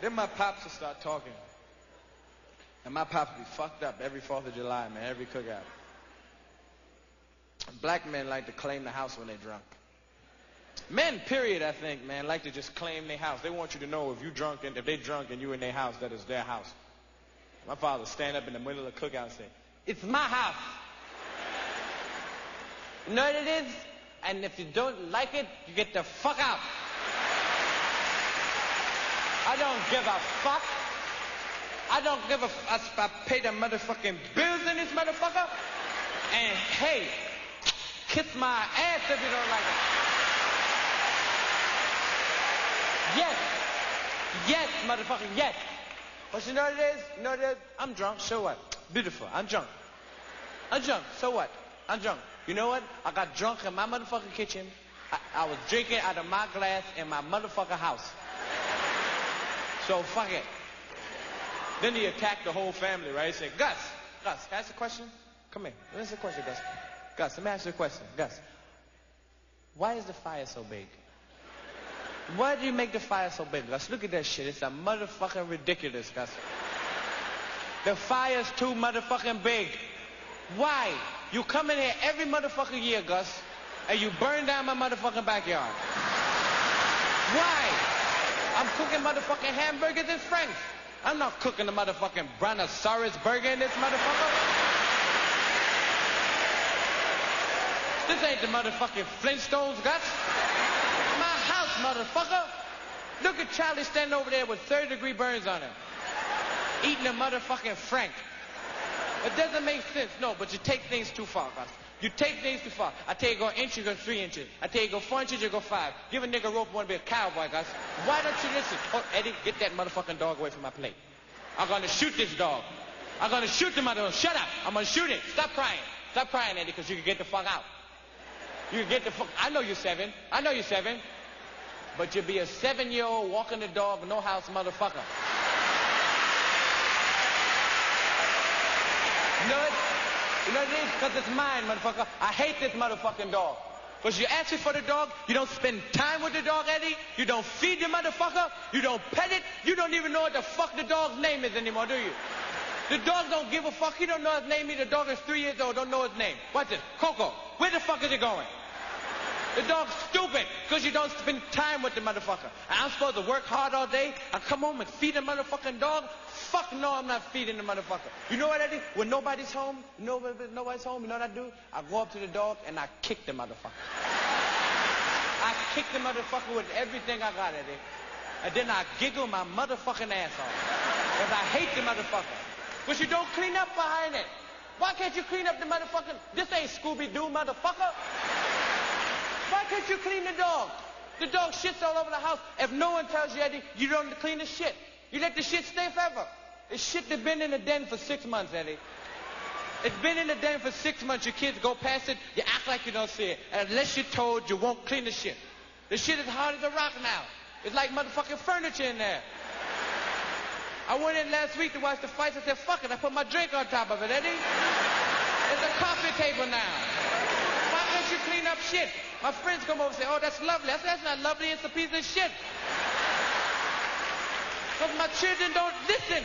Then my pops would start talking. And my pops would be fucked up every 4th of July, man, every cookout. Black men like to claim the house when they're drunk. Men, period, I think, man, like to just claim their house. They want you to know if you drunk and if they drunk and you in their house, that is their house. My father stand up in the middle of the cookout and say, It's my house. You know what it is? And if you don't like it, you get the fuck out. I don't give a fuck. I don't give a fuck. I pay the motherfucking bills in this motherfucker. And hey, kiss my ass if you don't like it. Yes. Yes, motherfucker, yes. But you know what it is? You know what it is? I'm drunk, so what? Beautiful, I'm drunk. I'm drunk, so what? I'm drunk. You know what? I got drunk in my motherfucking kitchen. I, I was drinking out of my glass in my motherfucking house. So fuck it. Then he attacked the whole family, right? He said, Gus, Gus, ask a question? Come here. Ask a question, Gus. Gus, let me ask you a question. Gus, why is the fire so big? Why do you make the fire so big? Gus, look at that shit. It's a motherfucking ridiculous, Gus. The fire's too motherfucking big. Why? You come in here every motherfucking year, Gus, and you burn down my motherfucking backyard. Why? I'm cooking motherfucking hamburgers and franks. I'm not cooking the motherfucking brontosaurus burger in this motherfucker. This ain't the motherfucking Flintstones, Gus. My house, motherfucker. Look at Charlie standing over there with third degree burns on him. Eating a motherfucking frank. It doesn't make sense, no, but you take things too far, Gus. You take things too far. I tell you go inch, you go three inches. I tell you go four inches, you go five. Give a nigga rope, want to be a cowboy, guys. Why don't you listen? Oh, Eddie, get that motherfucking dog away from my plate. I'm gonna shoot this dog. I'm gonna shoot the motherfucker. Shut up. I'm gonna shoot it. Stop crying. Stop crying, Eddie, because you can get the fuck out. You can get the fuck. I know you're seven. I know you're seven. But you'll be a seven-year-old walking the dog, no house motherfucker. It? You know what it is? Because it's mine, motherfucker. I hate this motherfucking dog. Because you ask me for the dog, you don't spend time with the dog, Eddie. You don't feed the motherfucker. You don't pet it. You don't even know what the fuck the dog's name is anymore, do you? The dog don't give a fuck. He don't know his name. The dog is three years old, don't know his name. Watch this. Coco, where the fuck is it going? The dog's stupid because you don't spend time with the motherfucker. I'm supposed to work hard all day. I come home and feed the motherfucking dog. Fuck no, I'm not feeding the motherfucker. You know what I do? When nobody's home, nobody, nobody's home, you know what I do? I go up to the dog and I kick the motherfucker. I kick the motherfucker with everything I got, Eddie. And then I giggle my motherfucking ass off. Because I hate the motherfucker. Because you don't clean up behind it. Why can't you clean up the motherfucking... This ain't Scooby-Doo, motherfucker. Why can't you clean the dog? The dog shits all over the house. If no one tells you, Eddie, you don't clean the shit. You let the shit stay forever. It's shit that's been in the den for six months, Eddie. It's been in the den for six months. Your kids go past it, you act like you don't see it. And unless you're told, you won't clean the shit. The shit is hard as a rock now. It's like motherfucking furniture in there. I went in last week to watch the fights. I said, fuck it. I put my drink on top of it, Eddie. It's a coffee table now. Why don't you clean up shit? My friends come over and say, oh, that's lovely. I said, that's not lovely. It's a piece of shit. Because my children don't listen.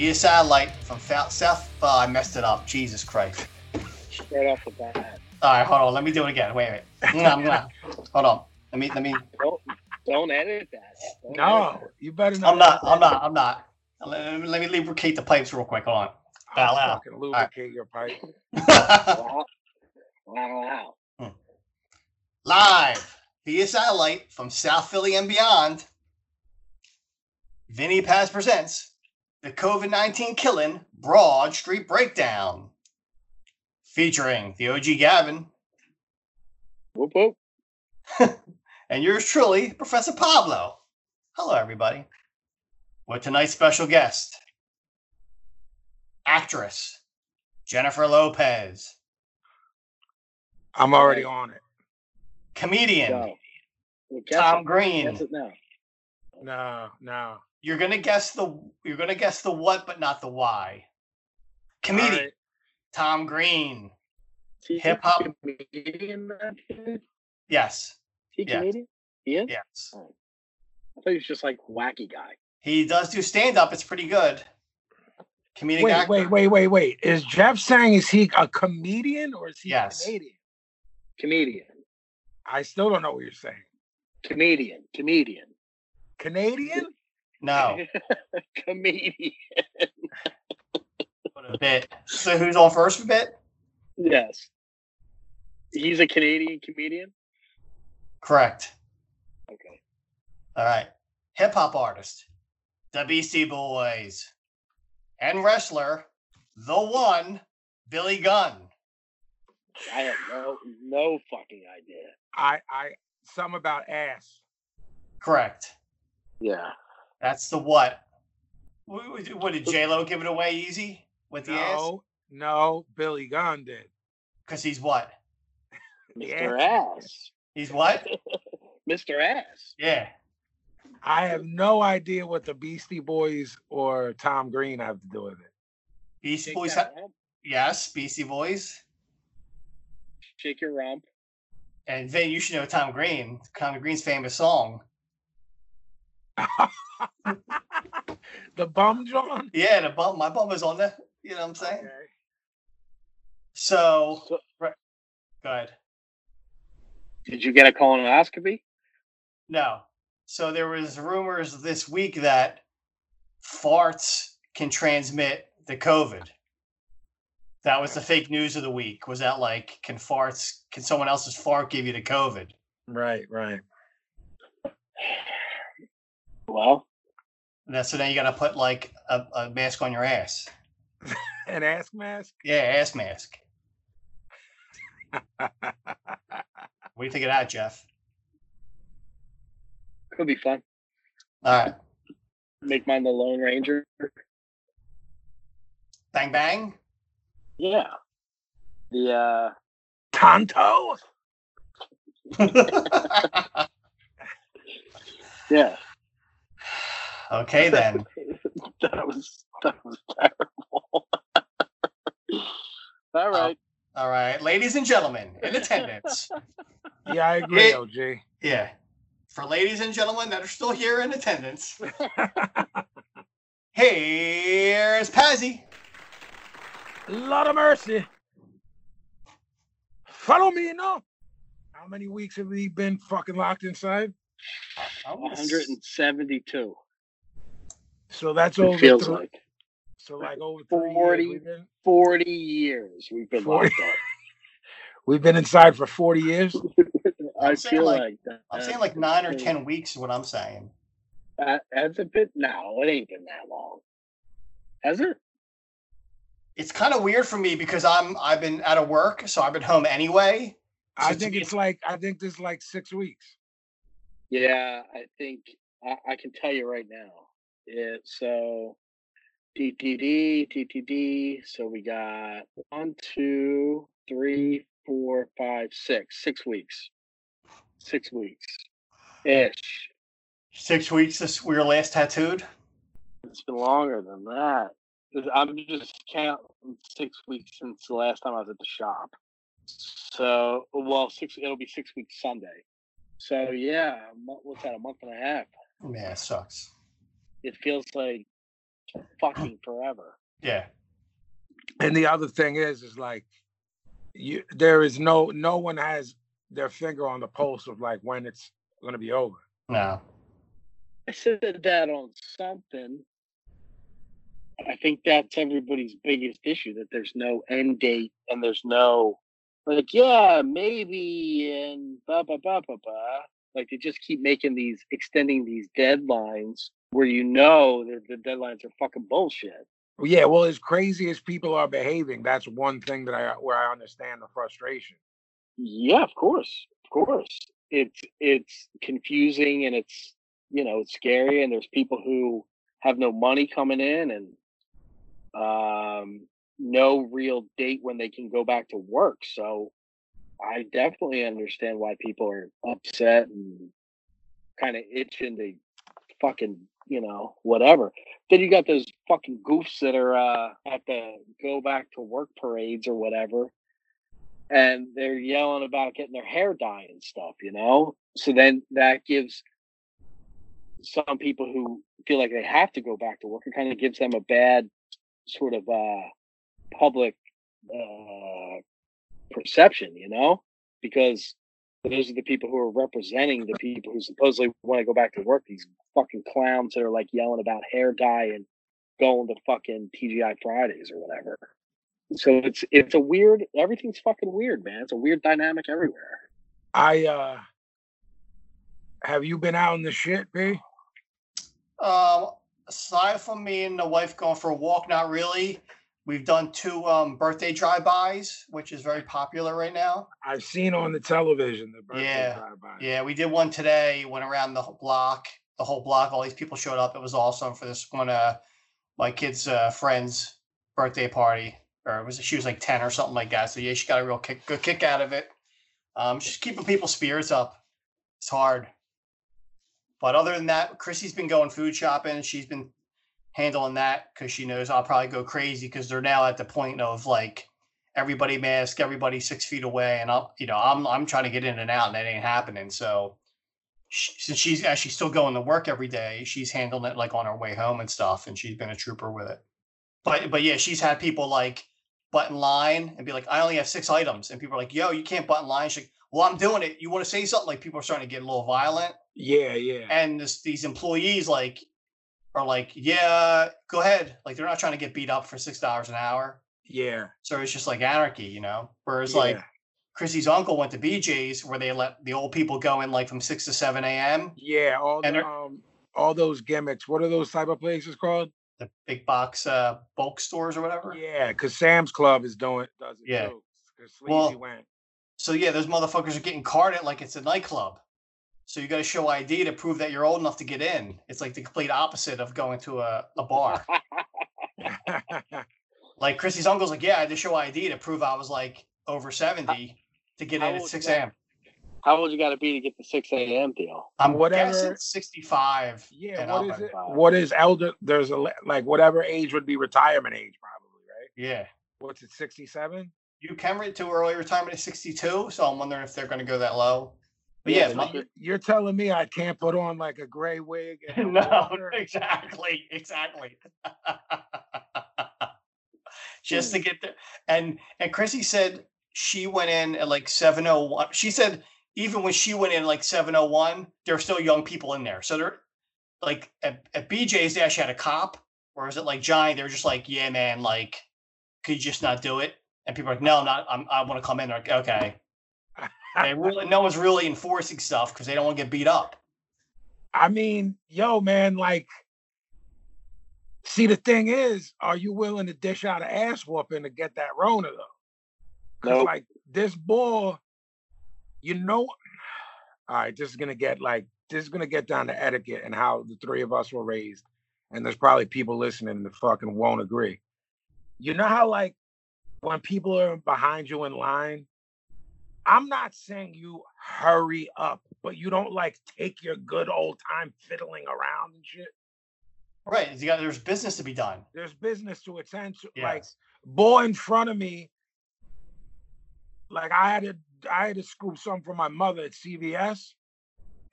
via satellite from South. Oh, I messed it up. Jesus Christ. Straight off the bat. All right, hold on. Let me do it again. Wait, wait. Mwah, mwah. Hold on. Let me. Let me. Don't don't edit that. Don't edit No, you better not. I'm not. I'm not. I'm not. Let me, let me lubricate the pipes real quick. Hold on. I'll Wow, wow. fucking lubricate your pipe. that. Wow. Wow. wow. Live via satellite from South Philly and beyond. Vinnie Paz presents the COVID 19 killing Broad Street Breakdown. Featuring the OG Gavin, Whoop whoop. and yours truly, Professor Pablo. Hello, everybody. With tonight's special guest, actress Jennifer Lopez, I'm already on it. comedian Go. Tom. Green. Guess it now. No, no. You're gonna guess the you're gonna guess the what, but not the why. Comedian All right. Tom Green. Is he a Hip-hop. comedian. Yes, Is he a Yes. comedian? He is? yes. I thought he was just like wacky guy. He does do stand up. It's pretty good. Comedic Wait, actor. wait, wait, wait, wait. Is Jeff saying is he a comedian or is he Yes. Canadian? Comedian. I still don't know what you're saying. Comedian. Comedian. Canadian? No, comedian. but a bit. So who's on first for a bit? Yes. He's a Canadian comedian? Correct. Okay. All right. Hip hop artist, the Beastie Boys, and wrestler, the one, Billy Gunn. I have no no fucking idea. I I some about ass. Correct. Yeah. That's the what. What what- what did J Lo give it away easy with the ass? No, no, Billy Gunn did. Because he's what? Mr. Ass. He's what? Mr. Ass. Yeah. I have no idea what the Beastie Boys or Tom Green have to do with it. Beastie Shake Boys. Ha- yes, Beastie Boys. Shake your rump. And Vin, you should know Tom Green. Tom Green's famous song. the bum John? Yeah, the bum. My bum was on there. You know what I'm saying? Okay. So, So- right. Go ahead. Did you get a colonoscopy? No. So there was rumors this week that farts can transmit the COVID. That was the fake news of the week. Was that like, can farts, can someone else's fart give you the COVID? Right, right. Well, And that's so now you got to put like a, a mask on your ass. An ass mask? Yeah, ass mask. What do you think of that, Jeff? could be fun. All right. Make mine the Lone Ranger. Bang bang. Yeah. The uh Tonto? yeah. Okay then. that was that was terrible. All oh, right. All right, ladies and gentlemen in attendance. Yeah, I agree, Yeah. OG. Yeah. For ladies and gentlemen that are still here in attendance, here's Pazzy. Lot of mercy. Follow me, you know. How many weeks have we been fucking locked inside? 172. So that's It over feels three, like so like over three 40. years. We've been, 40 years we've been 40. locked we've been inside for 40 years. I I'm saying feel like- like, that. I'm saying like nine or ten weeks is what I'm saying. Uh, has it been? No, it ain't been that long. Has it? It's kind of weird for me because I'm I've been out of work, so I've been home anyway. I So to think me, it's like I think this is like six weeks. Yeah, I think I, I can tell you right now. It so DTD, TTD. So we got one, two, three, four, five, six, six weeks. Six weeks ish. six weeks since we were last tattooed. It's been longer than that. I'm just counting six weeks since the last time I was at the shop. So, well, six. It'll be six weeks Sunday. So yeah, what's that? A month and a half. Yeah, it sucks. It feels like fucking forever. Yeah. And the other thing is, is like you there is no no one has their finger on the pulse of like when it's gonna be over. No. I said that on something. I think that's everybody's biggest issue that there's no end date and there's no like yeah maybe and blah blah blah blah blah. Like they just keep making these extending these deadlines where you know that the deadlines are fucking bullshit. Yeah, well, as crazy as people are behaving, that's one thing that I where I understand the frustration. Yeah, of course, of course, it's it's confusing and it's you know it's scary, and there's people who have no money coming in and um, no real date when they can go back to work. So I definitely understand why people are upset and kind of itching to fucking, you know, whatever. Then you got those fucking goofs that are uh, at the go back to work parades or whatever. And they're yelling about getting their hair dyed and stuff, you know? So then that gives some people who feel like they have to go back to work, it kind of gives them a bad sort of uh, public uh, perception, you know, because those are the people who are representing the people who supposedly want to go back to work. These fucking clowns that are like yelling about hair dye and going to fucking TGI Fridays or whatever. So it's it's a weird. Everything's fucking weird, man. It's a weird dynamic everywhere. I uh have you been out in the shit, B? Um, aside from me and the wife going for a walk, not really. We've done two um, birthday drive-bys, which is very popular right now. I've seen on the television the birthday Yeah, drive-by. Yeah, we did one today. Went around the whole block, the whole block. All these people showed up. It was awesome for this one. Uh, my kid's uh, friend's birthday party, or it was she was like ten or something like that. So yeah, she got a real kick, good kick out of it. Um, just keeping people's spirits up. It's hard. But other than that, Chrissy's been going food shopping. She's been handling that because she knows I'll probably go crazy because they're now at the point of like everybody mask, everybody six feet away, and I'm you know I'm I'm trying to get in and out, and that ain't happening. So she, since she's actually still going to work every day, she's handling it like on her way home and stuff, and she's been a trooper with it. But but yeah, she's had people like button line and be like, I only have six items, and people are like, Yo, you can't button line. She's like, Well, I'm doing it. You want to say something? Like people are starting to get a little violent Yeah, yeah. and this, these employees like are like, yeah, go ahead. Like they're not trying to get beat up for six dollars an hour. Yeah. So it's just like anarchy, you know. Whereas like yeah. Chrissy's uncle went to BJ's where they let the old people go in like from six to seven a.m. Yeah, all And the, um all those gimmicks. What are those type of places called? The big box uh, bulk stores or whatever. Yeah, because Sam's Club is doing does it Yeah. too. Well, went. So yeah, those motherfuckers are getting carded like it's a nightclub. So you got to show ID to prove that you're old enough to get in. It's like the complete opposite of going to a, a bar. like Chrissy's uncle's like, yeah, I had to show ID to prove I was like over 70 to get how in at 6 a.m. How old you got to be to get the six a.m. deal? I'm Whatever- guessing 65. yeah, and what up, is it? What is elder? There's a like whatever age would be retirement age, probably, right? Yeah. What's it, 67? You can read to early retirement at 62, so I'm wondering if they're going to go that low. But Yeah, yeah, You're, you're telling me I can't put on like a gray wig? And no, exactly, exactly. Just to hmm. get there, and and Chrissy said she went in at like seven oh one. She said even when she went in like seven oh one, there were still young people in there. So they're like at, at BJ's they actually had a cop, or is it like Giant? They were just like, yeah, man, like could you just not do it? And people are like, no, not. I'm, I want to come in. They're like, okay. They really, no one's really enforcing stuff because they don't want to get beat up. I mean, yo, man, like, see, the thing is, are you willing to dish out an ass whooping to get that Rona though? Because Nope. like this boy, you know, all right, this is gonna get like this is gonna get down to etiquette and how the three of us were raised, and there's probably people listening that fucking won't agree. You know how like when people are behind you in line, I'm not saying you hurry up, but you don't like take your good old time fiddling around and shit. Right. You got there's business to be done. There's business to attend to. Like boy in front of me, like I had to I had to scoop some for my mother at CVS,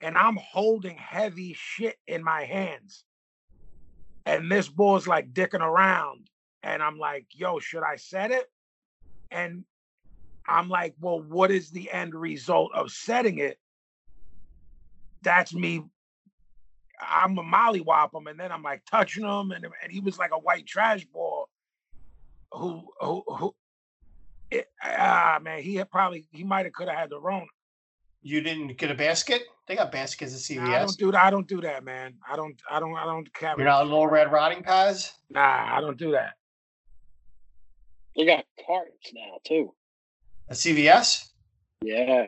and I'm holding heavy shit in my hands. And this boy's like dicking around, and I'm like, yo, should I set it? And I'm like, well, what is the end result of setting it? That's me. I'm a mollywop him, and then I'm like touching him, and, and he was like a white trash ball who who who it, ah man, he had probably he might have could have had the Rona. You didn't get a basket? They got baskets at Nah, I don't CVS. do that. I don't do that, man. I don't. I don't. I don't carry. You're not little red rotting pads? Nah, I don't do that. They got carts now too. At CVS? Yeah,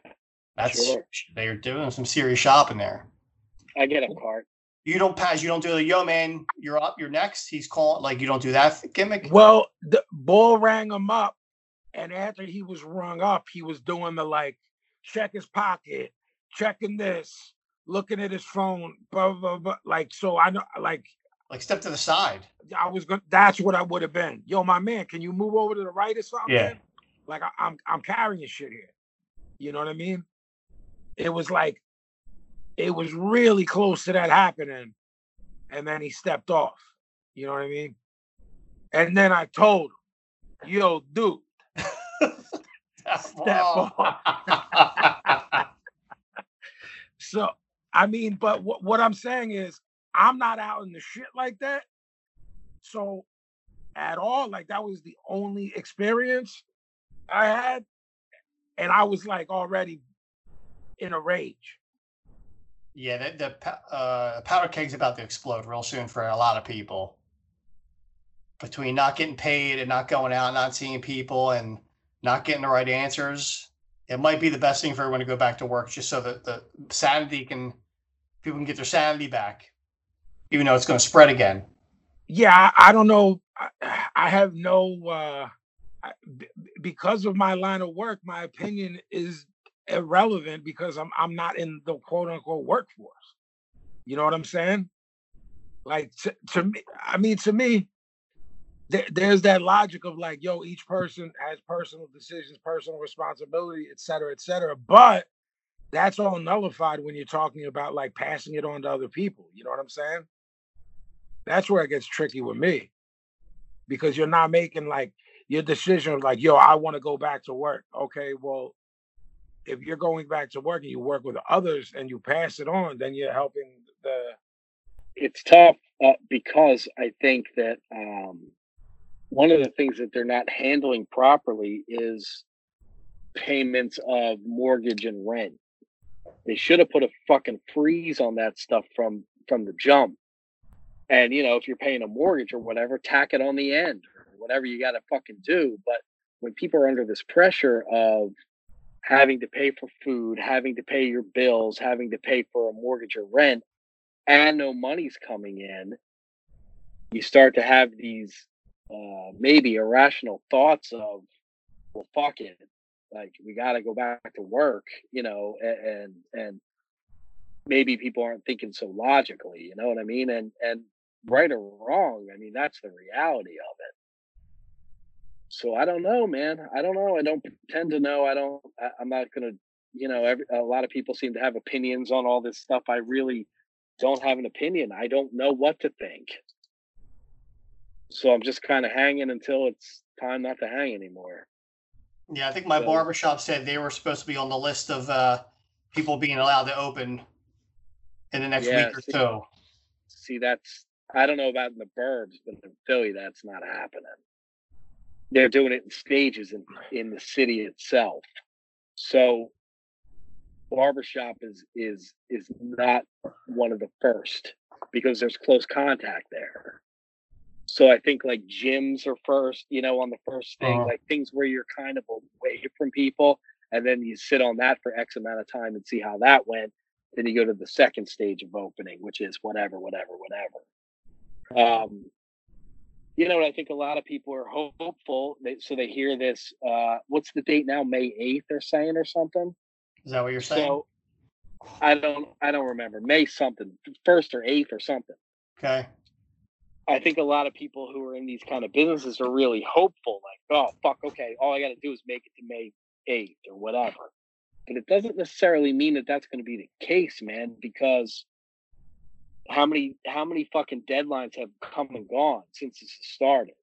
That's Sure. they're doing some serious shopping there. I get a cart. You don't pass. You don't do the yo man. You're up. You're next. He's calling. Like you don't do that gimmick. Well, the bull rang him up, and after he was rung up, he was doing the like check his pocket, checking this, looking at his phone, blah blah blah. blah. Like so, I know like Like step to the side. I was going. to That's what I would have been. Yo, my man, can you move over to the right or something? Yeah. man? Like I, I'm I'm carrying shit here. You know what I mean? It was like, it was really close to that happening, and then he stepped off. You know what I mean? And then I told him, "Yo, dude, Step off. So I mean, but what what I'm saying is I'm not out in the shit like that. So at all, like that was the only experience I had. And I was like already in a rage. yeah, the, the uh, powder keg's about to explode real soon for a lot of people. Between not getting paid and not going out, not seeing people, and not getting the right answers, it might be the best thing for everyone to go back to work, just so that the sanity can people can get their sanity back, even though it's going to spread again. Yeah, I, I don't know. I, I have no uh I- b- b- because of my line of work, my opinion is irrelevant because I'm I'm not in the quote unquote workforce. You know what I'm saying? Like to, to me, I mean to me, there, there's that logic of like, yo, each person has personal decisions, personal responsibility, et cetera, et cetera. But that's all nullified when you're talking about like passing it on to other people. You know what I'm saying? That's where it gets tricky with me. Because you're not making like your decision of like, yo, I want to go back to work. Okay, well, if you're going back to work and you work with others and you pass it on, then you're helping the it's tough uh, because I think that um, one of the things that they're not handling properly is payments of mortgage and rent. They should have put a fucking freeze on that stuff from from the jump. And you know, if you're paying a mortgage or whatever, tack it on the end whatever you got to fucking do. But when people are under this pressure of having to pay for food, having to pay your bills, having to pay for a mortgage or rent, and no money's coming in, you start to have these uh, maybe irrational thoughts of, well, fuck it, like we got to go back to work, you know, and and maybe people aren't thinking so logically, you know what I mean? And and right or wrong, I mean that's the reality of it. So I don't know, man. I don't know. I don't pretend to know. I don't. I, I'm not gonna. You know, every, a lot of people seem to have opinions on all this stuff. I really don't have an opinion. I don't know what to think. So I'm just kind of hanging until it's time not to hang anymore. Yeah, I think my So- barbershop said they were supposed to be on the list of uh, people being allowed to open in the next Yeah, week or see- so. See, that's I don't know about in the burbs, but in Philly, that's not happening. They're doing it in stages in in the city itself. So barbershop is is is not one of the first because there's close contact there. So I think like gyms are first, you know, on the first thing, Uh-huh. like things where you're kind of away from people, and then you sit on that for X amount of time and see how that went. Then you go to the second stage of opening, which is whatever, whatever, whatever. Um, you know, what I think a lot of people are hopeful. They, so they hear this. Uh, what's the date now? May eighth, they're saying, or something. Is that what you're saying? So I don't, I don't remember May something, first or eighth or something. okay. I think a lot of people who are in these kind of businesses are really hopeful, like, oh fuck, okay, all I got to do is make it to May eighth or whatever. But it doesn't necessarily mean that that's going to be the case, man, because how many how many fucking deadlines have come and gone since this started?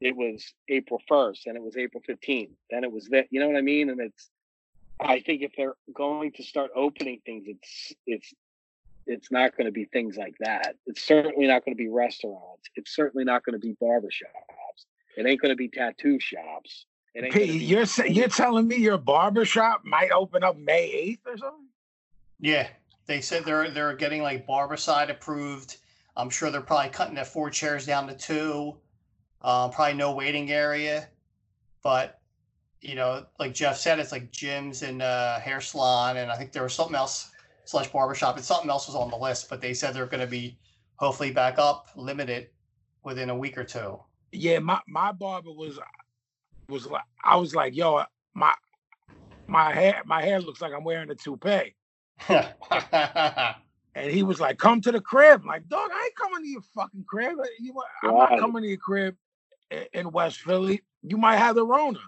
It was April first, and it was April fifteenth, then it was that. You know what I mean? And it's, I think if they're going to start opening things, it's it's it's not going to be things like that. It's certainly not going to be restaurants. It's certainly not going to be barbershops. It ain't going to be tattoo shops. It ain't P, be you're sa- you're telling me your barbershop might open up May eighth or something? Yeah, they said they're they're getting like Barbicide approved. I'm sure they're probably cutting that four chairs down to two. Uh, probably no waiting area, but you know, like Jeff said, it's like gyms and uh, hair salon, and I think there was something else slash barbershop, and something else was on the list, but they said they're going to be hopefully back up, limited within a week or two. Yeah, my my barber was was like I was like, yo, my my hair my hair looks like I'm wearing a toupee. And he was like, "Come to the crib." I'm like, dog, I ain't coming to your fucking crib. You, I'm not coming to your crib in West Philly. You might have the Rona.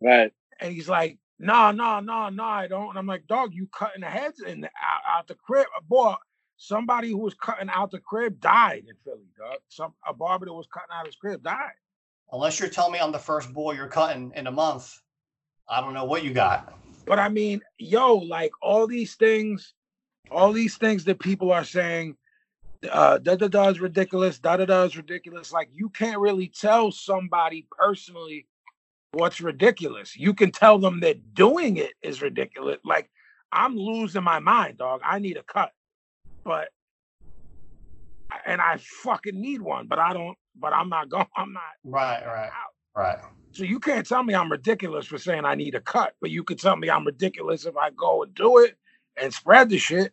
Right. And he's like, "No, no, no, no, I don't." And I'm like, "Dog, you cutting the heads in the, out, out the crib, boy." Somebody who was cutting out the crib died in Philly, dog. Some a barber that was cutting out his crib died. Unless you're telling me I'm the first boy you're cutting in a month, I don't know what you got. But I mean, yo, like all these things, all these things that people are saying, uh, da da da is ridiculous, da da da is ridiculous. Like you can't really tell somebody personally what's ridiculous. You can tell them that doing it is ridiculous. Like I'm losing my mind, dog. I need a cut, but and I fucking need one, but I don't. But I'm not going. I'm not. Right, right, right. So you can't tell me I'm ridiculous for saying I need a cut, but you could tell me I'm ridiculous if I go and do it and spread the shit.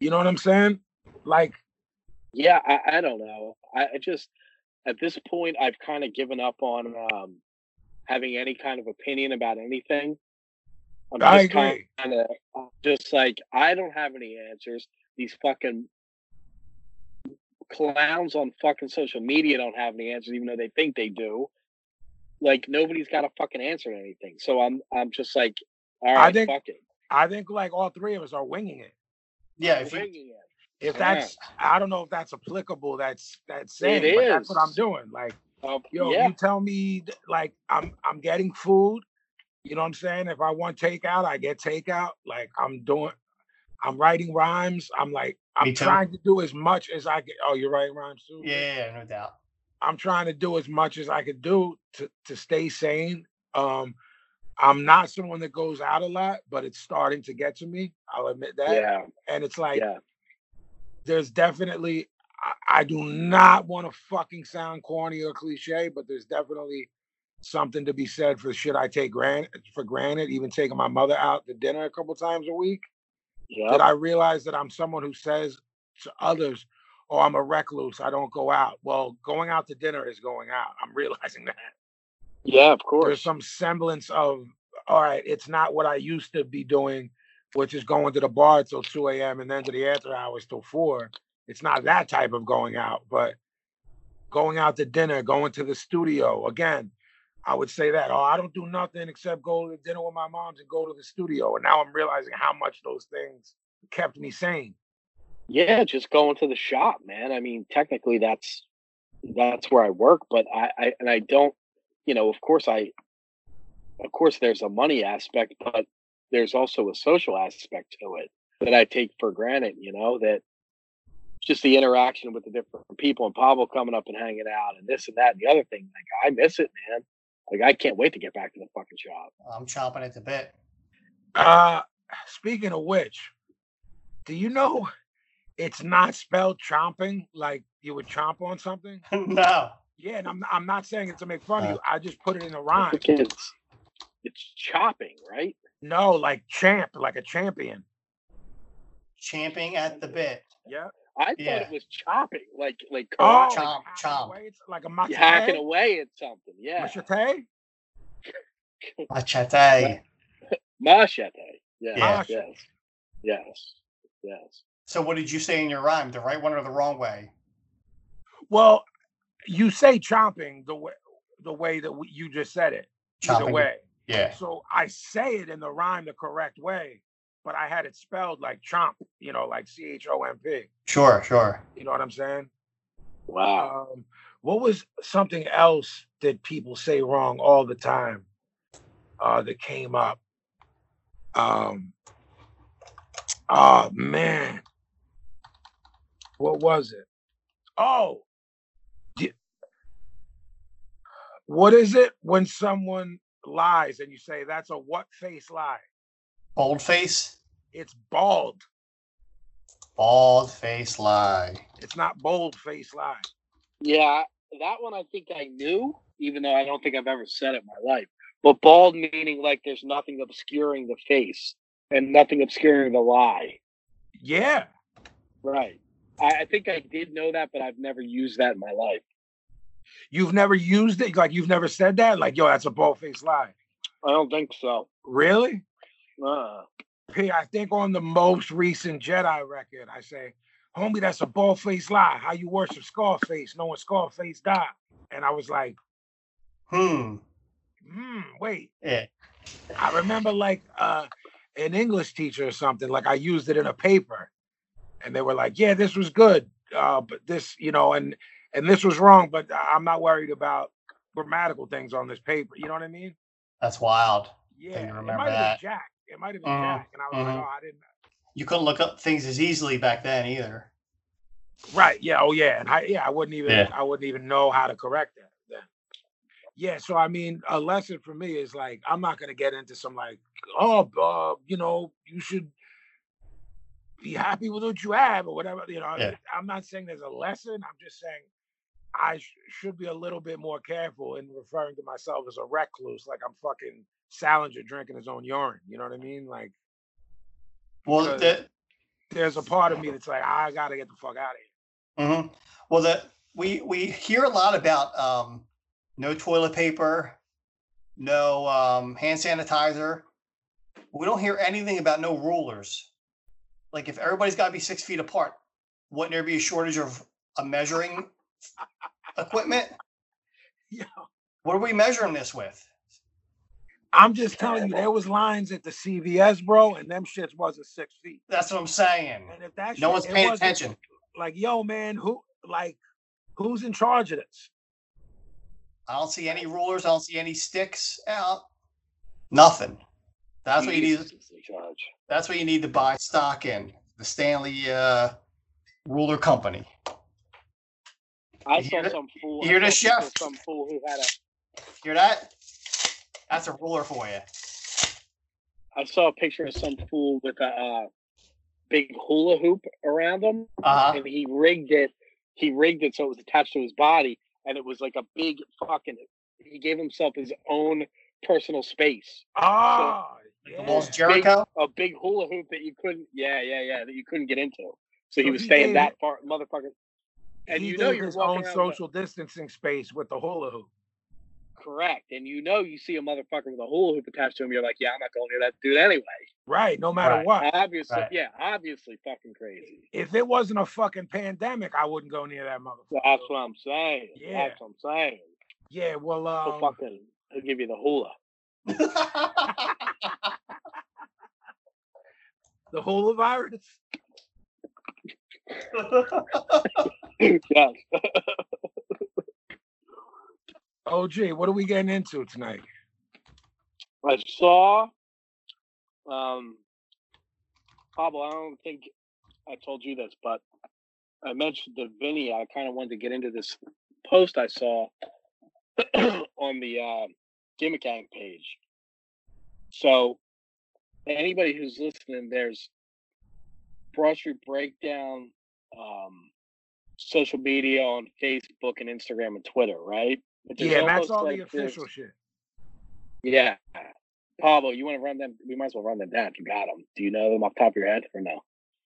You know what I'm saying? Like, Yeah, I, I don't know. I, I just at this point I've kind of given up on um having any kind of opinion about anything. I'm I just kind agree. of just like I don't have any answers. These fucking clowns on fucking social media don't have any answers, even though they think they do. Like nobody's got a fucking answer to anything. So I'm I'm just like, all right, I think- fuck it. I think like all three of us are winging it. Yeah, if you, it. If Yeah. that's, I don't know if that's applicable. That's that's saying, It but that's what I'm doing. Like, Um, yo, yeah, you tell me like I'm I'm getting food. You know what I'm saying? If I want takeout, I get takeout. Like I'm doing, I'm writing rhymes. I'm like I'm trying to do as much as I can. Oh, you're writing rhymes too. yeah, yeah, yeah, no doubt. I'm trying to do as much as I could do to to stay sane. Um, I'm not someone that goes out a lot, but it's starting to get to me. I'll admit that. yeah, And it's like yeah. there's definitely I, I do not want to fucking sound corny or cliche, but there's definitely something to be said for shit I take granted for granted, even taking my mother out to dinner a couple times a week. Yeah. That I realize that I'm someone who says to others, Oh, I'm a recluse, I don't go out. Well, going out to dinner is going out. I'm realizing that. Yeah, of course. There's some semblance of all right, it's not what I used to be doing, which is going to the bar till 2 a.m. and then to the after hours till four. It's not that type of going out, but going out to dinner, going to the studio. Again, I would say that. Oh, I don't do nothing except go to dinner with my moms and go to the studio. And now I'm realizing how much those things kept me sane. Yeah, just going to the shop, man. I mean, technically that's that's where I work, but I, I and I don't, you know, of course I of course there's a money aspect, but there's also a social aspect to it that I take for granted, you know, that just the interaction with the different people and Pablo coming up and hanging out and this and that and the other thing. Like I miss it, man. Like I can't wait to get back to the fucking shop. I'm chomping at the bit. Uh speaking of which, do you know it's not spelled chomping like you would chomp on something? no. Yeah, and I'm I'm not saying it to make fun of Uh. you. I just put it in a rhyme. It's it's chopping, right? No, like champ, like a champion. Champing at the bit. Yeah. I thought Yeah. it was chopping, like like Oh, karate. like chomp, chomp. away, It's like a You machete. hacking away at something, yeah. Machete? Machete. Machete. Yes, Yeah. yes, yes, yes. So what did you say in your rhyme? The right one or the wrong way? Well, you say chomping the way the way that we, you just said it. Either Chomping. way. Yeah. So I say it in the rhyme the correct way, but I had it spelled like chomp, you know, like C H O M P. Sure, sure. You know what I'm saying? Wow. Um, what was something else that people say wrong all the time uh, that came up? Um, oh man, what was it? Oh, what is it when someone lies and you say that's a what face lie? Bold face, It's bald. bald face lie. It's not bold face lie. Yeah, that one I think I knew, even though I don't think I've ever said it in my life. but bald meaning like there's nothing obscuring the face and nothing obscuring the lie. Yeah. Right. I, I think I did know that, but I've never used that in my life. You've never used it? Like you've never said that? Like, yo, that's a bald face lie. I don't think so. Really? Uh, P, I think on the most recent Jedi record, I say, homie, that's a bald face lie. How you worship Scarface, knowing Scarface died. And I was like, Hmm. hmm, wait. Yeah. I remember like uh an English teacher or something, like I used it in a paper. And they were like, Yeah, this was good. Uh, but this, you know, and and this was wrong, but I'm not worried about grammatical things on this paper. You know what I mean? That's wild. Yeah. It remember might have been Jack. It might have been Mhm, Jack. And I was like, mhm. oh, I didn't You couldn't look up things as easily back then either. Right. Yeah. Oh, yeah. And I, yeah, I wouldn't even, Yeah. I wouldn't even know how to correct that. Then. Yeah. So I mean, a lesson for me is like, I'm not gonna get into some like, oh, uh, you know, you should be happy with what you have or whatever. You know, Yeah. I'm not saying there's a lesson. I'm just saying I sh- should be a little bit more careful in referring to myself as a recluse, like I'm fucking Salinger drinking his own urine. You know what I mean? Like, Well, there's a part of me that's like, I gotta get the fuck out of here. Mm-hmm. well, the we we hear a lot about um, no toilet paper, no um, hand sanitizer. We don't hear anything about no rulers. Like if everybody's got to be six feet apart, wouldn't there be a shortage of a measuring equipment? Yeah. What are we measuring this with? I'm just telling you, there was lines at the CVS, bro, and them shits wasn't six feet. That's what I'm saying. And if that No one's paying attention. Like, yo, man, who like who's in charge of this? I don't see any rulers. I don't see any sticks out. Nothing. That's what you need. Jesus is in charge. That's what you need to buy stock in the Stanley uh, Ruler Company. I You saw hear some fool. You hear I this, saw chef? Some fool who had a. Hear that? That's a ruler for you. I saw a picture of some fool with a uh, big hula hoop around him, Uh huh. and he rigged it. He rigged it so it was attached to his body, and it was like a big fucking. He gave himself his own personal space. Oh, The yeah. Walls Jericho. A big hula hoop that you couldn't. Yeah, yeah, yeah. That you couldn't get into. So he was he staying gave that it- far, motherfucker. And he you know did you're his own around with social distancing space with the hula hoop. correct, and you know you see a motherfucker with a hula hoop attached to him. You're like, yeah, I'm not going near that dude anyway. Right, no matter Right. what. Obviously, Right. yeah, obviously, fucking crazy. If it wasn't a fucking pandemic, I wouldn't go near that motherfucker. That's what I'm saying. Yeah. That's what I'm saying. Yeah, well, He'll um, fucking, he'll give you the hula. the hula virus. yes. OG, what are we getting into tonight? I saw. Um, Pablo, I don't think I told you this, but I mentioned the Vinny. I kind of wanted to get into this post I saw on the uh, Gimmick Gang page. So, anybody who's listening, there's Broad Street Breakdown, um, social media on Facebook and Instagram and Twitter, right? But Yeah, that's almost all the like this- official shit. yeah. Pablo, you want to run them? We might as well run them down if you got them. Do you know them off the top of your head or no?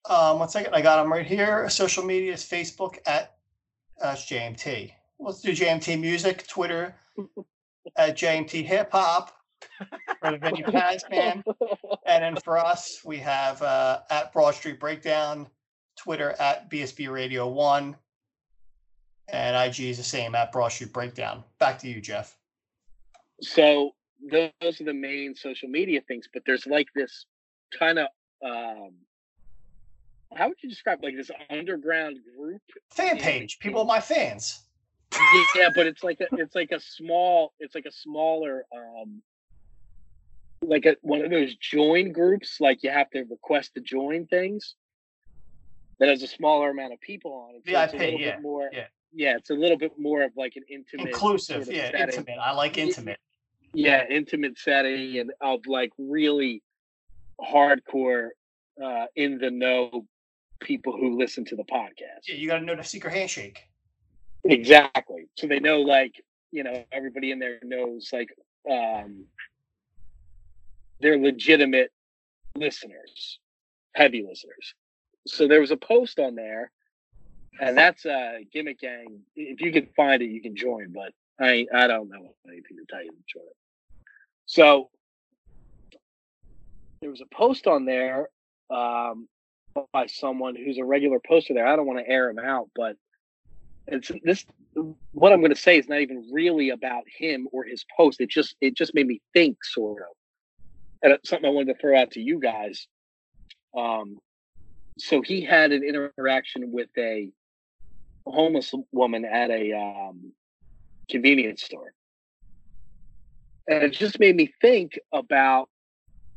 um, one second. I got them right here. Social media is Facebook at uh, JMT. Let's do JMT Music. Twitter at JMT Hip Hop. For the venue Paz man. And then for us, we have uh, at Broad Street Breakdown, Twitter at BSB Radio One, and IG is the same at Broad Street Breakdown. Back to you, Jeff. So those are the main social media things, but there's like this kind of um how would you describe like this underground group? Fan page, people, my fans. Yeah, but it's like a it's like a small it's like a smaller um like a one of those join groups, like you have to request to join things that has a smaller amount of people on it. So it's a little yeah, bit more yeah. yeah, it's a little bit more of like an intimate Inclusive, sort of yeah, setting. intimate. I like intimate. yeah intimate setting and of like really hardcore uh in the know people who listen to the podcast Yeah, you got to know the secret handshake. Exactly so they know like you know everybody in there knows like um, they're legitimate listeners, heavy listeners. So there was a post on there, and that's uh, Gimmick Gang. If you can find it, you can join. But I I don't know anything to tell you to join it. So there was a post on there um, by someone who's a regular poster there. I don't want to air him out, but it's this. What I'm going to say is not even really about him or his post. It just it just made me think, sort of, and something I wanted to throw out to you guys. Um, so he had an interaction with a homeless woman at a um, convenience store, and it just made me think about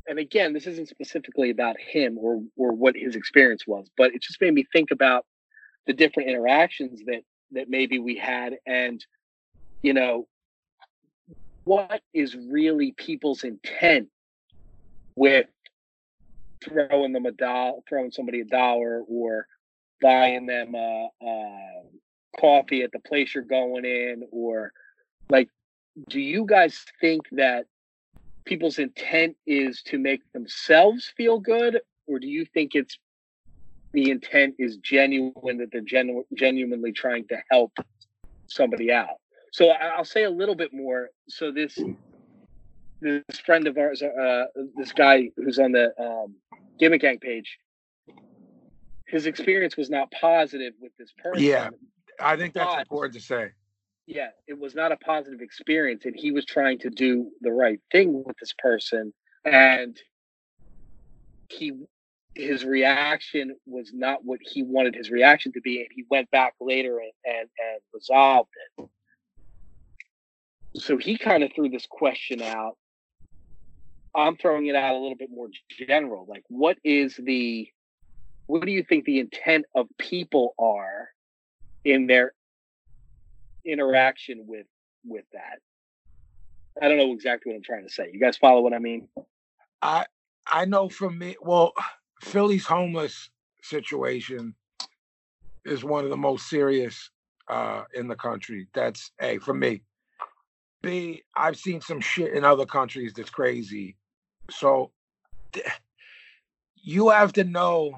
and again, this isn't specifically about him or or what his experience was, but it just made me think about the different interactions that that maybe we had and you know what is really people's intent with throwing them a dollar throwing somebody a dollar or buying them a, a coffee at the place you're going in or like do you guys think that people's intent is to make themselves feel good, or do you think it's the intent is genuine that they're genu- genuinely trying to help somebody out? So I'll say a little bit more. So this this friend of ours, uh, this guy who's on the um, Gimmick Gang page, his experience was not positive with this person. Yeah, I think that's But- important to say. yeah, it was not a positive experience, and he was trying to do the right thing with this person, and he his reaction was not what he wanted his reaction to be, and he went back later and and, and resolved it. So he kind of threw this question out. I'm throwing it out a little bit more general. Like, what is the what do you think the intent of people are in their interaction with with that. I don't know exactly what I'm trying to say. You guys follow what I mean? I I know from me, well, Philly's homeless situation is one of the most serious uh in the country. That's A for me. B, I've seen some shit in other countries that's crazy. So you have to know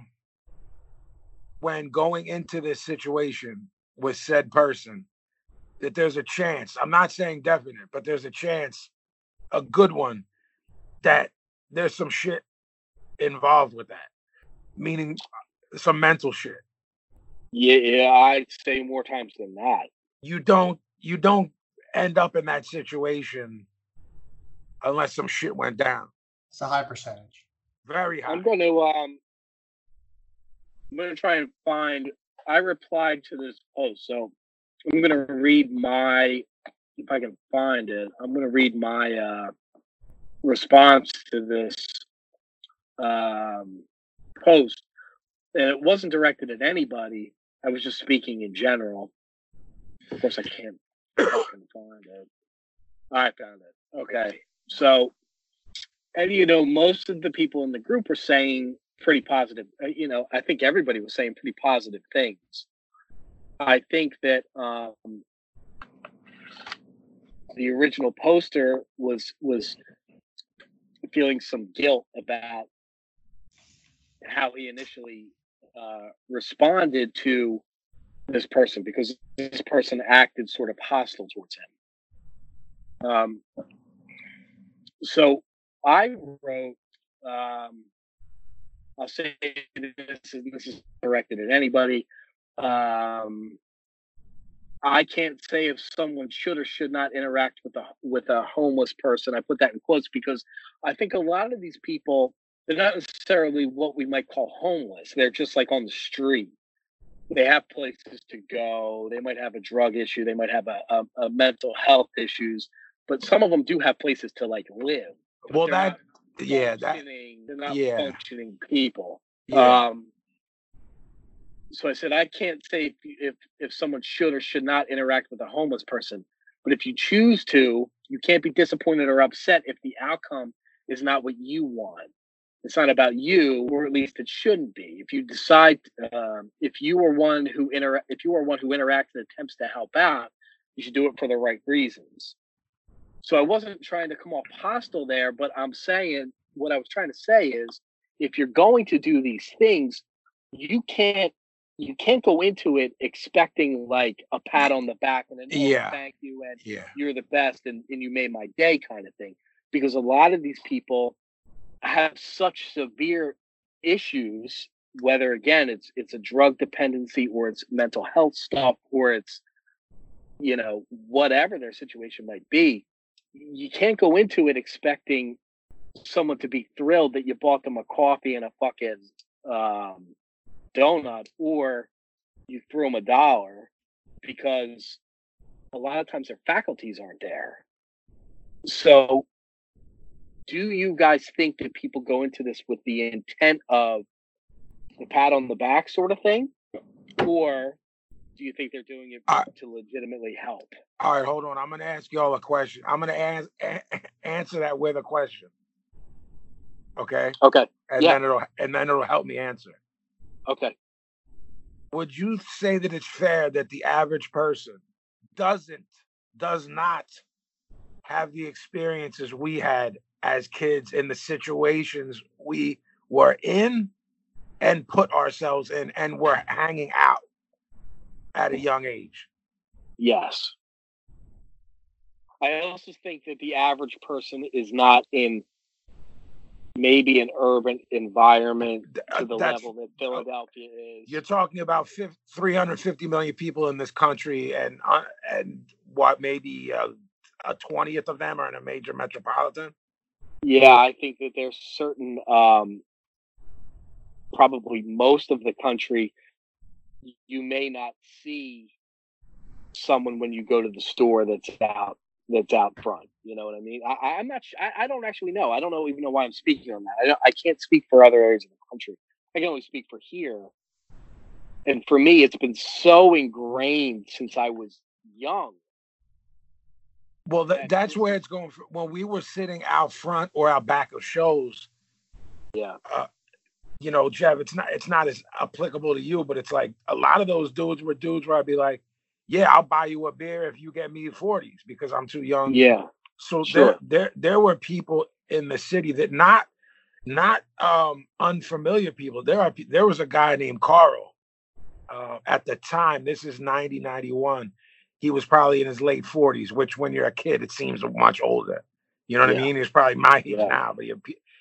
when going into this situation with said person that there's a chance. I'm not saying definite, but there's a chance, a good one, that there's some shit involved with that. Meaning some mental shit. Yeah, yeah, I'd say more times than not. You don't you don't end up in that situation unless some shit went down. It's a high percentage. Very high. I'm going to um, I'm going to try and find. I replied to this post, so I'm going to read my. If I can find it, I'm going to read my uh, response to this um, post, and it wasn't directed at anybody. I was just speaking in general. Of course, I can't fucking find it. I found it. Okay, so and you know, most of the people in the group were saying pretty positive. uh, You know, I think everybody was saying pretty positive things. I think that um, the original poster was was feeling some guilt about how he initially uh, responded to this person because this person acted sort of hostile towards him. Um, so I wrote, um, I'll say this, is- this is directed at anybody. Um, I can't say if someone should or should not interact with a with a homeless person. I put that in quotes because I think a lot of these people they're not necessarily what we might call homeless. They're just like on the street. They have places to go. They might have a drug issue. They might have a, a, a mental health issues. But some of them do have places to like live. well that yeah, that they're not yeah. functioning people. yeah. Um, so I said I can't say if, if if someone should or should not interact with a homeless person, but if you choose to, you can't be disappointed or upset if the outcome is not what you want. It's not about you, or at least it shouldn't be. If you decide, um, if you are one who inter, if you are one who interacts and attempts to help out, you should do it for the right reasons. So I wasn't trying to come off hostile there, but I'm saying what I was trying to say is if you're going to do these things, you can't you can't go into it expecting like a pat on the back and then oh, Yeah. thank you and Yeah. you're the best and, and you made my day kind of thing. Because a lot of these people have such severe issues, whether again it's it's a drug dependency or it's mental health stuff or it's you know, whatever their situation might be, you can't go into it expecting someone to be thrilled that you bought them a coffee and a fucking um, donut or you threw them a dollar because a lot of times their faculties aren't there. So, do you guys think that people go into this with the intent of the pat on the back sort of thing? Or do you think they're doing it I- to legitimately help? All right, hold on. I'm gonna ask y'all a question. I'm gonna ask, answer that with a question. Okay, Okay. and Yeah. then it'll and then it'll help me answer. Okay. Would you say that it's fair that the average person doesn't does not have the experiences we had as kids in the situations we were in and put ourselves in and were hanging out at a young age? Yes. I also think that the average person is not in maybe an urban environment to uh, the that's- level that Philadelphia is. You're talking about fif- 350 million people in this country, and uh, and what maybe uh, a twentieth of them are in a major metropolitan. Yeah, I think that there's certain, um, probably most of the country, you may not see someone when you go to the store that's out that's out front. You know what I mean? I, I'm not. I, I don't actually know. I don't know even know why I'm speaking on that. I, don't, I can't speak for other areas of the country. I can only speak for here. And for me, it's been so ingrained since I was young. Well, th- that's where it's going. fr- When we were sitting out front or out back of shows, Yeah. you know, Jeff, it's not it's not as applicable to you, but it's like a lot of those dudes were dudes where I'd be like, "Yeah, I'll buy you a beer if you get me 40s because I'm too young Yeah. So Sure. there, there, there were people in the city that not, not um, unfamiliar people. There are, there was a guy named Carl. Uh, at the time, this is 90, 91. He was probably in his late 40s, which when you're a kid, it seems much older. You know what Yeah. I mean? He's probably my age Yeah. now, but he,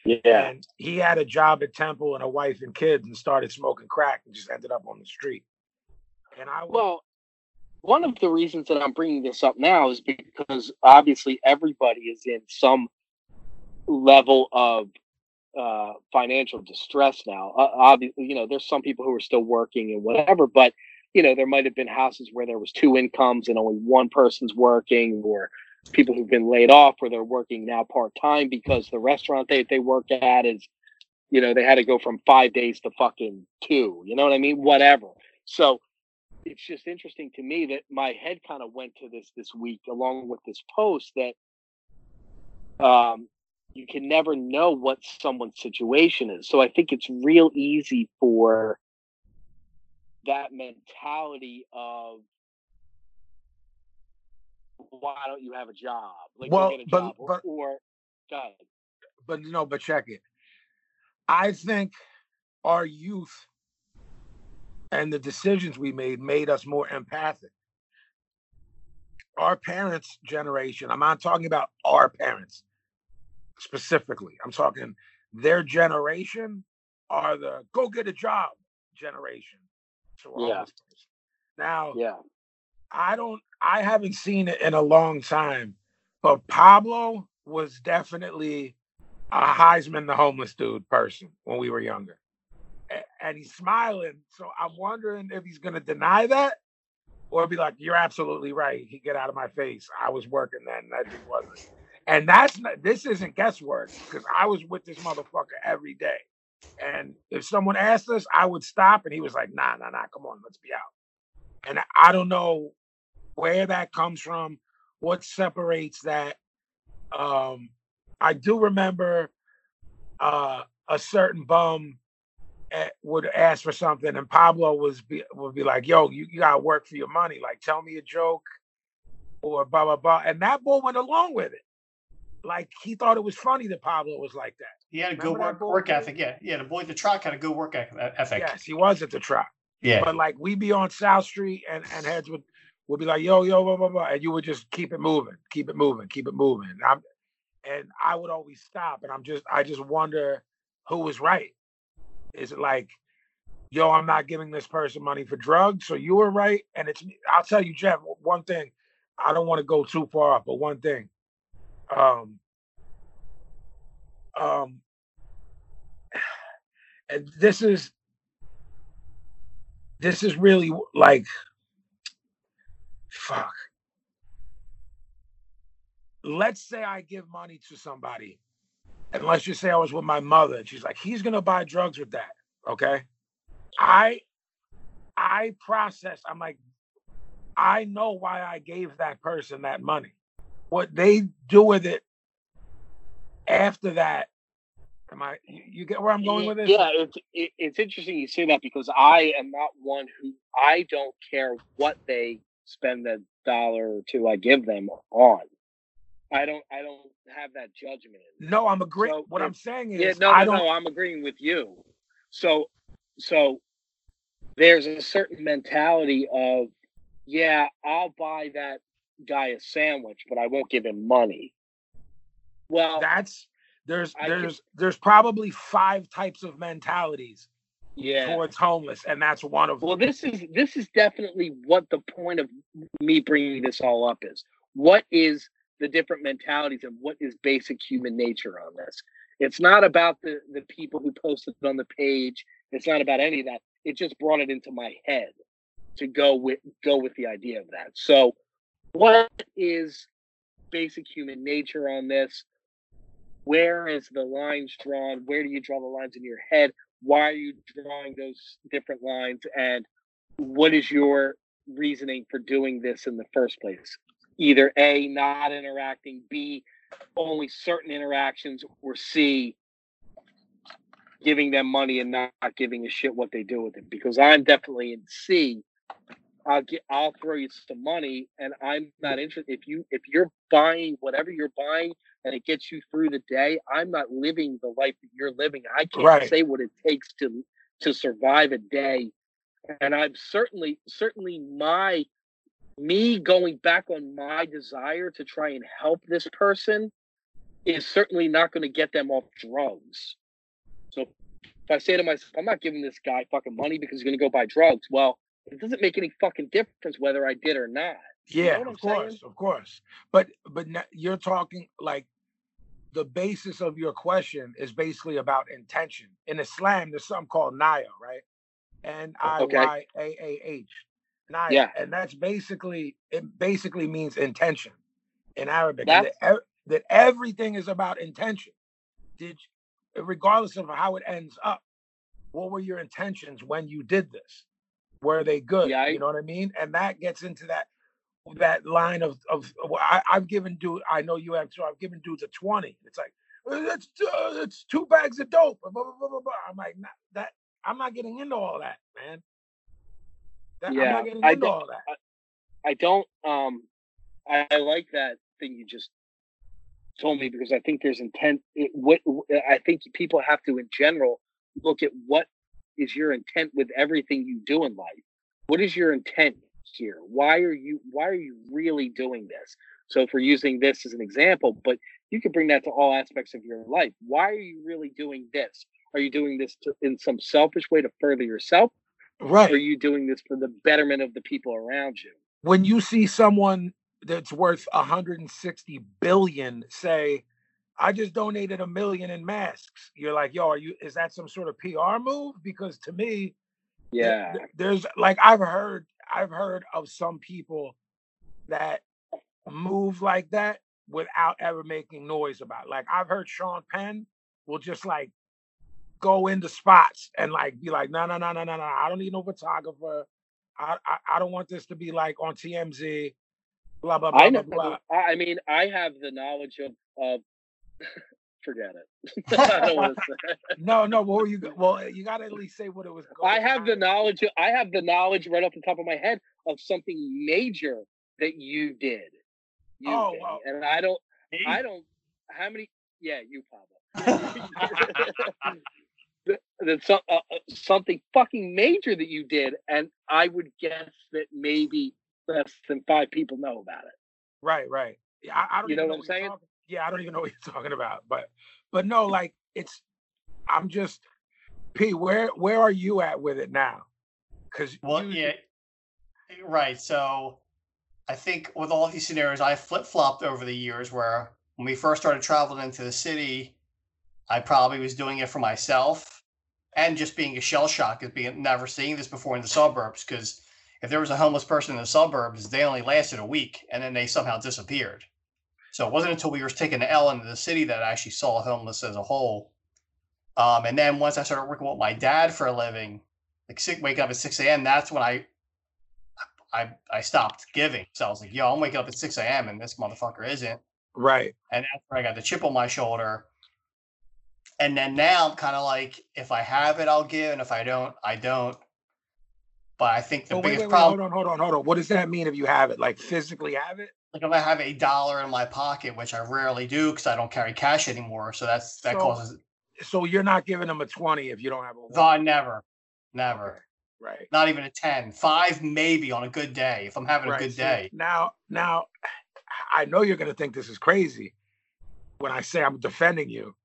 Yeah. and he had a job at Temple and a wife and kids and started smoking crack and just ended up on the street. And I was, Well, one of the reasons that I'm bringing this up now is because obviously everybody is in some level of uh, financial distress now. Uh, obviously, you know, there's some people who are still working and whatever, but you know, there might have been houses where there was two incomes and only one person's working, or people who've been laid off where they're working now part time because the restaurant they they work at is, you know, they had to go from five days to fucking two. You know what I mean? Whatever. So it's just interesting to me that my head kind of went to this this week along with this post that um you can never know what someone's situation is so i think it's real easy for that mentality of why don't you have a job like Well, get a but- job or, but- or ahead. but no, but check it. I think our youth and the decisions we made made us more empathic. Our parents' generation, I'm not talking about our parents specifically. I'm talking their generation are the go get a job generation. To a Yeah. Now, yeah I don't I haven't seen it in a long time, but Pablo was definitely a Heisman the homeless dude person when we were younger. And he's smiling. So I'm wondering if he's gonna deny that or be like, You're absolutely right. He get out of my face. I was working then. That just wasn't. And that's not this isn't guesswork because I was with this motherfucker every day. And if someone asked us, I would stop and he was like, nah, nah, nah, come on, let's be out. And I don't know where that comes from, what separates that. Um, I do remember uh, a certain bum eh, would ask for something, and Pablo was be, would be like, "Yo, you, you gotta work for your money. Like, tell me a joke, or blah blah blah." And that boy went along with it. Like he thought it was funny that Pablo was like that. He had a good Remember work, work ethic. Yeah, yeah. The boy, the truck had a good work ethic. Yes, he was at the trap. Yeah, But like we be on South Street and and heads would would be like yo yo blah blah blah, and you would just keep it moving, keep it moving, keep it moving. And I'm and I would always stop, and I'm just I just wonder who was right. Is it like, yo, I'm not giving this person money for drugs, so you were right? And it's I'll tell you, Jeff, one thing. I don't want to go too far but one thing. Um. Um. And this is this is really like fuck let's say i give money to somebody and let's just say i was with my mother and she's like he's gonna buy drugs with that okay i i process i'm like i know why i gave that person that money what they do with it after that am i you, get where i'm going with this Yeah, it's it, it's interesting you say that because I am not one who I don't care what they spend the dollar or two I give them on. I don't I don't have that judgment. no i'm agreeing So what i'm saying is Yeah, no, i no, don't no, I'm agreeing with you. So, so there's a certain mentality of, yeah, I'll buy that guy a sandwich, but I won't give him money. Well, that's there's I can- there's there's probably five types of mentalities yeah. towards homeless and that's one of them Well, this is this is definitely what the point of me bringing this all up is. What is the different mentalities and what is basic human nature on this? It's not about the the people who posted it on the page. It's not about any of that. It just brought it into my head to go with go with the idea of that. So, what is basic human nature on this? Where is the lines drawn? Where do you draw the lines in your head? Why are you drawing those different lines? And what is your reasoning for doing this in the first place? Either A, not interacting, B, only certain interactions, or C, giving them money and not, giving a shit what they do with it. Because I'm definitely in C. I'll get I'll throw you some money and I'm not interested if you if you're buying whatever you're buying and it gets you through the day, I'm not living the life that you're living. I can't Right. say what it takes to to survive a day. And I'm certainly certainly my me going back on my desire to try and help this person is certainly not going to get them off drugs. So if I say to myself, I'm not giving this guy fucking money because he's going to go buy drugs, well, it doesn't make any fucking difference whether I did or not. You know yeah of I'm saying? course of course but but n- you're talking like the basis of your question is basically about intention in islam there's something called naya right n-i-y-a-a-h naya Yeah. and that's basically it basically means intention in arabic that, ev- that everything is about intention did you, regardless of how it ends up what were your intentions when you did this were they good Yeah, I- you know what i mean and that gets into that that line of of well, I, I've given dude I know you have too. I've given dudes a twenty. It's like "Uh, that's uh, it's two bags of dope. Blah, blah, blah. I'm like "Nah, that. I'm not getting into all that, man. That, I'm Yeah, not getting I into don't- all that. I don't um I, I like that thing you just told me because I think there's intent it, what I think people have to in general look at what is your intent with everything you do in life. What is your intent here? Why are you why are you really doing this? So if we're using this as an example, but you can bring that to all aspects of your life. Why are you really doing this? Are you doing this to, in some selfish way to further yourself? Right. Or are you doing this for the betterment of the people around you? when you see someone that's worth 160 billion say i just donated a million in masks you're like yo are you is that some sort of pr move because to me Yeah. th- there's like i've heard i've heard of some people that move like that without ever making noise about it. like i've heard sean penn will just like go into spots and like be like no no no no no no i don't need no photographer I, I I don't want this to be like on TMZ, blah blah blah I blah know. blah. I I mean, I have the knowledge of of. forget it. I don't want to say. No, no. What were you? go- Well, you got to at least say what it was. I going have the knowledge. I have the knowledge right off the top of my head of something major that you did. You Oh, did. well. and I don't. Me? I don't. how many? Yeah, you, Pablo. That- That's some, uh, uh, something fucking major that you did, and I would guess that maybe less than five people know about it. Right, right. Yeah, I, I don't You even know know what what I'm saying? Yeah, I don't even know what you're talking about. But but no, like it's I'm just P, where where are you at with it now? Cause Well, you- yeah, eh, right. So I think with all these scenarios, I flip flopped over the years where when we first started traveling into the city, I probably was doing it for myself and just being a shell shock as being never seeing this before in the suburbs. Because if there was a homeless person in the suburbs, they only lasted a week and then they somehow disappeared. So it wasn't until we were taking the L into the city that I actually saw homeless as a whole. Um, and then once I started working with my dad for a living, like six, waking up at 6 a.m., that's when I I I stopped giving. So I was like, yo, I'm waking up at 6 a.m. and this motherfucker isn't. right. And that's where I got the chip on my shoulder. And then now I'm kind of like, if I have it, I'll give, and if I don't, I don't. But I think the Oh, wait, biggest wait, wait, problem, hold on, hold on, hold on. What does that mean if you have it? Like physically have it? Like if I have a dollar in my pocket, which I rarely do because I don't carry cash anymore, so that's that So- causes. So you're not giving them a 20 if you don't have a No, never, never, Okay, Right. not even a 10, five maybe on a good day if I'm having a good see, day. Now now I know you're gonna think this is crazy when I say I'm defending you.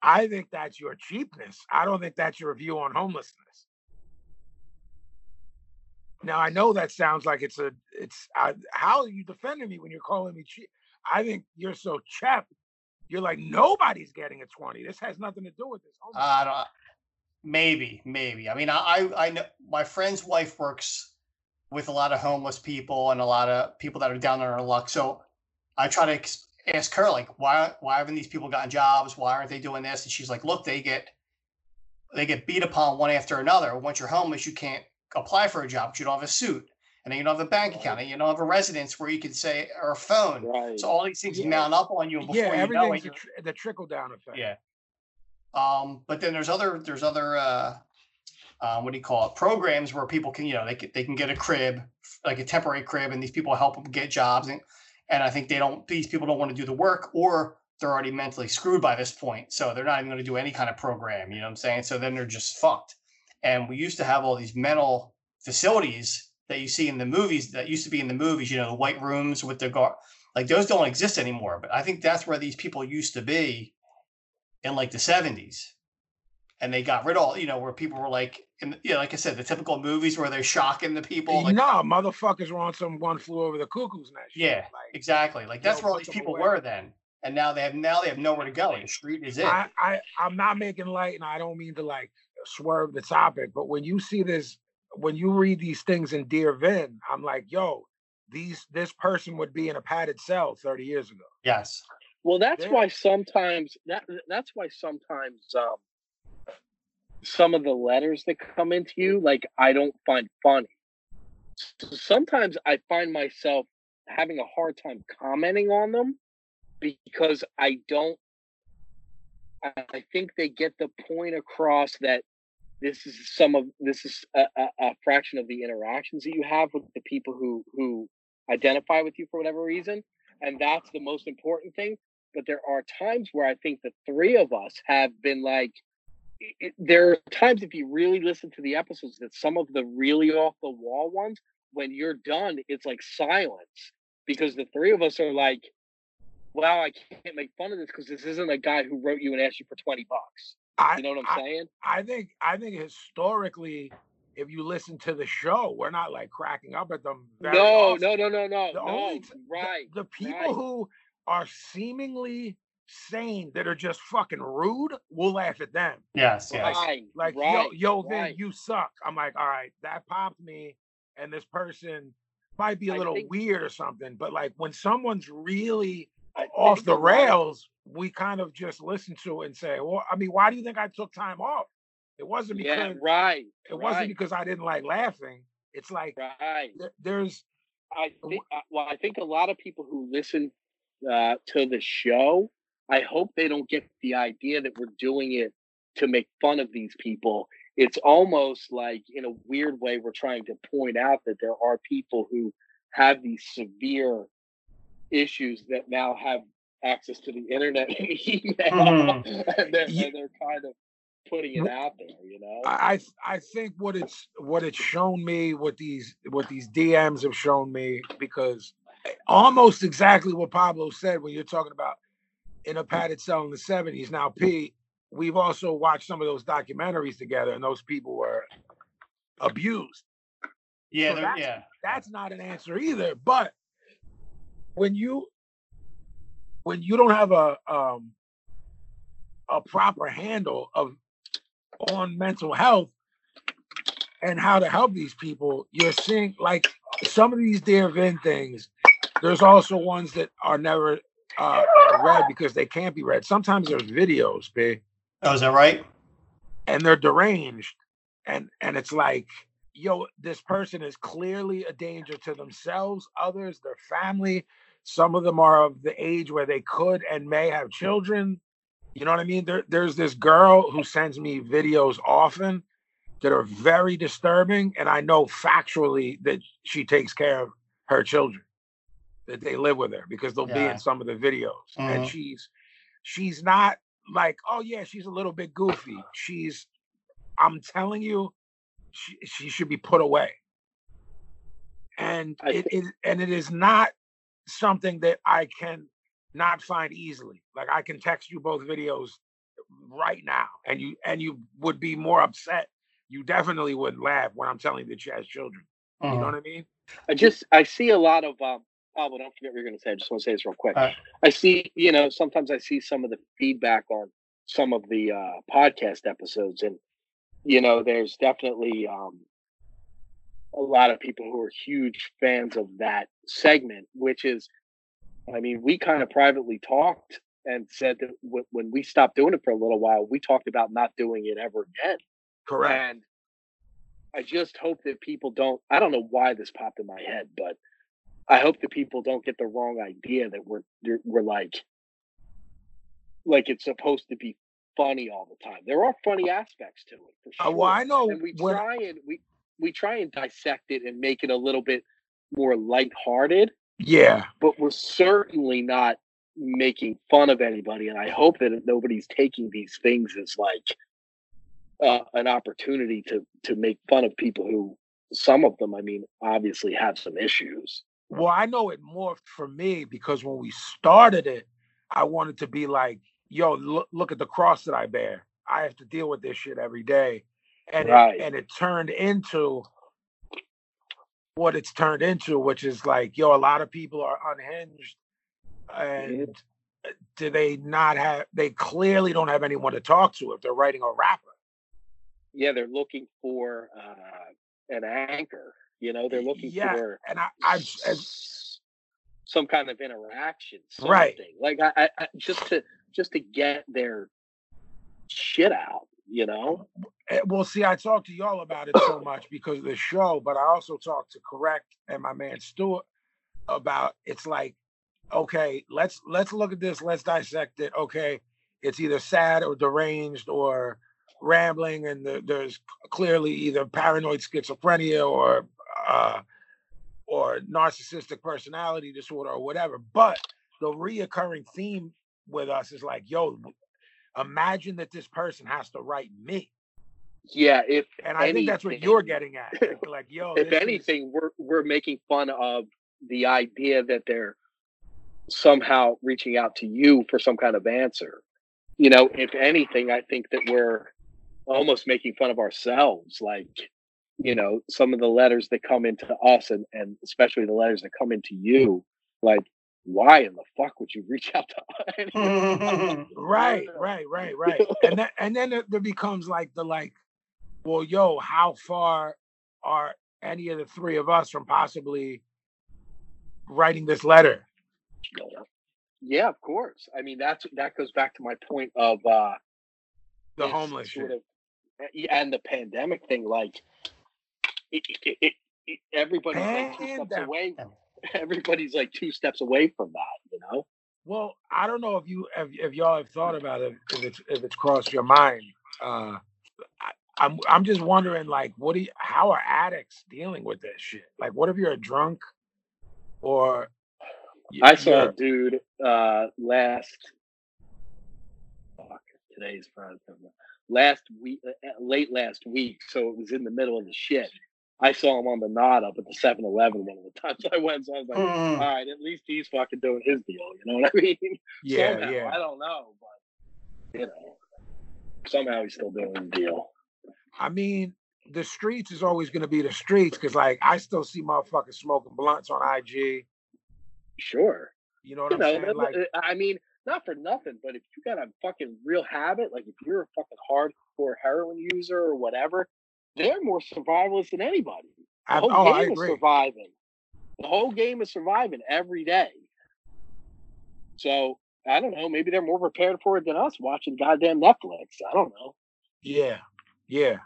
I think that's your cheapness. I don't think that's your view on homelessness. Now I know that sounds like it's a it's uh, how are you defending me when you're calling me cheap? I think you're so chapped. You're like nobody's getting a 20. This has nothing to do with this. homeless I don't. Maybe, maybe. I mean, I, I, I know my friend's wife works with a lot of homeless people and a lot of people that are down on their luck. So I try to ex- ask her, like, why, why haven't these people gotten jobs? Why aren't they doing this? And she's like, look, they get, they get beat upon one after another. Once you're homeless, you can't apply for a job because you don't have a suit, and then you don't have a bank account, and you don't have a residence where you can say or a phone. Right. So all these things Yeah. mount up on you, and before yeah, you know it, a tr- the trickle down effect. yeah. Um, but then there's other there's other uh, um, what do you call it programs where people can you know they can, they can get a crib like a temporary crib and these people help them get jobs and and I think they don't these people don't want to do the work or they're already mentally screwed by this point so they're not even going to do any kind of program you know what I'm saying so then they're just fucked and we used to have all these mental facilities that you see in the movies that used to be in the movies you know the white rooms with the guard like those don't exist anymore but I think that's where these people used to be in like the 70s and they got rid of all you know where people were like in yeah like i said the typical movies where they're shocking the people like no, motherfuckers were on some one flew over the cuckoo's nest. Yeah, like, exactly like that's where all these people away. were then and now they have now they have nowhere to go the street is it I, I I'm not making light, and I don't mean to like swerve the topic, but when you see this, when you read these things in Dear Vin, I'm like, yo, these this person would be in a padded cell 30 years ago. yes Well, that's Yeah. why sometimes that that's why sometimes um some of the letters that come into you, like I don't find funny. So sometimes I find myself having a hard time commenting on them because I don't. I- think they get the point across that this is some of this is a, a, fraction of the interactions that you have with the people who who identify with you for whatever reason, and that's the most important thing. But there are times where I think the three of us have been like, it- there are times if you really listen to the episodes that some of the really off the wall ones, when you're done, it's like silence because the three of us are like, wow, I can't make fun of this because this isn't a guy who wrote you and asked you for 20 bucks. I You know what I'm I, saying? I think I think historically, if you listen to the show, we're not like cracking up at them. Very No, no, no, no, no, The no. only t- the- right. The, people right. who are seemingly sane that are just fucking rude, we'll laugh at them. yes yes Right. Like, right, yo, yo, Vin, right. you suck. I'm like, all right, that popped me. And this person might be a I little think- weird or something. But like when someone's really I off the a lot of- rails, we kind of just listen to it and say, well, I mean, why do you think I took time off? It wasn't because Yeah, right. it wasn't because I didn't like laughing. It's like Right. th- there's I think well, I think a lot of people who listen uh, to the show, I hope they don't get the idea that we're doing it to make fun of these people. It's almost like, in a weird way, we're trying to point out that there are people who have these severe issues that now have access to the internet and email, Mhm. and, they're, Ye- and they're kind of putting it out there. You know, I I think what it's what it's shown me, what these what these DMs have shown me, because almost exactly what Pablo said when you're talking about in a padded cell in the 70s. Now, P, we've also watched some of those documentaries together, and those people were abused. Yeah, So that's- yeah. That's not an answer either. But when you when you don't have a um a proper handle of on mental health and how to help these people, you're seeing like some of these Dear Vin things. There's also ones that are never uh, read because they can't be read. Sometimes there's videos, big, Oh, is that right? and they're deranged, and and it's like, yo, this person is clearly a danger to themselves, others, their family. Some of them are of the age where they could and may have children. You know what I mean? There, there's this girl who sends me videos often that are very disturbing, and I know factually that she takes care of her children, that they live with her because they'll be in some of the videos, and Mhm. she's she's not like, oh yeah, she's a little bit goofy. She's, I'm telling you, she she should be put away, and it is and it is not something that I can not find easily. Like I can text you both videos right now, and you and you would be more upset. You definitely would laugh when I'm telling you that she has children. You know Mhm. what I mean? I just I see a lot of um. Pablo, don't forget what you're going to say. I just want to say this real quick. Alright. I see, you know, sometimes I see some of the feedback on some of the uh, podcast episodes, and you know, there's definitely um, a lot of people who are huge fans of that segment, which is, I mean, we kind of privately talked and said that w- when we stopped doing it for a little while, we talked about not doing it ever again. Correct. And I just hope that people don't. I don't know why this popped in my head, but I hope that people don't get the wrong idea that we're we're- we're like like it's supposed to be funny all the time. There are funny aspects to it for Uh, sure, well, I know and we when try and we we try and dissect it and make it a little bit more lighthearted yeah, but we're certainly not making fun of anybody and i hope that nobody's taking these things as like uh, an opportunity to to make fun of people who some of them i mean obviously have some issues Well, I know it morphed for me because when we started it, I wanted to be like, yo, look, look at the cross that I bear. I have to deal with this shit every day. And Right. it, and it turned into what it's turned into, which is like, yo, a lot of people are unhinged and uh, do they not have they clearly don't have anyone to talk to if they're writing a rapper. yeah they're looking for uh, an anchor you know they're looking Yeah, for And I I as, some kind of interaction something Right. like I, I just to just to get their shit out you know Eh, Well, see, I talked to y'all about it so much because of the show, but I also talked to Correct and my man Stuart about it's like, okay, let's let's look at this, let's dissect it. Okay, it's either sad or deranged or rambling, and the, there's clearly either paranoid schizophrenia or uh, or narcissistic personality disorder or whatever. But the reoccurring theme with us is like, yo, imagine that this person has to write me. yeah if And I think that's what you're getting at. Like, yo, if this is- anything, we're we're making fun of the idea that they're somehow reaching out to you for some kind of answer. You know, if anything, I think that we're almost making fun of ourselves. Like, you know, some of the letters that come into us, and and especially the letters that come into you, like. Why in the fuck would you reach out to us? right, right, right, right. And then and then it, there becomes like the like, well, yo, how far are any of the three of us from possibly writing this letter? Yeah, of course. I mean, that's that goes back to my point of uh The homeless sort shit. of and the pandemic thing. Like, it, it, it, like two steps away. Everybody's like two steps away from that. You know. Well, I don't know if you if, if y'all have thought about it, if it's if it's crossed your mind. Uh, I, I'm I'm just wondering, like, what do you, how are addicts dealing with this shit? Like, what if you're a drunk, or I saw a dude uh last fuck today's Friday. Last week uh, late last week, so it was in the middle of the shit. I saw him on the nod up at the 7-Eleven one of the times I went, so I was like, Mm. all right, at least he's fucking doing his deal. You know what I mean? Yeah, somehow, yeah. I don't know, but you know, somehow he's still doing his deal. I mean, the streets is always going to be the streets because, like, I still see motherfuckers smoking blunts on IG. Sure. You know what You I'm know, saying? Like, uh, I mean, not for nothing, but if you got a fucking real habit, like if you're a fucking hardcore heroin user or whatever, they're more survivalists than anybody. The I, whole oh, I game is agree. surviving. The whole game is surviving every day. So I don't know. Maybe they're more prepared for it than us watching goddamn Netflix. I don't know. Yeah, yeah.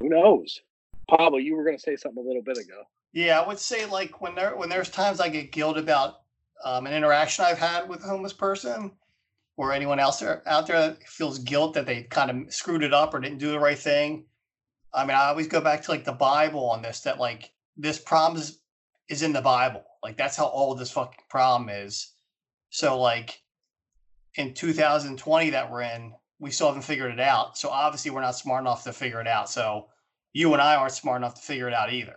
Who knows? Pablo, you were going to say something a little bit ago. Yeah, I would say like when there when there's times I get guilt about um, an interaction I've had with a homeless person or anyone else out there that feels guilt that they kind of screwed it up or didn't do the right thing. I mean, I always go back to like the Bible on this that like this problem is, is in the Bible. Like that's how old this fucking problem is. So like in 2020 that we're in, we still haven't figured it out. So obviously we're not smart enough to figure it out. So you and I aren't smart enough to figure it out either.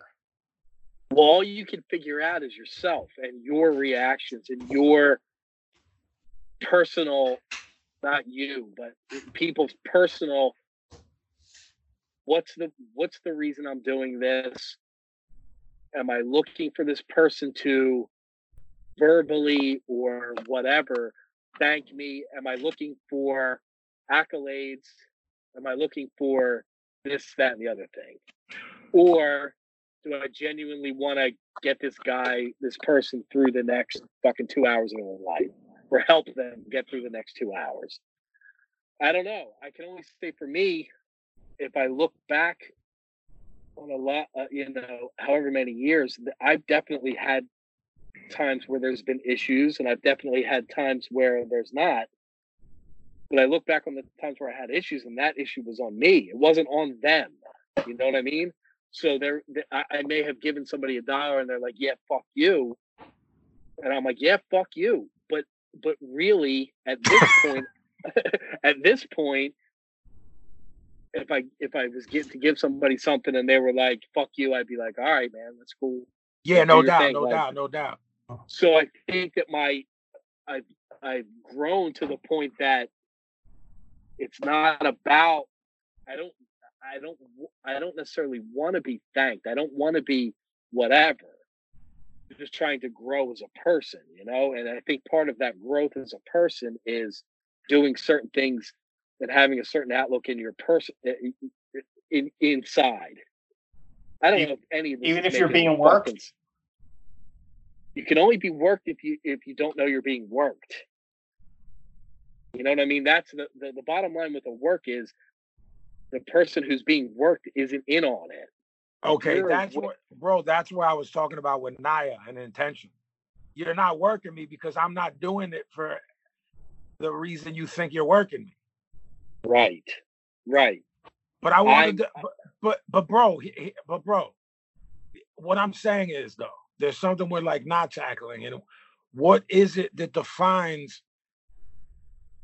Well, all you can figure out is yourself and your reactions and your personal, not you, but people's personal. What's the what's the reason I'm doing this? Am I looking for this person to verbally or whatever thank me? Am I looking for accolades? Am I looking for this, that, and the other thing? Or do I genuinely want to get this guy, this person through the next fucking two hours of their life or help them get through the next two hours? I don't know. I can only say for me, if I look back on a lot, uh, you know, however many years, I've definitely had times where there's been issues and I've definitely had times where there's not. But I look back on the times where I had issues and that issue was on me. It wasn't on them. You know what I mean? So there, I, I may have given somebody a dollar, and they're like, "Yeah, fuck you," and I'm like, "Yeah, fuck you." But but really, at this point, at this point, if I if I was get to give somebody something and they were like, "Fuck you," I'd be like, "All right, man, that's cool." Yeah, no doubt, thing, no like- doubt, no doubt. So I think that my I've I've grown to the point that it's not about I don't I don't I don't necessarily want to be thanked. I don't want to be whatever. I'm just trying to grow as a person, you know? And I think part of that growth as a person is doing certain things and having a certain outlook in your person uh, in inside. I don't Even- know if any of even if you're being worked? You can only be worked if you if you don't know you're being worked. You know what I mean? That's the, the, the bottom line with the work is the person who's being worked isn't in on it. Okay, You're that's what, bro. That's what I was talking about with Naya and intention. You're not working me because I'm not doing it for the reason you think you're working me. Right. Right. But I wanted I'm- to, but, but but bro, but bro, what I'm saying is though, there's something we're like not tackling, and what is it that defines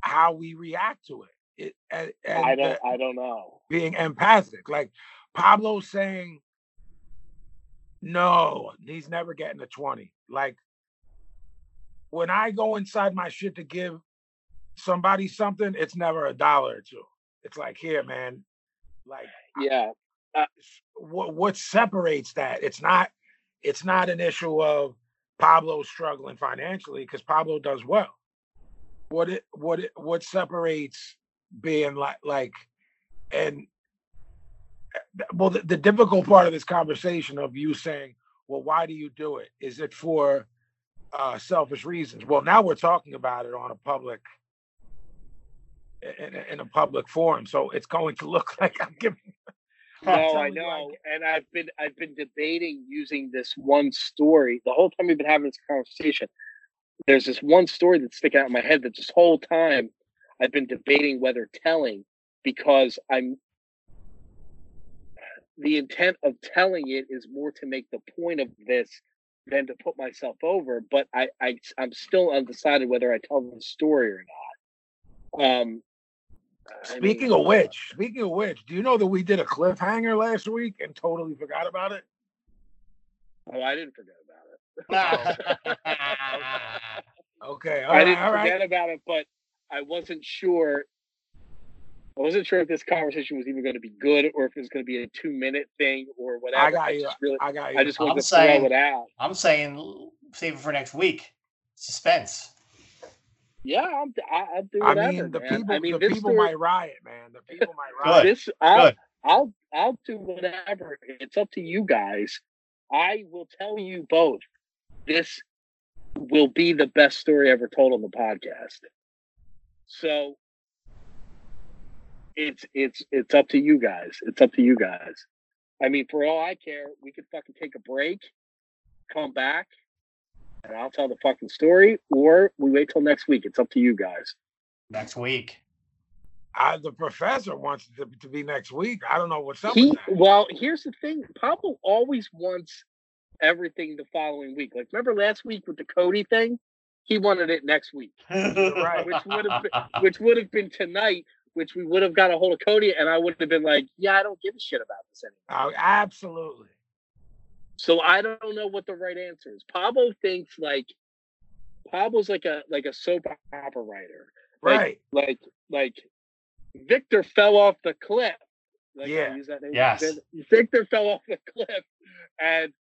how we react to it? It and, and I don't I don't know. being empathic, like Pablo saying, "No, he's never getting a 20." Like when I go inside my shit to give somebody something, it's never a dollar or two. It's like, here, man. Like Yeah. what what separates that? It's not it's not an issue of Pablo struggling financially because Pablo does well. What it what it what separates being like like and uh, well the, the difficult part of this conversation of you saying, well, why do you do it? Is it for uh selfish reasons? Well, now we're talking about it on a public in, a- in a public forum. So it's going to look like I'm giving No, I I know. And I've been I've been debating using this one story the whole time we've been having this conversation. There's this one story that's sticking out in my head that this whole time I've been debating whether telling because I'm the intent of telling it is more to make the point of this than to put myself over. But I, I I'm still undecided whether I tell the story or not. Um, I mean, Speaking of which, speaking of which, do you know that we did a cliffhanger last week and totally forgot about it? oh, I didn't forget about it. Oh. Okay, all I right, didn't all right. forget about it, but I wasn't sure. I wasn't sure if this conversation was even going to be good or if it was going to be a two minute thing or whatever. I got you. just really, I got you. I just wanted I'm to saying- throw it out. I'm saying save it for next week. Suspense. Yeah, I'm, I, I'll do I whatever. mean, the man. people, I mean, the people story- might riot, man. The people might riot. This, I'll, Good. I'll, I'll do whatever. It's up to you guys. I will tell you both. This will be the best story ever told on the podcast. So it's it's it's up to you guys. It's up to you guys. I mean, for all I care, we could fucking take a break, come back, and I'll tell the fucking story, or we wait till next week. It's up to you guys. Next week. I, the professor wants it to, to be next week. I don't know what's up He with that. well, here's the thing. Pablo always wants everything the following week. Like remember last week with the Cody thing? He wanted it next week, Right. which would have been, which would have been tonight, which we would have got a hold of Cody, and I would have been like, "Yeah, I don't give a shit about this anymore." Uh, absolutely. So I don't know what the right answer is. Pablo thinks like Pablo's like a like a soap opera writer. Like- Right. Like like Victor fell off the cliff. Like, can I Yeah. use that? Yes. Victor fell off the cliff, and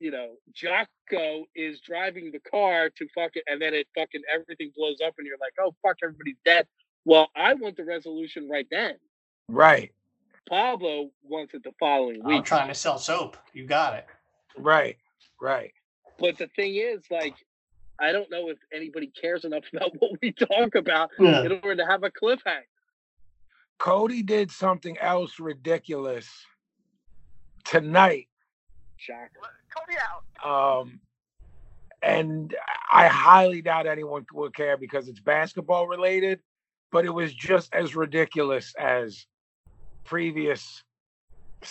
you know Jocko is driving the car to fucking, and then it fucking everything blows up, and you're like, oh fuck, everybody's dead. Well, I want the resolution right then. Right. Pablo wants it the following week. I'm trying to sell soap. You got it. Right. Right. But the thing is, like, I don't know if anybody cares enough about what we talk about Yeah. in order to have a cliffhanger. Cody did something else ridiculous tonight. Shocker. Cody out. Um, and I highly doubt anyone will care because it's basketball related, but it was just as ridiculous as previous.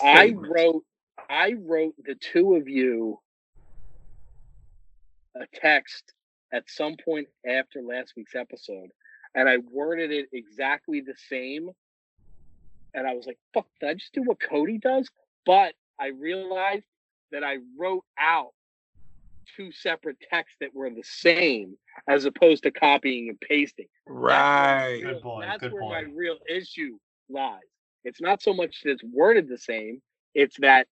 I wrote, I wrote the two of you a text at some point after last week's episode, and I worded it exactly the same. And I was like, "Fuck, did I just do what Cody does?" But I realized that I wrote out two separate texts that were the same, as opposed to copying and pasting. right. Good boy, That's good where my real issue lies. It's not so much that it's worded the same; it's that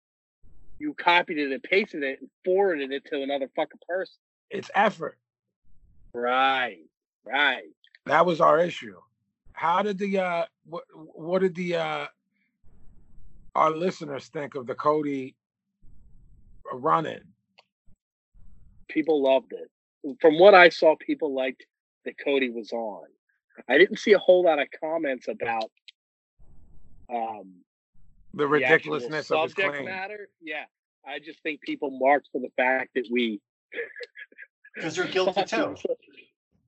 you copied it and pasted it and forwarded it to another fucking person. It's effort. Right, right. That was our issue. How did the uh what what did the uh our listeners think of the Cody run in? People loved it. From what I saw, people liked that Cody was on. I didn't see a whole lot of comments about um the actual ridiculousness of his subject claim. matter. Yeah, I just think people marked for the fact that we Because you're guilty too.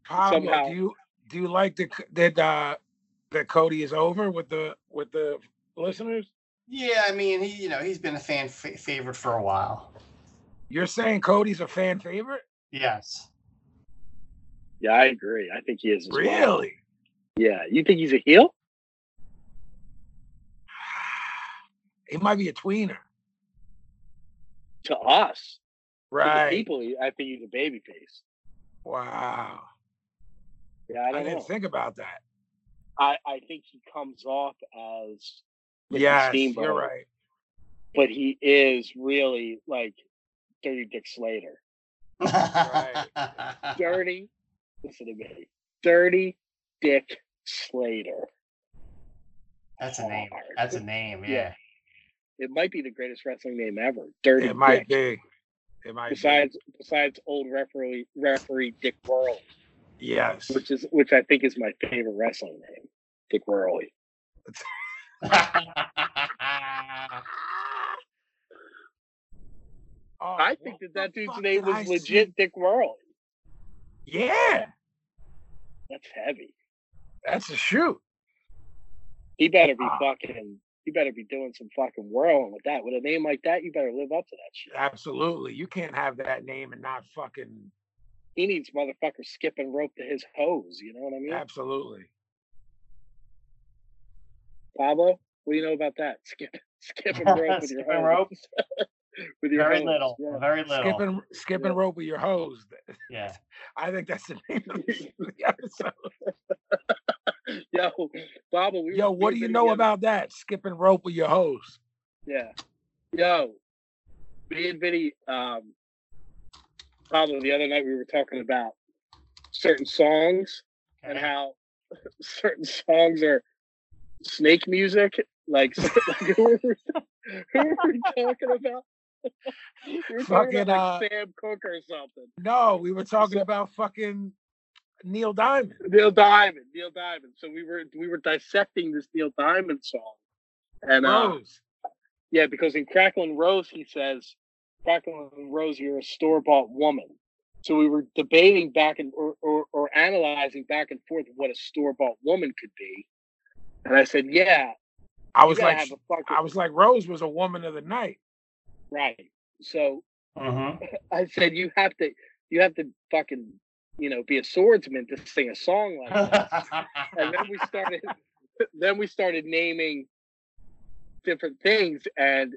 Pablo, somehow- do you do you like the that uh that Cody is over with the with the listeners? Yeah, I mean, he, you know, he's been a fan fa- favorite for a while. You're saying Cody's a fan favorite? Yes. Yeah, I agree. I think he is. As well. Really? Yeah. You think he's a heel? He might be a tweener. To us, to the Right. people, I think he's a baby face. Wow. Yeah, I I, don't didn't know. think about that. I, I think he comes off as Ricky yes, Steamboat, you're right. but he is really like Dirty Dick Slater. Dirty, listen to me. Dirty Dick Slater. That's a name. That's a name. Yeah. Yeah. It might be the greatest wrestling name ever. Dirty It might Dick. be. It might Besides, besides old referee referee Dick Woehrle, be. Yes. which is which I think is my favorite wrestling name, Dick Woehrle. Oh, I think that that dude's name was I legit see? Dick Woehrle. Yeah, That's heavy. that's a shoot. He better be Ah. fucking. You better be doing some fucking whirling with that. With a name like that, you better live up to that shit. Absolutely. You can't have that name and not fucking He needs motherfucker skipping rope to his hose. You know what I mean? absolutely. Pablo, what do you know about that? Skip, skipping rope with your Skipping hose. rope? with your Very hose, little. yeah. Very little. Skipping skipping rope with your hose. Yeah. I think that's the name of the episode. Yo, Pablo, we Yo, what do you know together- about that? Skipping rope with your hose. Yeah. Yo, me and Vinnie, um, Pablo, the other night we were talking about certain songs and how certain songs are snake music. Like, like who, were we, who were we talking about? Talking Fucking, about like uh, Sam Cooke or something. No, we were talking So- about fucking Neil Diamond. Neil Diamond, Neil Diamond. So we were we were dissecting this Neil Diamond song, and uh, Rose. Yeah, because in Crackling Rose, he says, Crackling Rose, you're a store bought woman. So we were debating back and or, or, or analyzing back and forth what a store bought woman could be. And I said, Yeah, I was like fucking I was like Rose was a woman of the night. Right. So Mhm. I said you have to you have to fucking you know be a swordsman to sing a song like that. and then we started then we started naming different things and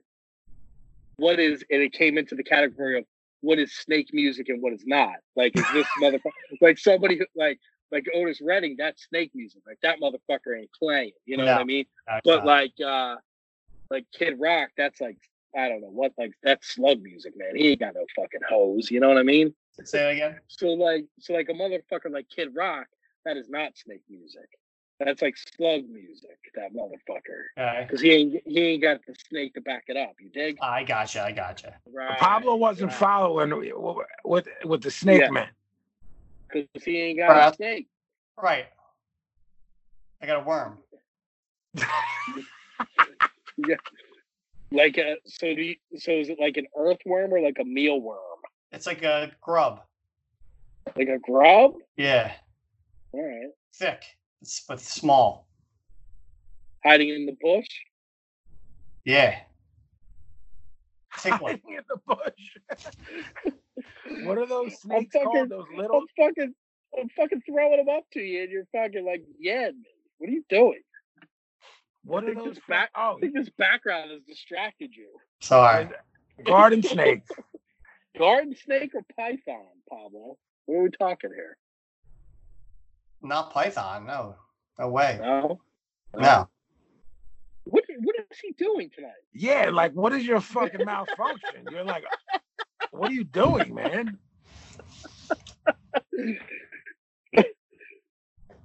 what is and it came into the category of what is snake music and what is not like is this motherfucker like somebody like like Otis Redding that's snake music like that motherfucker ain't playing you know what I mean That's but not- like uh like Kid Rock that's like I don't know what like that's slug music man he ain't got no fucking hose you know what I mean say it again. so like, so like a motherfucker like Kid Rock, that is not snake music. That's like slug music. That motherfucker, Okay. because he ain't he ain't got the snake to back it up. You dig? I gotcha. I gotcha. Right. Pablo wasn't right. following with with the snake Yeah. man. because he ain't got Right. a snake. Right. I got a worm. Like a so do you, so is it like an earthworm or like a mealworm? It's like a grub. Like a grub? Yeah. All right, Thick. But small. hiding in the bush. Yeah. Thick one. Hiding in the bush. what are those snakes fucking- called? Those little I'm fucking, I'm fucking throwing them up to you, and you're fucking like, yeah, man. What are you doing? What are those this back- Oh, I think this background has distracted you. Sorry. garden snake. Garden snake or python, Pablo? What are we talking here? Not Python. No. No way. No. No. What What is he doing tonight? Yeah, like what is your fucking malfunction? You're like, what are you doing, man?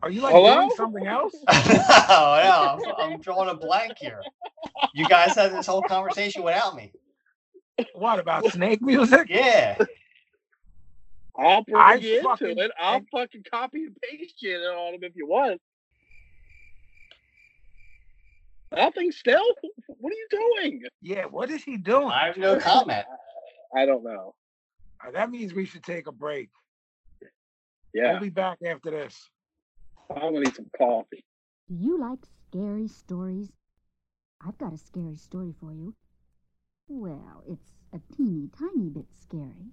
Are you like Hello? doing something else? oh, yeah. I'm, I'm drawing a blank here. You guys had this whole conversation without me. What about snake music? Yeah. I'll bring I you into fucking- it. I'll fucking copy and paste you on them if you want. Nothing still? What are you doing? Yeah, what is he doing? I have no comment. I don't know. Uh, That means we should take a break. Yeah, We'll be back after this. I'm gonna need some coffee. Do you like scary stories? I've got a scary story for you. Well, it's a teeny tiny bit scary.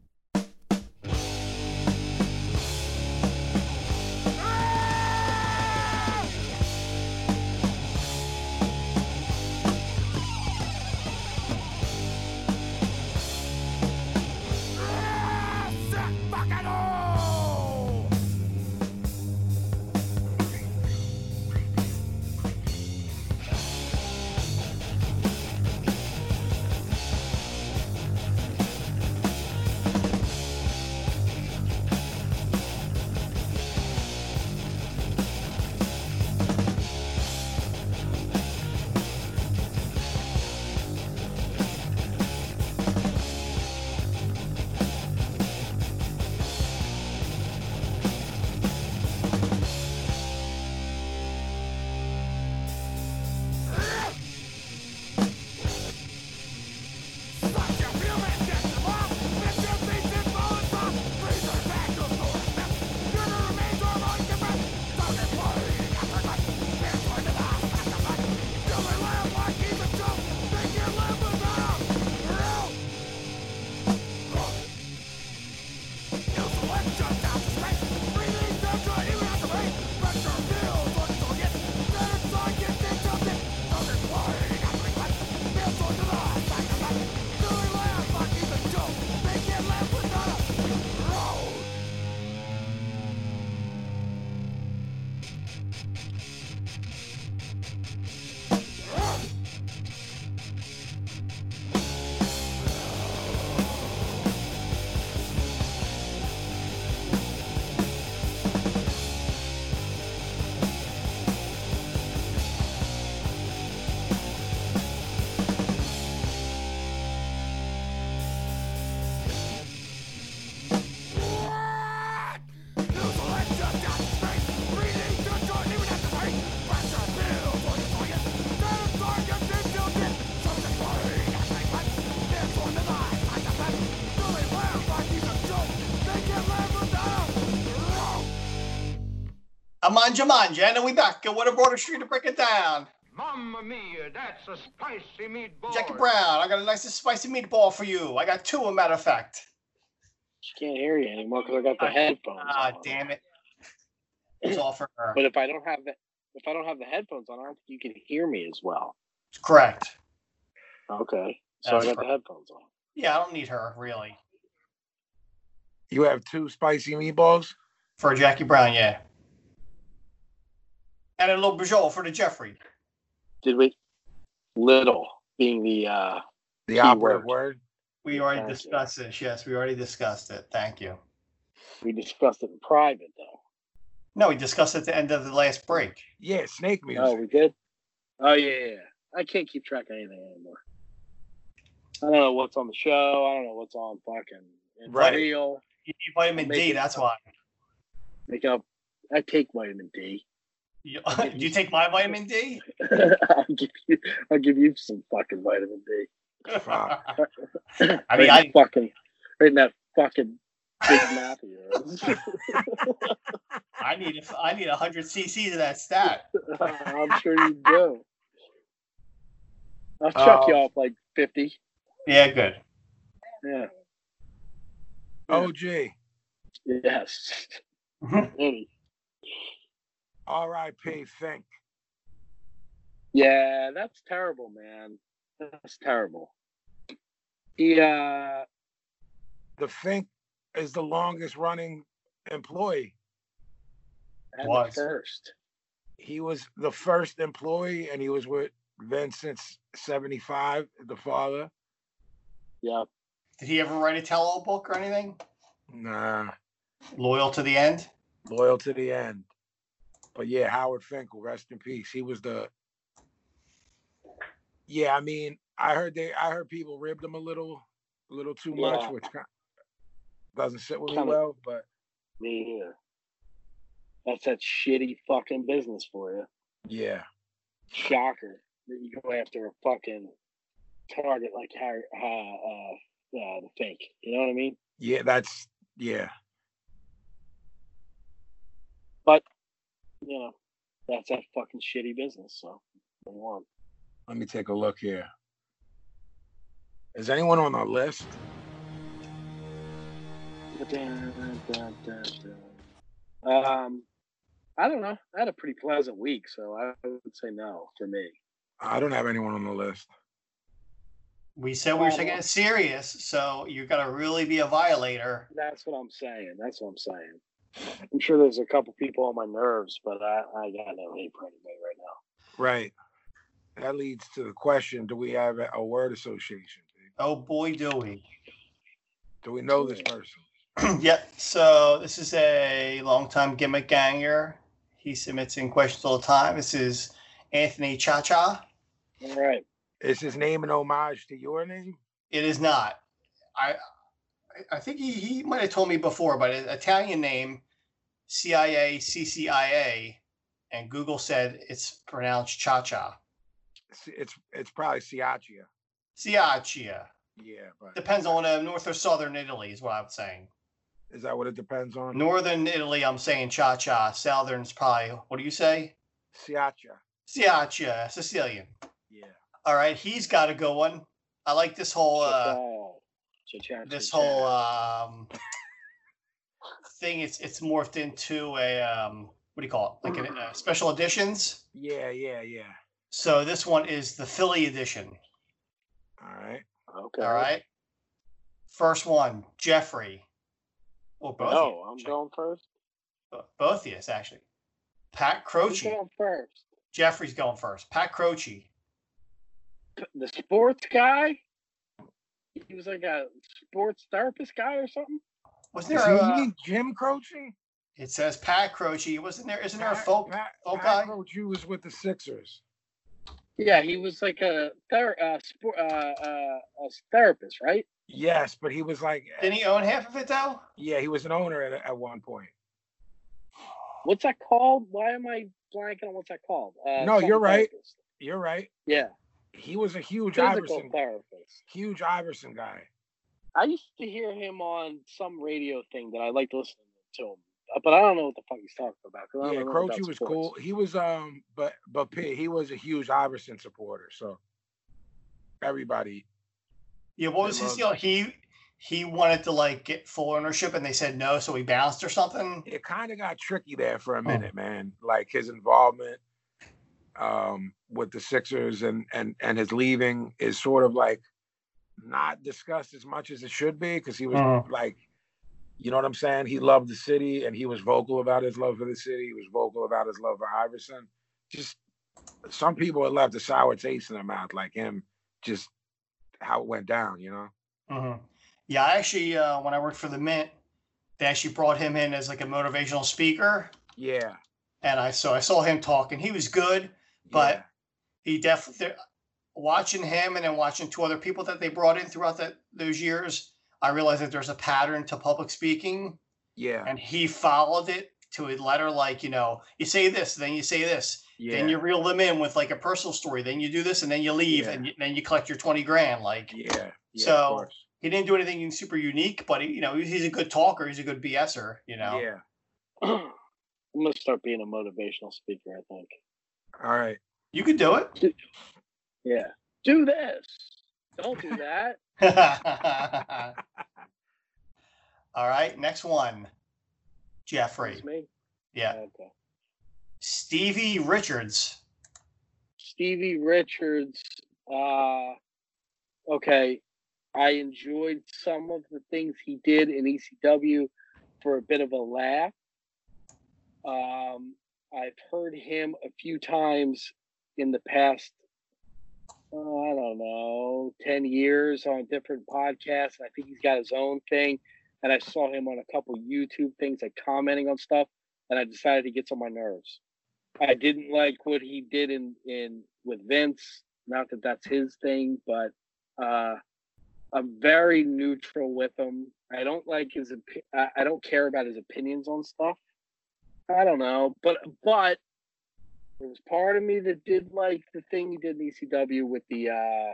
Manja Manja, and then we back at Waterborder Street to break it down. Mamma mia, that's a spicy meatball. Jackie Brown, I got a nice spicy meatball for you. I got two, a matter of fact. She can't hear you anymore because I got the headphones. Ah, on. damn it. It's all for her. But if I don't have the if I don't have the headphones on, I don't think you can hear me as well. Correct. Okay, so That's I got right. the headphones on. Yeah, I don't need her, really. You have two spicy meatballs. For Jackie Brown, yeah. And a little Bajol for the Jeffrey. Did we? Little being the uh The Key operative word. word. We already Thank you. discussed this. Yes, we already discussed it. Thank you. we discussed it in private though. No, we discussed it at the end of the last break. Yeah, snake music. Oh, we did. Oh yeah, yeah, yeah. I can't keep track of anything anymore. I don't know what's on the show. I don't know what's on fucking it's Right. real. You need vitamin D, that's up. why. Make up. I take vitamin D. You, you take my vitamin D? I'll give you. I'll give you some fucking vitamin D. Fuck. I Right mean, in I, that fucking right in that fucking big mouth of yours. I need a- I need 100 cc's of that stat. I'm sure you do. I'll chuck you Oh. off like fifty. Yeah, good. Yeah. OG. Yes. Mhm. Any. R.I.P. Fink. Yeah, that's terrible, man. That's terrible. He uh The Fink is the longest running employee. had Was. the first. He was the first employee, and he was with Vince since '75. The father. Yeah. Did he ever write a tell-all book or anything? Nah, Loyal to the end? loyal to the end. But yeah, Howard Finkel, rest in peace. He was the. Yeah, I mean, I heard they, I heard people ribbed him a little, a little too much, which kind doesn't sit with me well. But Me either. That's that shitty fucking business for you. yeah, Shocker that you go after a fucking target like Harry, uh, uh, uh, the fake. You know what I mean? yeah, that's yeah. You know, that's that fucking shitty business. So, move on. Let me take a look here. Is anyone on the list? Um, I don't know. I had a pretty pleasant week, so I would say no for me. I don't have anyone on the list. We said we were taking it serious, so you got to really be a violator. That's what I'm saying. That's what I'm saying. I'm sure there's a couple people on my nerves, but I, I got no hate for anybody right now. Right. That leads to the question: Do we have a, a word association? Oh boy, do we. Do we know this person? yep. So this is a longtime gimmick ganger. He submits in questions all the time. This is Anthony Cha Cha. All right. Is his name an homage to your name? It is not. I I think he, he might have told me before, but an Italian name, CIA CCIA, and Google said it's pronounced Cha Cha. It's it's, it's probably Siaccia. Ciaccia. Yeah, but Depends on uh, north or southern Italy, is what I'm saying. is that what it depends on? Northern Italy, I'm saying Cha Cha. Southern's probably, what do you say? Siaccia. Ciaccia, Sicilian. Yeah. All right, he's got a good one. I like this whole uh, Cha-cha, this cha-cha. whole um, thing. It's it's morphed into a um, what do you call it? Like a, uh special editions. Yeah, yeah, yeah. So this one is the Philly edition. All right. Okay. All right. First one, Jeffrey. Well, both. of No, I'm actually. going first. Both of us actually. Pat I'm Croce. going first. Jeffrey's going first. Pat Croce. The sports guy. He was like a sports therapist guy or something. Wasn't there? he A, Jim Croce? it says Pat Croce. Wasn't there? Isn't there a folk Pat, folk Pat guy? Croce was with the Sixers. Yeah, he was like a ther- uh, sport, uh, uh, a therapist, right? Yes, but he was like, Didn't he own half of it though? yeah, he was an owner at, at one point. What's that called? Why am I blanking on what's that called? Uh, No, you're right. therapist. You're right. Yeah, He was a huge physical Iverson, therapist. huge Iverson guy. I used to hear him on some radio thing that I liked listening to him but I don't know what the fuck he's talking about. 'cause I don't Yeah, know Croce was sports. cool. He was um, but but P, he was a huge Iverson supporter. So everybody, Yeah, what was They his deal? He he wanted to like get full ownership, and they said no, so he bounced or something. it kind of got tricky there for a Oh. minute, man. Like his involvement um with the Sixers and and and his leaving is sort of like not discussed as much as it should be because he was Mhm. like you know what I'm saying? He loved the city and he was vocal about his love for the city. He was vocal about his love for Iverson. Just some people had left a sour taste in their mouth, like him, just how it went down, you know? hmm Yeah, I actually uh, when I worked for the Mint, they actually brought him in as like a motivational speaker, Yeah. and I so I saw him talk, and he was good. But-. He definitely watching him and then watching two other people that they brought in throughout that those years. I realized that there's a pattern to public speaking, yeah. and he followed it to a letter. Like you know, you say this, then you say this, yeah. then you reel them in with like a personal story, then you do this, and then you leave, and Yeah. you, then you collect your twenty grand. Like yeah. yeah, So, he didn't do anything super unique, but he, you know, he's a good talker. He's a good BSer. You know. Yeah. I'm gonna start being a motivational speaker. I think. All right. You could do it. Yeah. Do this. Don't do that. All right, next one. Jeffrey. It's me. Yeah. Okay. Stevie Richards. Stevie Richards. Uh, okay. I enjoyed some of the things he did in ECW for a bit of a laugh. Um, I've heard him a few times in the past, oh, I don't know, 10 years on different podcasts. I think he's got his own thing. And I saw him on a couple YouTube things, like commenting on stuff, and I decided he gets on my nerves. I didn't like what he did in in with Vince. Not that that's his thing, but uh, I'm very neutral with him. I don't like his. I I don't care about his opinions on stuff. I don't know, but but there was part of me that did like the thing he did in ECW with the uh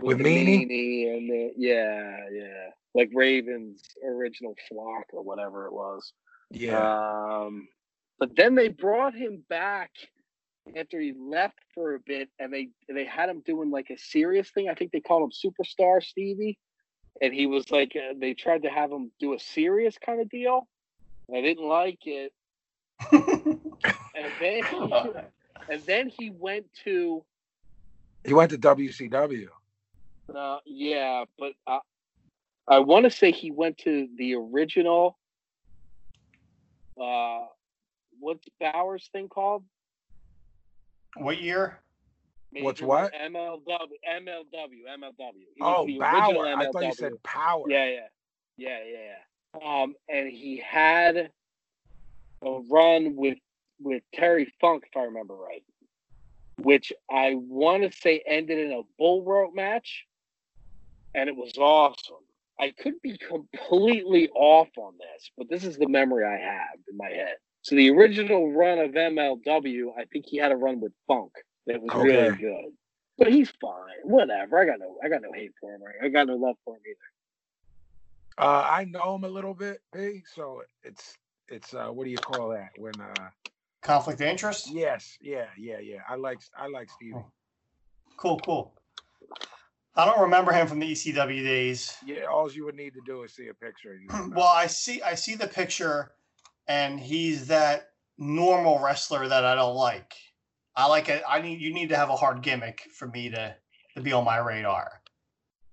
With the Meanie? Meanie and the yeah yeah like Raven's original flock or whatever it was. Yeah. Um, but then they brought him back after he left for a bit, and they they had him doing like a serious thing. I think they called him Superstar Stevie, and he was like uh, they tried to have him do a serious kind of deal. I didn't like it, and then and then he went to he went to WCW. uh, yeah, but I, I want to say he went to the original. Uh, what's Bauer's thing called? what year? What's what? MLW, MLW, MLW. He Oh, the original Bauer. I thought you said Power. Yeah, yeah, yeah, yeah, yeah. Um, and he had a run with with Terry Funk, if I remember right, which I want to say ended in a bull rope match, and it was awesome. I could be completely off on this, but this is the memory I have in my head. So the original run of MLW, I think he had a run with Funk that was really good. But he's fine. Whatever. I got no I got no hate for him. I got no love for him either. Uh, I know him a little bit, P. So it's it's uh, what do you call that? When uh, Conflict of interest? yes, yeah, yeah, yeah. I like I like Stevie. Cool, cool. I don't remember him from the ECW days. Yeah, all you would need to do is see a picture. Well, I see I see the picture and he's that normal wrestler that I don't like. I like it. I need you need to have a hard gimmick for me to to be on my radar.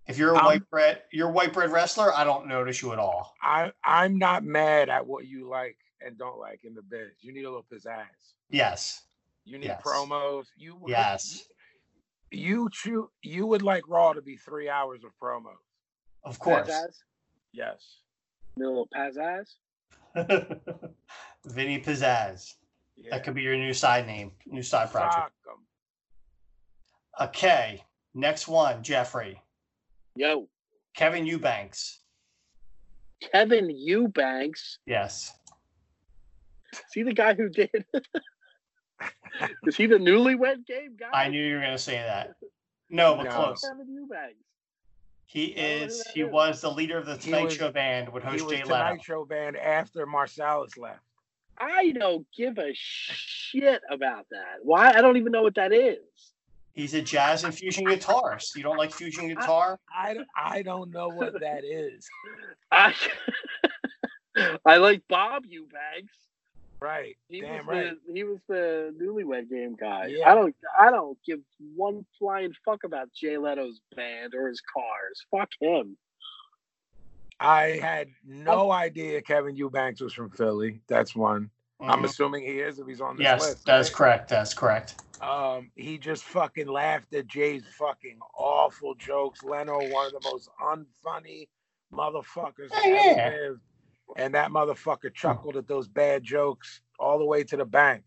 If you're a Um, white bread, you're a white bread wrestler, I don't notice you at all. I I'm not mad at what you like and don't like in the biz. You need a little pizzazz. Yes. You need Yes. promos. You would- Yes. You choo- You would like Raw to be three hours of promos. Of course. Pazaz? Yes. Little pizzazz. Vinny Pizzazz. Yeah. That could be your new side name, new side project. Fuck 'em. Okay. Next one, Jeffrey. Yo. Kevin Eubanks. Kevin Eubanks. Yes. Is he the guy who did? Is he the newlywed game guy? I knew you were gonna say that. No, but No. close. He I don't know who is. that He is. was the leader of the Tonight was- Show band with He host was Jay Leno. Tonight Show band after Marsalis left. I don't give a shit about that. Why? I don't even know what that is. He's a jazz and fusion guitarist. You don't like fusion guitar? I, don't- I don't know what that is. I I like Bob Eubanks. Right. He Damn was right. the he was the newlywed game guy. Yeah. I don't I don't give one flying fuck about Jay Leno's band or his cars. Fuck him. I had no idea Kevin Eubanks was from Philly. That's one. I'm Mhm. assuming he is if he's on this Yes, list. that's right? correct. That's correct. Um, he just fucking laughed at Jay's fucking awful jokes. Leno, one of the most unfunny motherfuckers that Yeah, yeah. Ever lived. And that motherfucker chuckled at those bad jokes all the way to the bank.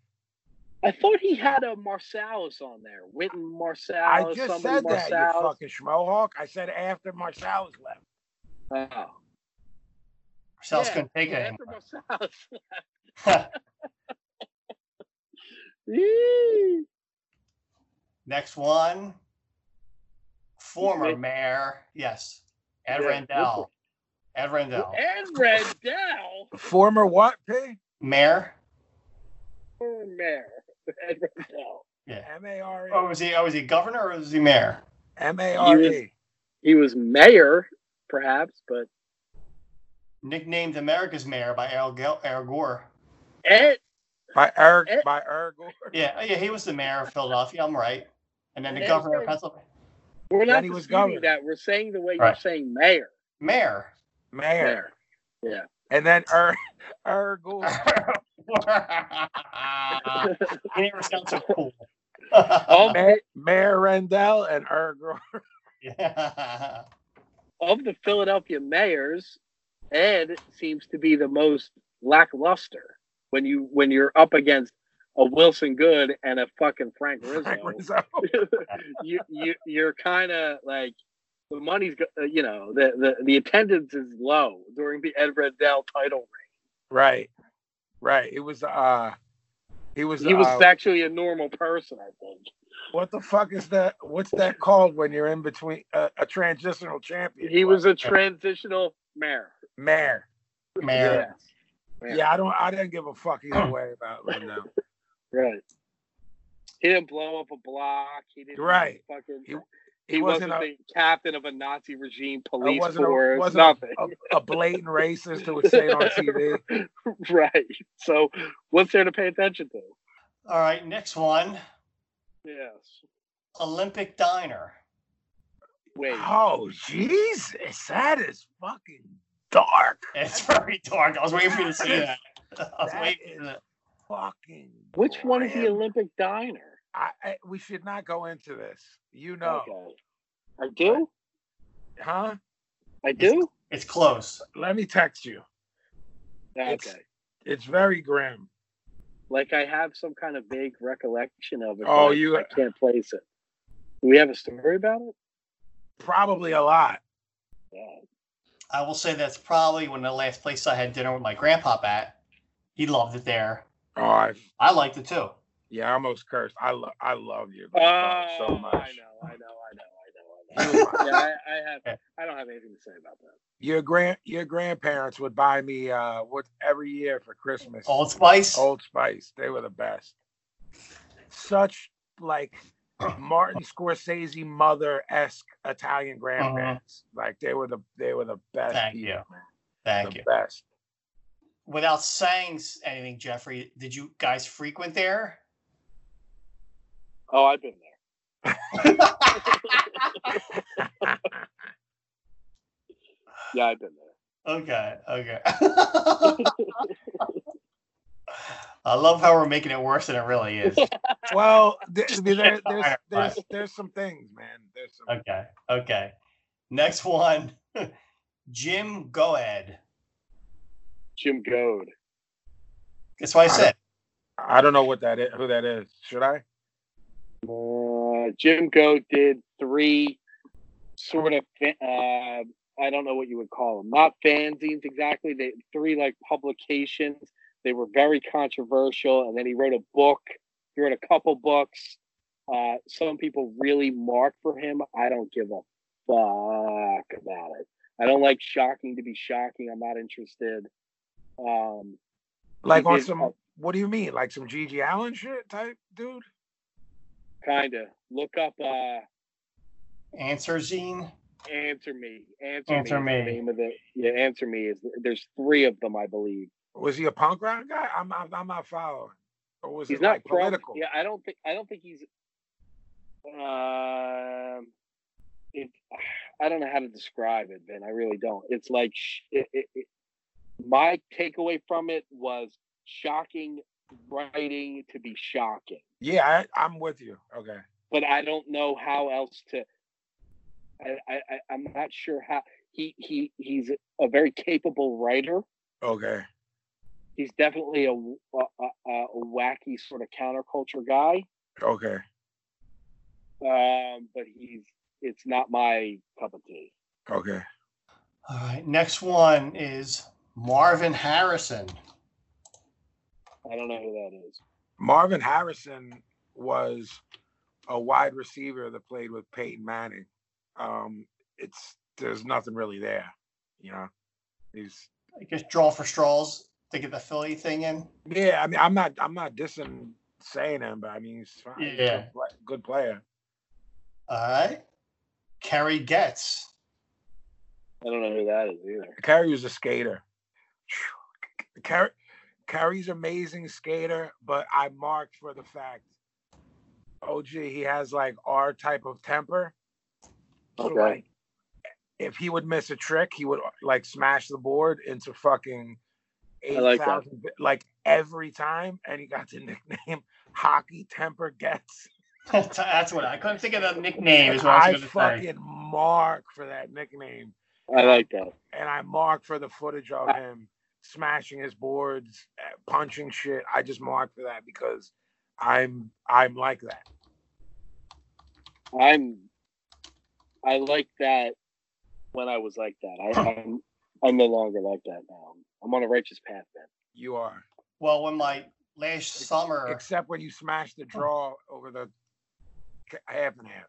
I thought he had a Marsalis on there. Wynton Marsalis. I just somebody said that, you fucking schmohawk. I said after Marsalis left. Oh. Marsalis Yeah, couldn't take it after anymore. Marsalis left. Next one. Former mayor. Yes. Ed Yeah, Rendell. Ed Rendell. And Rendell. Former what, P? Mayor. Former mayor. Ed Rendell. Yeah. M A R Oh, E. was he? Oh, was he governor or was he mayor? M A R E. He was mayor, perhaps, but Nicknamed America's mayor by Al, Gil- Al Gore. Ed By Eric Eh. by Eric Gore. Yeah, oh, yeah, he was the mayor of Philadelphia. I'm right. And then the Ed governor of Pennsylvania. we're not Then he was disputing that. We're saying the way Right. you're saying mayor. Mayor. Mayor. Yeah. And then Er Eric Gore. he never sounds so cool. Of, Mayor, Mayor Rendell and Eric Gore. yeah. of the Philadelphia mayors, Ed seems to be the most lackluster when you when you're up against a Wilson Goode and a fucking Frank Rizzo. Frank Rizzo. you you you're kind of like the money's go- uh, you know the, the the attendance is low during the Ed Rendell title Right. Right. It was uh he was. He was uh, actually a normal person, I think. what the fuck is that what's that called when you're in between uh, a transitional champion? He was a transitional mayor. mayor. Mayor. Yeah. Yeah, I don't I didn't give a fuck either way about Rendell. Right. He didn't blow up a block. He didn't Right. fucking. He- He, he wasn't, wasn't the captain of a Nazi regime police wasn't a- force. wasn't nothing. a, a blatant racist who would say it on TV. right. So, what's there to pay attention to? All right, next one. Yes. Olympic Diner. Wait. Oh Jesus, that is fucking dark. It's very dark. I was waiting for you to say that. I was That waiting is for that. fucking. Which one is the. Olympic diner? I, I, we should not go into this. You know, Okay. I do. huh? I do. It's close. Let me text you. Okay. It's very grim. Like I have some kind of vague recollection of it. Oh, you- I can't place it. Do we have a story about it? Probably a lot. Yeah. I will say that's probably one of the last places I had dinner with my grandpa at. He loved it there. Oh, I, I liked it too. Yeah, I almost cursed. I love, I love you Oh, so much. I know, I know, I know, I know, I know. yeah, I, I have. I don't have anything to say about that. Your grand, your grandparents would buy me uh, what every year for Christmas. Old Spice. Old Spice. They were the best. Such like Martin Scorsese mother esque Italian grandparents. Like they were the they were the best. Thank people, you. man. Thank the you. best. Without saying anything, Jeffrey, did you guys frequent there? Oh, I've been there. Yeah, I've been there. okay. Okay. I love how we're making it worse than it really is. Well, there, there- there's, there's, there's some things, man. There's some. Okay. Okay. Next one. Jim Goad. Jim Goad. That's what I said. I don't know what that is. Who that is? Should I? Uh, Jim Goad did three sort of. Uh, I don't know what you would call them. Not fanzines exactly. They three like publications. They were very controversial, and then he wrote a book. He wrote a couple books. Uh, some people really mark for him. I don't give a fuck about it. I don't like shocking to be shocking. I'm not interested. Um, Like on did- some What do you mean? Like some GG Allin shit type dude? Kinda. Look up uh Answer Zine. Answer Me. Answer, Answer Me. is the Me. name of the yeah, Answer Me is there's three of them, I believe. Was he a punk rock guy? I'm I'm, I'm not following. Or was He's it not like pro- political? Yeah, I don't think I don't think he's um it, I don't know how to describe it, Ben. I really don't. It's like sh- it, it, it, my takeaway from it was shocking writing to be shocking. Yeah, I, I'm with you. Okay. but I don't know how else to. I, I I- I'm not sure how he he he's a very capable writer. Okay. He's definitely a a, a, a wacky sort of counterculture guy. Okay. Um, but he's it's not my cup of tea. Okay. All right. Next one is Marvin Harrison. I don't know who that is. Marvin Harrison was a wide receiver that played with Peyton Manning. Um, it's there's nothing really there, you know. He's I guess draw for straws to get the Philly thing in. yeah. I mean, I'm not I'm not dissing saying him, but I mean, he's fine. He's a Yeah. good, good player. All right. Kerry Getz. I don't know who that is either. Kerry was a skater. Kerry, Kerry's amazing skater, but I marked for the fact, oh gee, he has like our type of temper. So Okay. like, if he would miss a trick, he would like smash the board into fucking I eight like thousand, like every time, and he got the nickname Hockey Temper Getz. That's what I couldn't think of the nickname. Is what I I was going to say. fucking mark for that nickname. I like that. and I marked for the footage of him smashing his boards, uh, punching shit. I just mark for that because I'm I'm like that. I'm I like that when I was like that. I, I'm I'm no longer like that now. I'm on a righteous path, man. You are, Well, when my last summer, except when you smash the draw over the half and half.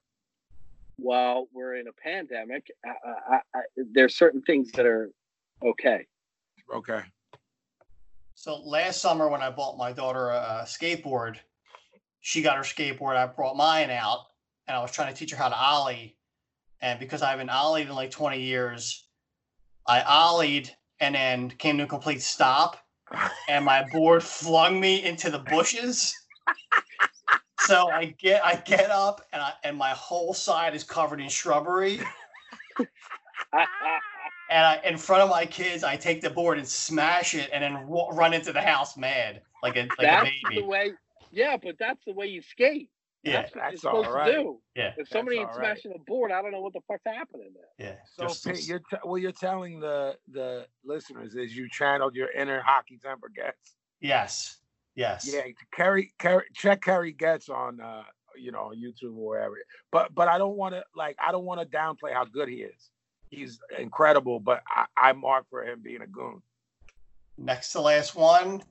while we're in a pandemic, I, I, I, there's certain things that are okay. Okay. so last summer when I bought my daughter a, a skateboard, she got her skateboard. I brought mine out, and I was trying to teach her how to ollie. And because I haven't ollied in like 20 years, I ollied and then came to a complete stop, and my board flung me into the bushes. so I get I get up and I and my whole side is covered in shrubbery. And I, in front of my kids, I take the board and smash it, and then ru- run into the house mad, like a like that's a the baby. way. Yeah, but that's the way you skate. Yeah, that's what That's you're supposed right. to do. yeah, If somebody That's ain't all right. smashing a board, I don't know what the fuck's happening there. yeah. So Just- Pete, you're t- well, you're telling the the listeners is you channeled your inner hockey temper Getz. yes, yes. Yeah, Kerry, Kerry, check Kerry Getz on, uh, you know, on YouTube or wherever. But but I don't want to like I don't want to downplay how good he is. He's incredible, but I, I mark for him being a goon. Next to last one,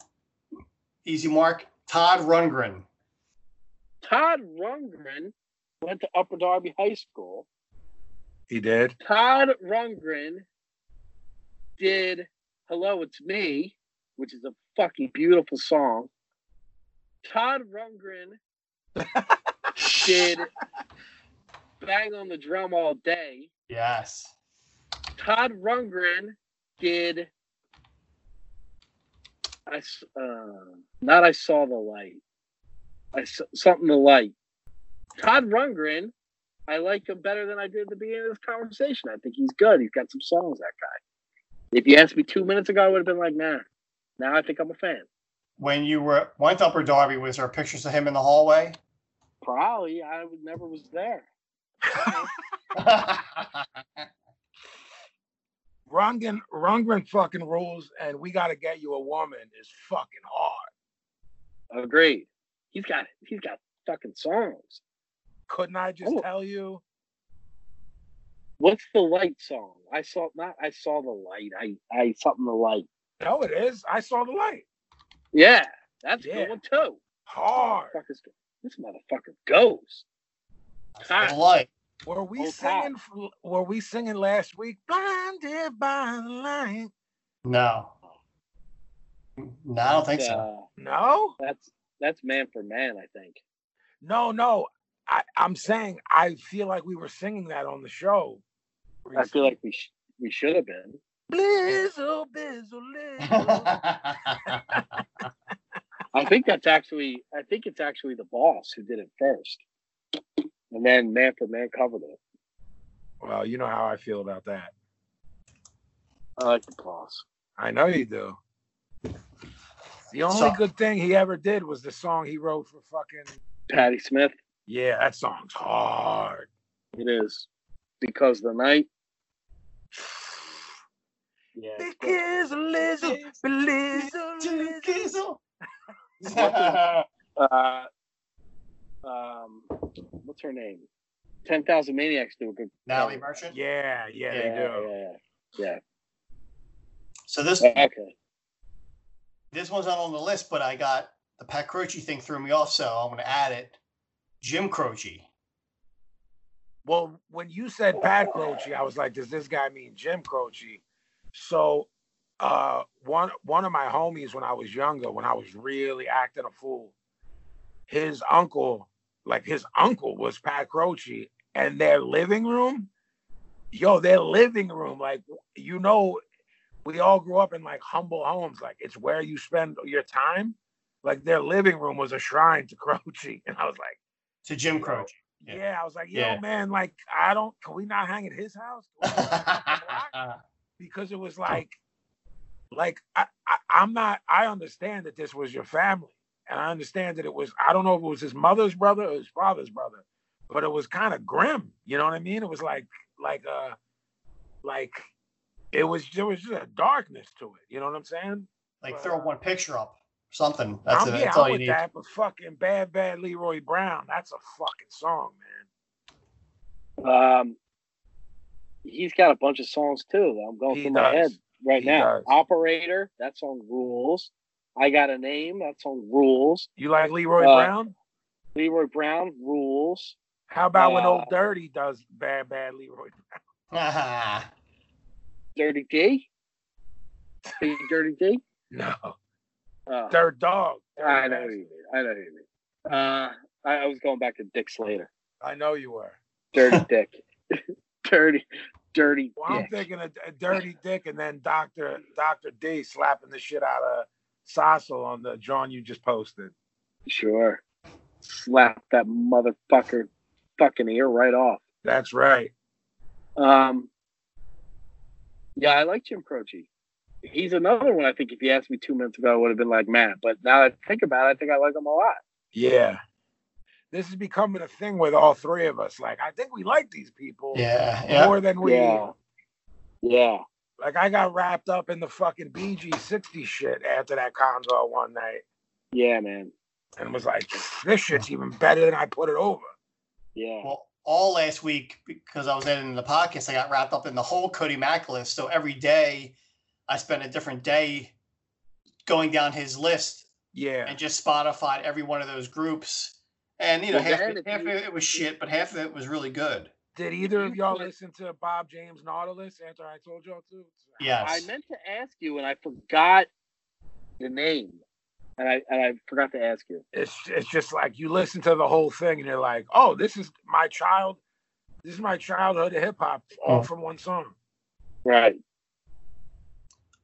easy mark. Todd Rundgren. Todd Rundgren went to Upper Darby High School. He did. Todd Rundgren did "Hello, It's Me," which is a fucking beautiful song. Todd Rundgren did "Bang on the Drum All Day." Yes. Todd Rundgren did I uh, not I saw the light. I something the light. Todd Rundgren, I like him better than I did at the beginning of this conversation. I think he's good. He's got some songs. That guy. If you asked me two minutes ago, I would have been like, nah. Now I think I'm a fan. When you were went to Upper Darby, was there pictures of him in the hallway? Probably I never was there. Rundgren, Rundgren fucking rules, and we got to get you a woman is fucking hard. Agreed. He's got he's got fucking songs. Couldn't I just Oh. tell you? What's the light song? I saw not I saw the light. I I something the light. No, it is. I saw the light. Yeah, that's a Yeah. good one too. Hard. Motherfucker's- This motherfucker goes. The light. Were we Oh, singing? f- Were we singing last week? Blinded by the light. No. No, I don't think so. Uh, No, that's that's Manfred Mann, I think. no, no. I, I'm saying I feel like we were singing that on the show. I feel like we sh- we should have been. Blizzle, bizzle, lizzle. I think that's actually I think it's actually the boss who did it first, and then Manfred Mann covered it. Well, you know how I feel about that. I like the boss. I know you do. The only So- good thing he ever did was the song he wrote for fucking. Patti Smith. Yeah, that song's hard. It is because the night. Yeah. Big is a lizard, blizzle. Uh, um, what's her name? Ten Thousand Maniacs do a good. Natalie. Merchant. Yeah, yeah, yeah, they do. yeah, yeah. So this. Okay. this one's not on the list, but I got the Pat Croce thing threw me off, so I'm gonna add it. Jim Croce. Well, when you said Pat Croce, I was like, does this guy mean Jim Croce? So, uh, one one of my homies when I was younger, when I was really acting a fool, his uncle, like his uncle was Pat Croce, and their living room, yo, their living room, like you know, we all grew up in like humble homes, like it's where you spend your time. Like their living room was a shrine to Croce, and I was like. To Jim Croce. Yeah. Yeah. I was like, yo, Yeah. man, like, I don't, can we not hang at his house? Can we not hang at the block? because it was like, like, I, I, I'm not, I understand that this was your family. And I understand that it was, I don't know if it was his mother's brother or his father's brother, but it was kind of grim. You know what I mean? It was like, like, uh, like, it was, there was just a darkness to it. You know what I'm saying? like throw one picture up. Something. That's, I'm, it. yeah, that's I'm all you with need. that, but fucking Bad Bad Leroy Brown, that's a fucking song, man. Um, he's got a bunch of songs too. I'm going He through my head right He now. does. Operator, that song rules. I got a name, that song rules. You like Leroy Uh, Brown? Leroy Brown rules. How about when Uh, Old Dirty does bad, bad Leroy? Brown? Dirty D. Big Dirty D. No, Uh, Dirt Dog. I know you mean. I know who you mean. Uh, I, I was going back to Dick Slater. I know you were. Dirty Dick. dirty, dirty Well, I'm Dick. thinking of a Dirty Dick and then Doctor Doctor D slapping the shit out of Stossel on the drawing you just posted. Sure. Slap that motherfucker fucking ear right off. That's right. Um, yeah, I like Jim Croce. He's another one. I think if you asked me two minutes ago, I would have been like Matt. But now that I think about it, I think I like him a lot. Yeah. This is becoming a thing with all three of us. Like, I think we like these people yeah. Yeah. more than we. Yeah. Yeah. Like, I got wrapped up in the fucking BG60 shit after that convo one night Yeah, man. and was like, this shit's even better than I put it over. Yeah. Well, all last week because I was editing the podcast, I got wrapped up in the whole Cody Mack list. So every day, I spent a different day going down his list Yeah. and just Spotify every one of those groups. And you know, Well, half, of- half of it was shit, but half of it was really good. Did either of y'all put- listen to Bob James Nautilus after I told y'all to? Yes. I meant to ask you, and I forgot the name, and I and I forgot to ask you. It's it's just like you listen to the whole thing and you're like, oh, this is my child. This is my childhood hip hop, all Mm. from one song. Right.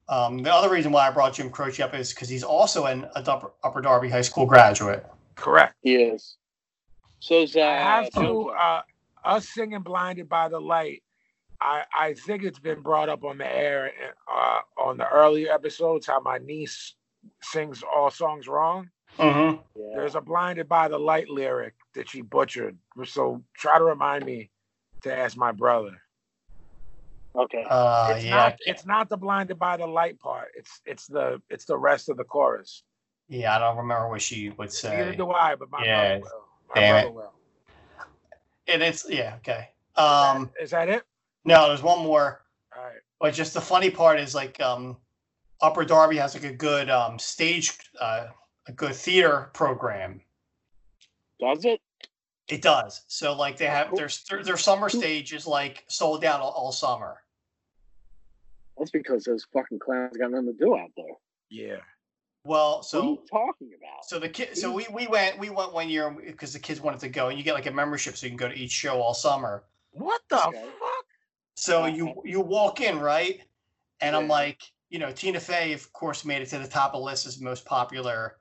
Um, the other reason why I brought Jim Croce up is because he's also an a Upper, Upper Darby High School graduate. Correct. He is. So's uh, I have to uh us singing blinded by the light. I I think it's been brought up on the air uh on the earlier episodes how my niece sings all songs wrong. Mm-hmm. Yeah. There's a blinded by the light lyric that she butchered. So try to remind me to ask my brother. Okay. Uh, it's yeah. not it's not the blinded by the light part. It's it's the it's the rest of the chorus. Yeah, I don't remember what she would say. Neither do I, but my Yeah, brother will. My damn brother it. will. And it's yeah, okay. Um, Is that it? no, there's one more. All right. But just the funny part is like um, Upper Darby has like a good um, stage, uh, a good theater program. Does it? It does. So like they have their their, their summer stage is like sold out all, all summer. That's because those fucking clowns got nothing to do out there. Yeah. Well, what are you so talking about? so the kid, so we we went we went one year because the kids wanted to go, and you get like a membership, so you can go to each show all summer. What the Okay. fuck? So you you walk in right, and I'm like, you know, Tina Fey, of course, made it to the top of the list as most popular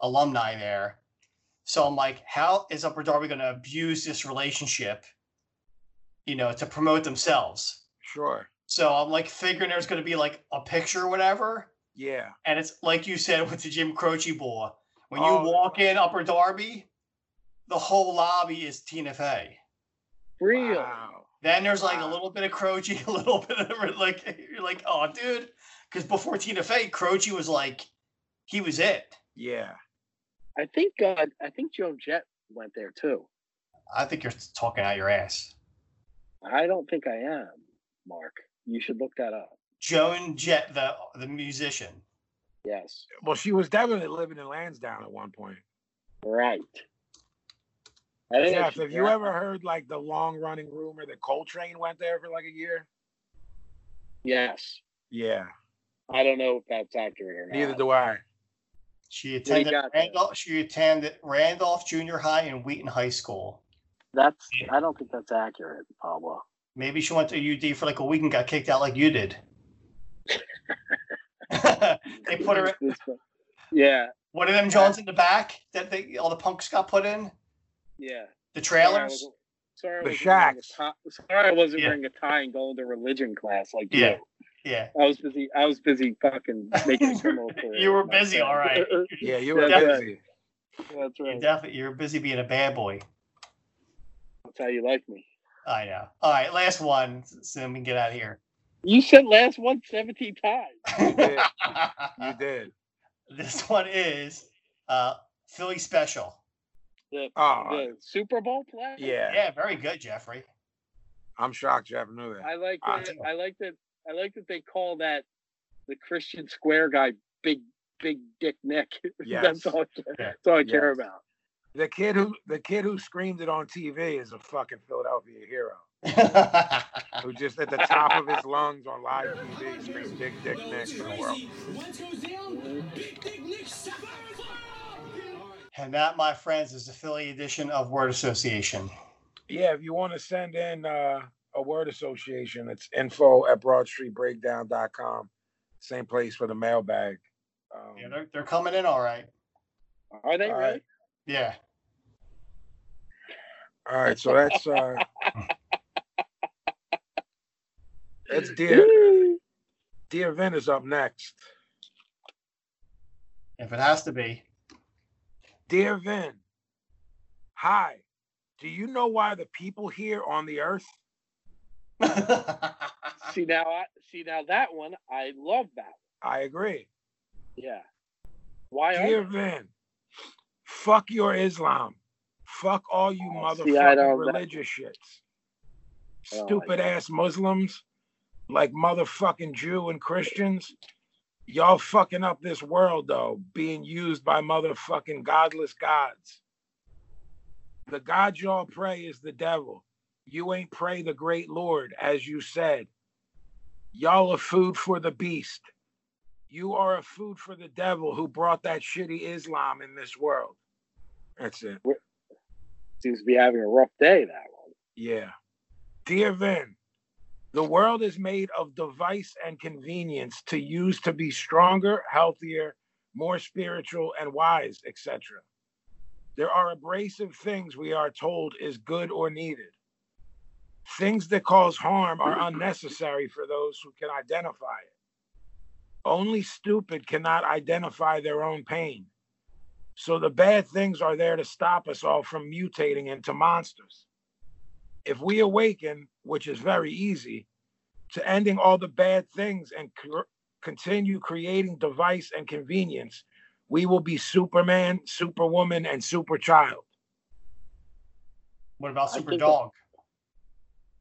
alumni there. So I'm like, how is Upper Darby going to abuse this relationship, you know, to promote themselves? Sure. So I'm like figuring there's going to be like a picture or whatever. Yeah. And it's like you said with the Jim Croce boy. When you Oh. walk in Upper Darby, the whole lobby is Tina Fey. Real. Wow. Then there's like a little bit of Croce, a little bit of like you're like, oh dude. Because before Tina Fey, Croce was like he was it. Yeah. I think uh, I think Joan Jett went there too. I think you're talking out your ass. I don't think I am, Mark. You should look that up. Joan Jett, the the musician. Yes. Well, she was definitely living in Lansdowne at one point. Right. I think Jeff, have you ever heard like the long running rumor that Coltrane went there for like a year? Yes. Yeah. I don't know if that's accurate or not. Neither do I. She attended? Randolph. She attended Randolph Junior High and Wheaton High School. That's. I don't think that's accurate, Pablo. Maybe she went to UD for like a week and got kicked out like you did. they put her. Yeah. One of them Jones in the back that they all the punks got put in Yeah. the Sorry, I trailers. wasn't- Sorry, I The wasn't wearing a shacks. tie- Sorry, I wasn't Yeah. wearing a tie and going to religion class like Yeah. you. Yeah, I was busy. I was busy fucking making a criminal. You were busy, all right. Yeah, you were That's right. busy. That's you right. definitely you're busy being a bad boy. That's how you like me. I know. All right, last one, so then we can get out of here. You said last one 17 times. did. You did. this one is uh Philly special. The, Oh, the Super Bowl play. yeah. Yeah, very good, Jeffrey. I'm shocked Jeff knew that. I like that. too. I like that. I like that they call that the Christian Square guy, Big Big Dick Nick. Yes. that's all. That's all I care about. The kid who the kid who screamed it on TV is a fucking Philadelphia hero. Who just at the top of his lungs on live TV screamed Big Dick Nick for the world. and that, my friends, is the Philly edition of Word Association. Yeah, if you want to send in uh, a word association, it's info at broadstreetbreakdown.com. Same place for the mailbag. Um, Yeah, they're, they're coming in all right. Are they All really? right. Yeah. all right, so that's uh that's dear dear Vin is up next. If it has to be. Dear Vin, hi. Do you know why the people here on the earth? see now, I see now that one. I love that. I agree. Yeah. Why are Dear you? Vin, fuck your Islam. Fuck all you Oh, motherfucking don't- religious shits. Oh, Stupid ass Muslims, like motherfucking Jew and Christians. Y'all fucking up this world though, being used by motherfucking godless gods. The God y'all pray is the devil. You ain't pray the great Lord, as you said. Y'all are food for the beast. You are a food for the devil who brought that shitty Islam in this world. That's it. Seems to be having a rough day. That one. Yeah. Dear Vin, the world is made of device and convenience to use to be stronger, healthier, more spiritual, and wise, etc. There are abrasive things we are told is good or needed. Things that cause harm are unnecessary for those who can identify it. Only stupid cannot identify their own pain. So the bad things are there to stop us all from mutating into monsters. If we awaken, which is very easy, to ending all the bad things and cr- continue creating device and convenience, we will be Superman, Superwoman, and Superchild. what about I Super think Dog?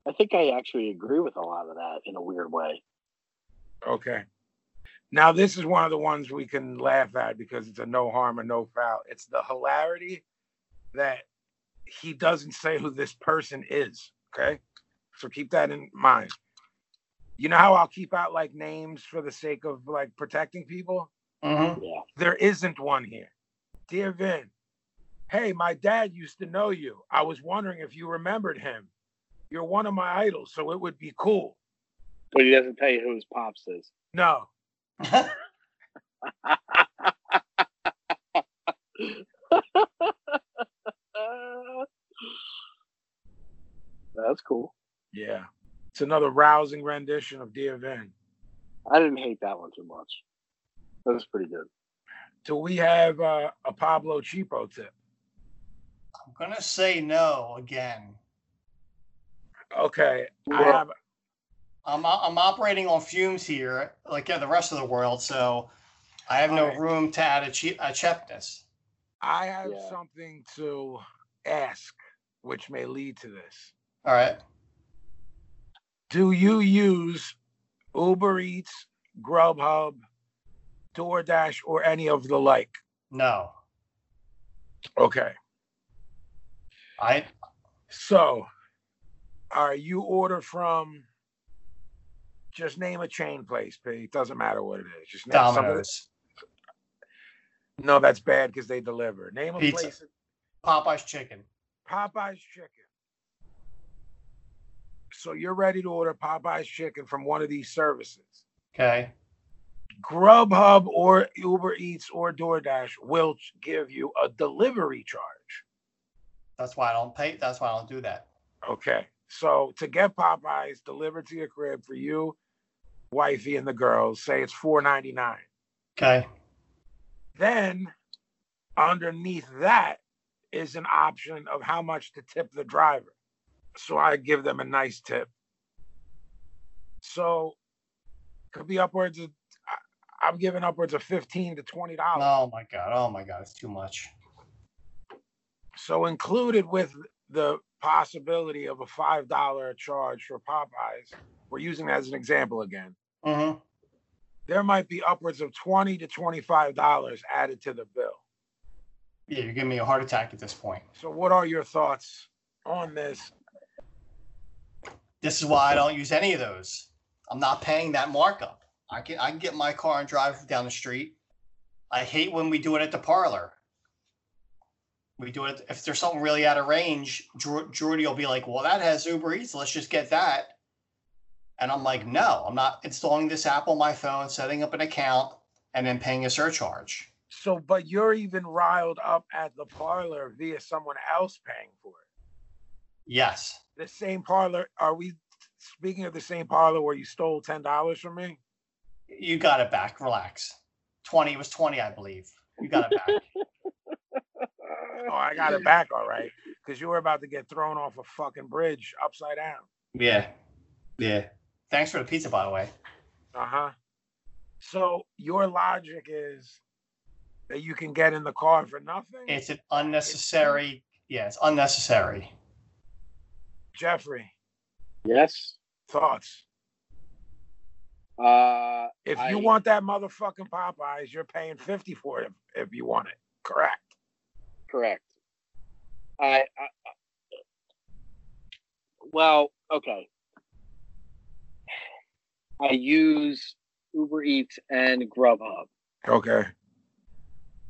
I think I actually agree with a lot of that in a weird way. Okay. Now, this is one of the ones we can laugh at because it's a no harm or no foul. It's the hilarity that he doesn't say who this person is. Okay. So keep that in mind. You know how I'll keep out like names for the sake of like protecting people? Mm-hmm. Yeah. There isn't one here. Dear Vin, hey, my dad used to know you. I was wondering if you remembered him. You're one of my idols, so it would be cool. But he doesn't tell you who his pops is. No, that's cool. Yeah. It's another rousing rendition of Dear Vin. I didn't hate that one too much. That was pretty good. Do we have uh, a Pablo Cheapo tip? I'm gonna say no again. Okay, I have. I'm I'm operating on fumes here, like yeah, the rest of the world. So I have no Alright. room to add a, che- a chepness. I have Yeah. something to ask, which may lead to this. All right. Do you use Uber Eats, Grubhub, DoorDash, or any of the like? No. Okay. I So, right, you order from just name a chain place, P. It doesn't matter what it is. Just name. Domino's, No, that's bad because they deliver. Name a Pizza. place. Popeye's chicken. Popeye's chicken. So you're ready to order Popeye's chicken from one of these services. Okay. Grubhub or Uber Eats or DoorDash will give you a delivery charge. That's why I don't pay. That's why I don't do that. Okay. So to get Popeyes delivered to your crib for you, wifey, and the girls, say it's $4.99. Okay. Then underneath that is an option of how much to tip the driver. So I give them a nice tip. So could be upwards of I'm giving upwards of 15 to 20 dollars. Oh my god. Oh my god. It's too much. So included with the possibility of a five dollar charge for Popeyes, we're using that as an example again. Mm-hmm. There might be upwards of 20 to 25 dollars added to the bill. Yeah, you're giving me a heart attack at this point. So what are your thoughts on this? This is why I don't use any of those. I'm not paying that markup. I can I can get my car and drive down the street. I hate when we do it at the parlor. We do it if there's something really out of range. Jordy will be like, "Well, that has Uber Eats. Let's just get that." And I'm like, "No, I'm not installing this app on my phone, setting up an account, and then paying a surcharge." So, but you're even riled up at the parlor via someone else paying for it. Yes, The same parlor. Are we speaking of the same parlor where you stole ten dollars from me? you got it back. Relax. Twenty it was twenty, I believe. You got it back. Oh, I got it back all right. Because you were about to get thrown off a fucking bridge upside down. yeah, yeah. Thanks for the pizza, by the way. Uh huh. So your logic is that you can get in the car for nothing. It's an unnecessary. Yeah, it's unnecessary. Jeffrey, Yes. thoughts? Uh, If I- you want that motherfucking Popeyes, you're paying fifty for it if, if you want it. Correct. correct. I, I, I well, okay. I use Uber Eats and Grubhub. Okay.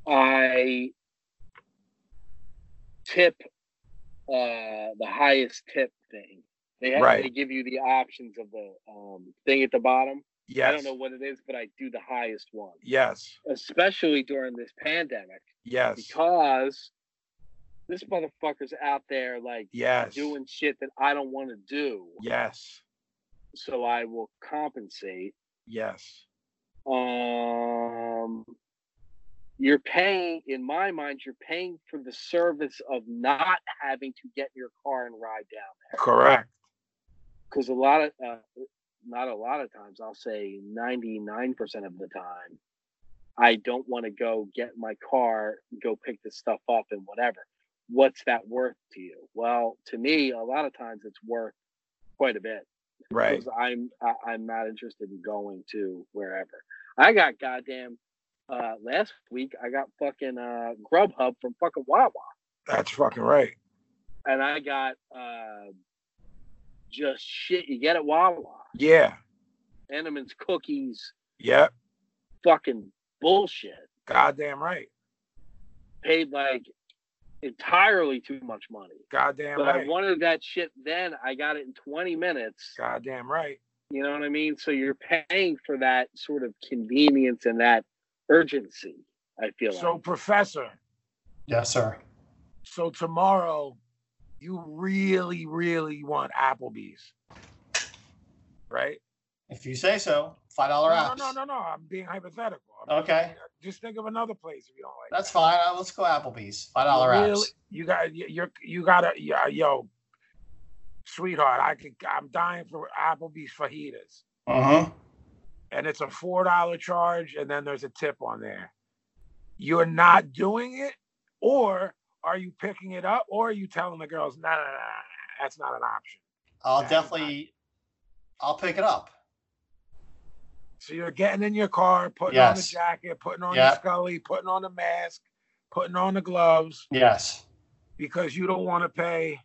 I tip uh the highest tip thing. They have, Right. they give you the options of the um thing at the bottom. Yes. I don't know what it is, but I do the highest one, Yes. especially during this pandemic Yes. because this motherfucker's out there like Yes. doing shit that I don't want to do. Yes. So I will compensate. Yes. Um you're paying in my mind you're paying for the service of not having to get your car and ride down Correct. because a lot of uh, not a lot of times i'll say 99% of the time i don't want to go get my car go pick this stuff up and whatever. What's that worth to you? Well to me a lot of times it's worth quite a bit. Right. i'm I, i'm not interested in going to wherever. I got goddamn uh last week i got fucking uh grubhub from fucking wawa That's fucking right. and i got uh just shit you get at wawa Yeah. Entenmann's cookies, Yep. fucking bullshit. Goddamn right. Paid like entirely too much money. Goddamn But I wanted that shit then. I got it in 20 minutes. Goddamn right. You know what I mean? So you're paying for that sort of convenience and that urgency. I feel So, like. Professor, Yes, sir. so tomorrow you really, really want Applebee's, right? If you say so, five dollar No, apps. no, no, no, no. I'm being hypothetical. I'm Okay, Just think of another place if you don't like. that's fine. Uh, Let's go Applebee's. Five it. dollar You apps. really- You got you- you're you gotta yeah, yo, sweetheart. I could I'm dying for Applebee's fajitas, Uh huh. And it's a four dollar charge, and then there's a tip on there. You're not doing it, or are you picking it up, or are you telling the girls, no, no, no, that's not an option. I'll Yeah, definitely. I'll pick it up. So you're getting in your car, putting on the jacket, putting on Yeah. your scully, putting on the mask, putting on the gloves Yes. because you don't want to pay.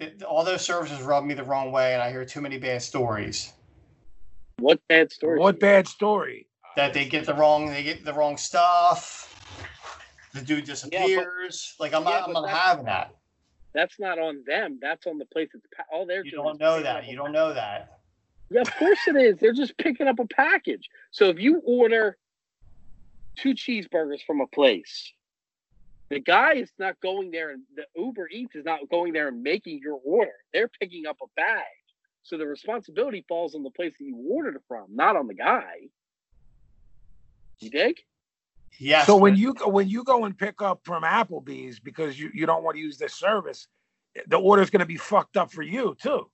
It, all those services rub me the wrong way, and I hear too many bad stories What bad story? What bad story? that they get the wrong. They get the wrong stuff. The dude disappears. like I'm Yeah, not. I'm not that's- having that. That's not on them. That's on the place that's pa- all they're You doing. don't know that. You don't know that. Yeah, of course it is. They're just picking up a package. So if you order two cheeseburgers from a place, the guy is not going there and the Uber Eats is not going there and making your order. They're picking up a bag. So the responsibility falls on the place that you ordered it from, not on the guy. You dig? Yes. So when you go when you go and pick up from Applebee's because you, you don't want to use their service, the order's going to be fucked up for you too.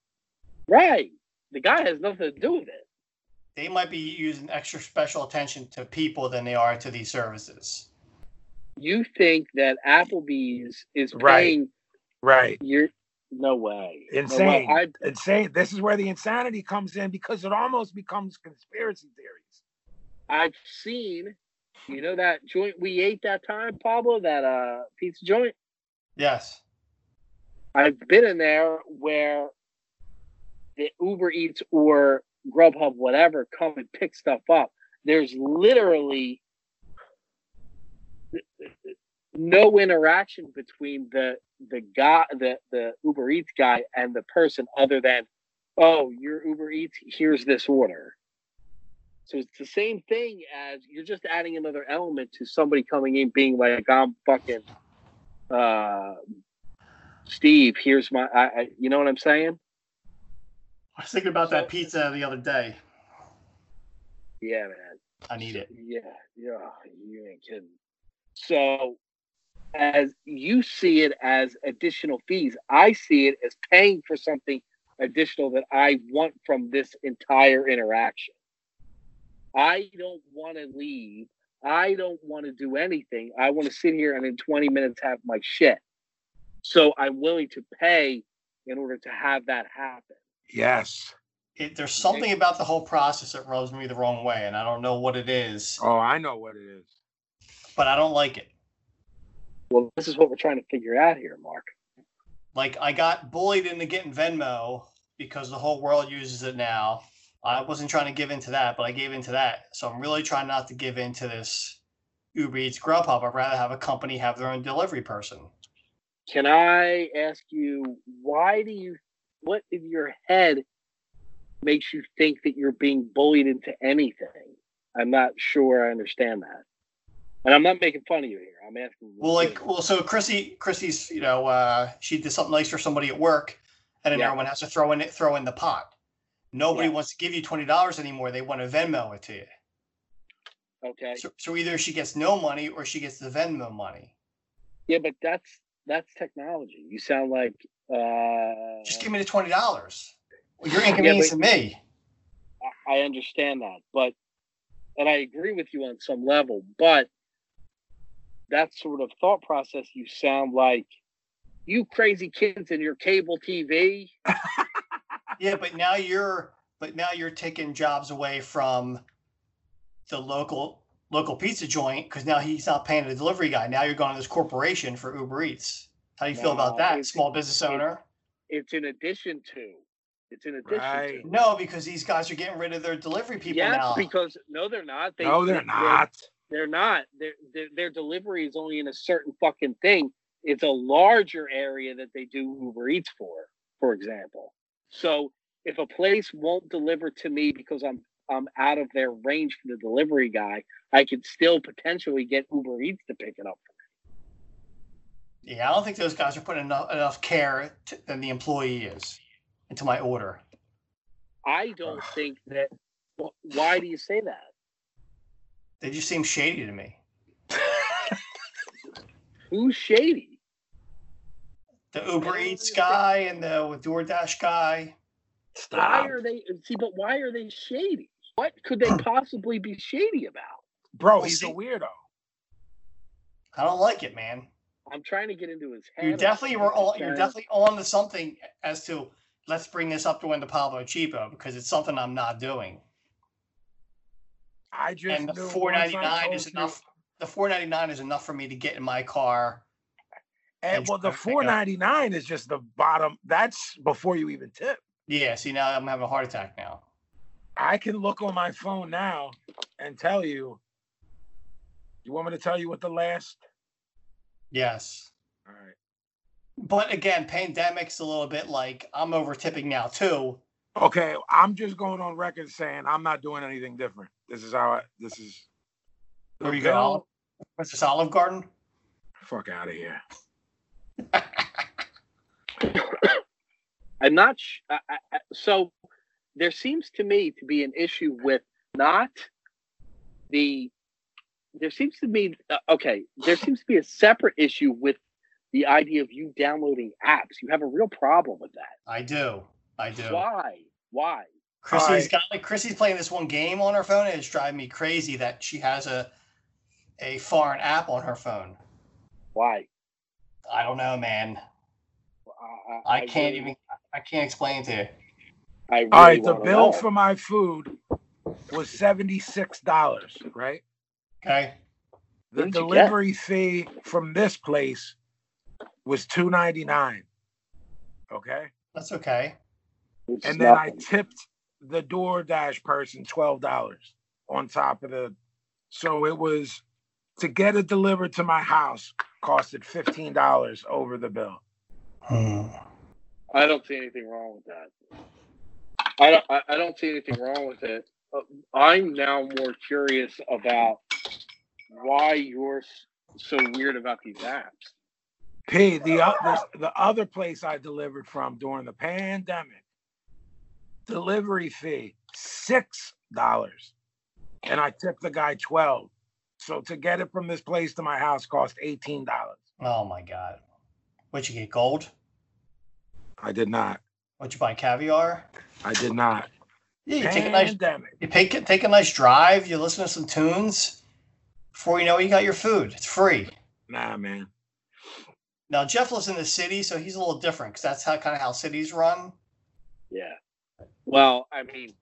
Right. The guy has nothing to do with it. they might be using extra special attention to people than they are to these services. You think that Applebee's is paying Right. paying Right. your no way. No way. Insane. I, Insane. This is where the insanity comes in because it almost becomes conspiracy theories. I've seen, you know, that joint we ate that time, Pablo, that uh pizza joint. Yes. I've been in there where the Uber Eats or Grubhub, whatever, come and pick stuff up. There's literally no interaction between the the guy, the the Uber Eats guy, and the person, other than, oh, your Uber Eats, here's this order. So it's the same thing as you're just adding another element to somebody coming in being like, I'm fucking uh Steve, here's my I, I you know what I'm saying? I was thinking about that pizza the other day. Yeah, man. I need it. Yeah, yeah, you ain't kidding. So as you see it as additional fees, I see it as paying for something additional that I want from this entire interaction. I don't want to leave. I don't want to do anything. I want to sit here and in 20 minutes have my shit. So I'm willing to pay in order to have that happen. Yes. it. There's something about the whole process that rubs me the wrong way, and I don't know what it is, Oh, I know what it is. but I don't like it. Well, this is what we're trying to figure out here, Mark. Like I got bullied into getting Venmo because the whole world uses it now. I wasn't trying to give into that, but I gave into that. So I'm really trying not to give into this Uber Eats Grubhub. I'd rather have a company have their own delivery person. Can I ask you why do you what in your head makes you think that you're being bullied into anything? I'm not sure I understand that. And I'm not making fun of you here. I'm asking Well, like, well, so Chrissy, Chrissy's, you know, uh, she did something nice for somebody at work, and then Yeah. everyone has to throw in it, throw in the pot. Nobody Yeah. wants to give you twenty dollars anymore. They want to Venmo it to you. okay. So, so either she gets no money or she gets the Venmo money. Yeah, but that's that's technology. You sound like uh Just give me the twenty dollars. Well, you're inconveniencing me. I- I understand that, but and I agree with you on some level, but that sort of thought process, you sound like you crazy kids in your cable TV. Yeah, but now you're, but now you're taking jobs away from the local local pizza joint because now he's not paying the delivery guy. Now you're going to this corporation for Uber Eats. How do you feel about that, small business owner? It's in addition to. It's in addition Right. to. No, because these guys are getting rid of their delivery people Yes, now. because no, they're not. They, no, they're they- not. They're not. Their their their delivery is only in a certain fucking thing. It's a larger area that they do Uber Eats for, for example. So if a place won't deliver to me because I'm I'm out of their range for the delivery guy, I could still potentially get Uber Eats to pick it up. For me. Yeah, I don't think those guys are putting enough enough care to, than the employee is into my order. I don't think that. Why do you say that? They just seem shady to me. Who's shady? The Uber Eats guy and the DoorDash guy. Stop. Why are they see? But why are they shady? What could they possibly be shady about? Bro, Well, he's a weirdo. I don't like it, man. I'm trying to get into his head. You I'm definitely were trying- on. You're definitely on to something as to let's bring this up to win the Pablo Cheapo because it's something I'm not doing. I just And the knew 499 is enough. The 499 is enough for me to get in my car. And and well, the try to pick up. four ninety nine is just the bottom. That's before you even tip. Yeah. See now I'm having a heart attack now. I can look on my phone now and tell you. You want me to tell you what the last? Yes. All right. But again, pandemic's a little bit like I'm over tipping now too. Okay, I'm just going on record saying I'm not doing anything different. This is how I. This is. Where you go? bill- Olive- What's this Olive Garden? Fuck out of here. I'm not. Sh- I, I, I- so there seems to me to be an issue with not the. There seems to be uh, okay. There seems to be a separate issue with the idea of you downloading apps. You have a real problem with that. I do. I do. Why? Why? Chrissy's I- got like Chrissy's playing this one game on her phone, and it's driving me crazy that she has a a foreign app on her phone. Why? I don't know, man. I, I can't really- even. I can't explain to you. I really All right, the bill know. for my food was seventy six dollars. Right. Okay. The What'd delivery fee from this place was two ninety nine. Okay. That's okay. Which and then I tipped the DoorDash person twelve dollars on top of the. So it was to get it delivered to my house costed fifteen dollars over the bill. Hmm. I don't see anything wrong with that. I don't. I, I don't see anything wrong with it. Uh, I'm now more curious about why you're so weird about these apps. P the, o- the the other place I delivered from during the pandemic, delivery fee six dollars, and I tipped the guy twelve. So to get it from this place to my house cost eighteen dollars. Oh my god. What you get? Gold? I did not. What you buy? Caviar? I did not. Yeah, you take a nice. Pandemic. You take take a nice drive. You listen to some tunes. Before you know it, you got your food. It's free. Nah, man. Now Jeff lives in the city, so he's a little different because that's how kind of how cities run. Yeah. Well, I mean,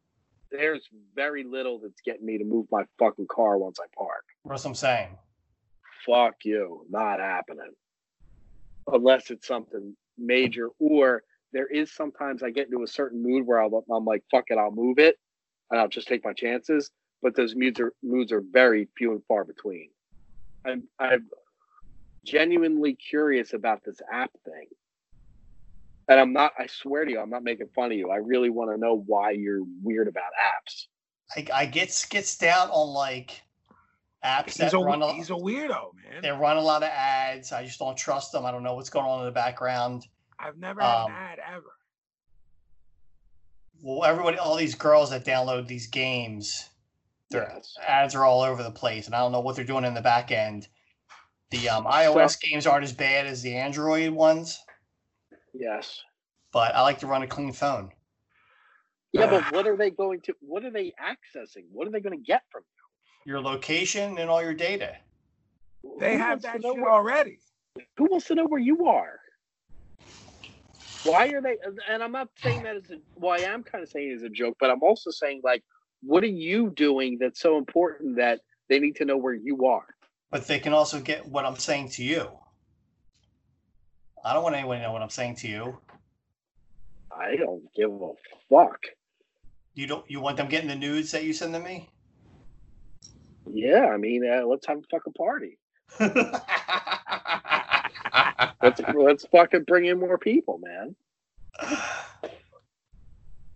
there's very little that's getting me to move my fucking car once I park. That's what I'm saying. Fuck you, not happening. Unless it's something major, or there is sometimes I get into a certain mood where I'll, I'm like, fuck it, I'll move it, and I'll just take my chances. But those moods are moods are very few and far between. I'm I'm genuinely curious about this app thing, and I'm not. I swear to you, I'm not making fun of you. I really want to know why you're weird about apps. I, I gets gets down on like apps that He's a run a, he's a weirdo, man. they run a lot of ads. I just don't trust them. I don't know what's going on in the background. I've never had Um, an ad ever. Well, everybody, all these girls that download these games, their Yes. ads are all over the place, and I don't know what they're doing in the back end. The um, iOS games aren't as bad as the Android ones, Yes. but I like to run a clean phone. Yeah, Ah. but what are they going to? What are they accessing? What are they going to get from you? Your location and all your data. They Who have that shit already. Who wants to know where you are? Why are they? And I'm not saying that as a. Well, I am kind of saying it as a joke, but I'm also saying like, what are you doing that's so important that they need to know where you are? But they can also get what I'm saying to you. I don't want anyone to know what I'm saying to you. I don't give a fuck. You don't. You want them getting the nudes that you send to me? Yeah, I mean, uh, let's have a fucking party. Let's let's fucking bring in more people, man.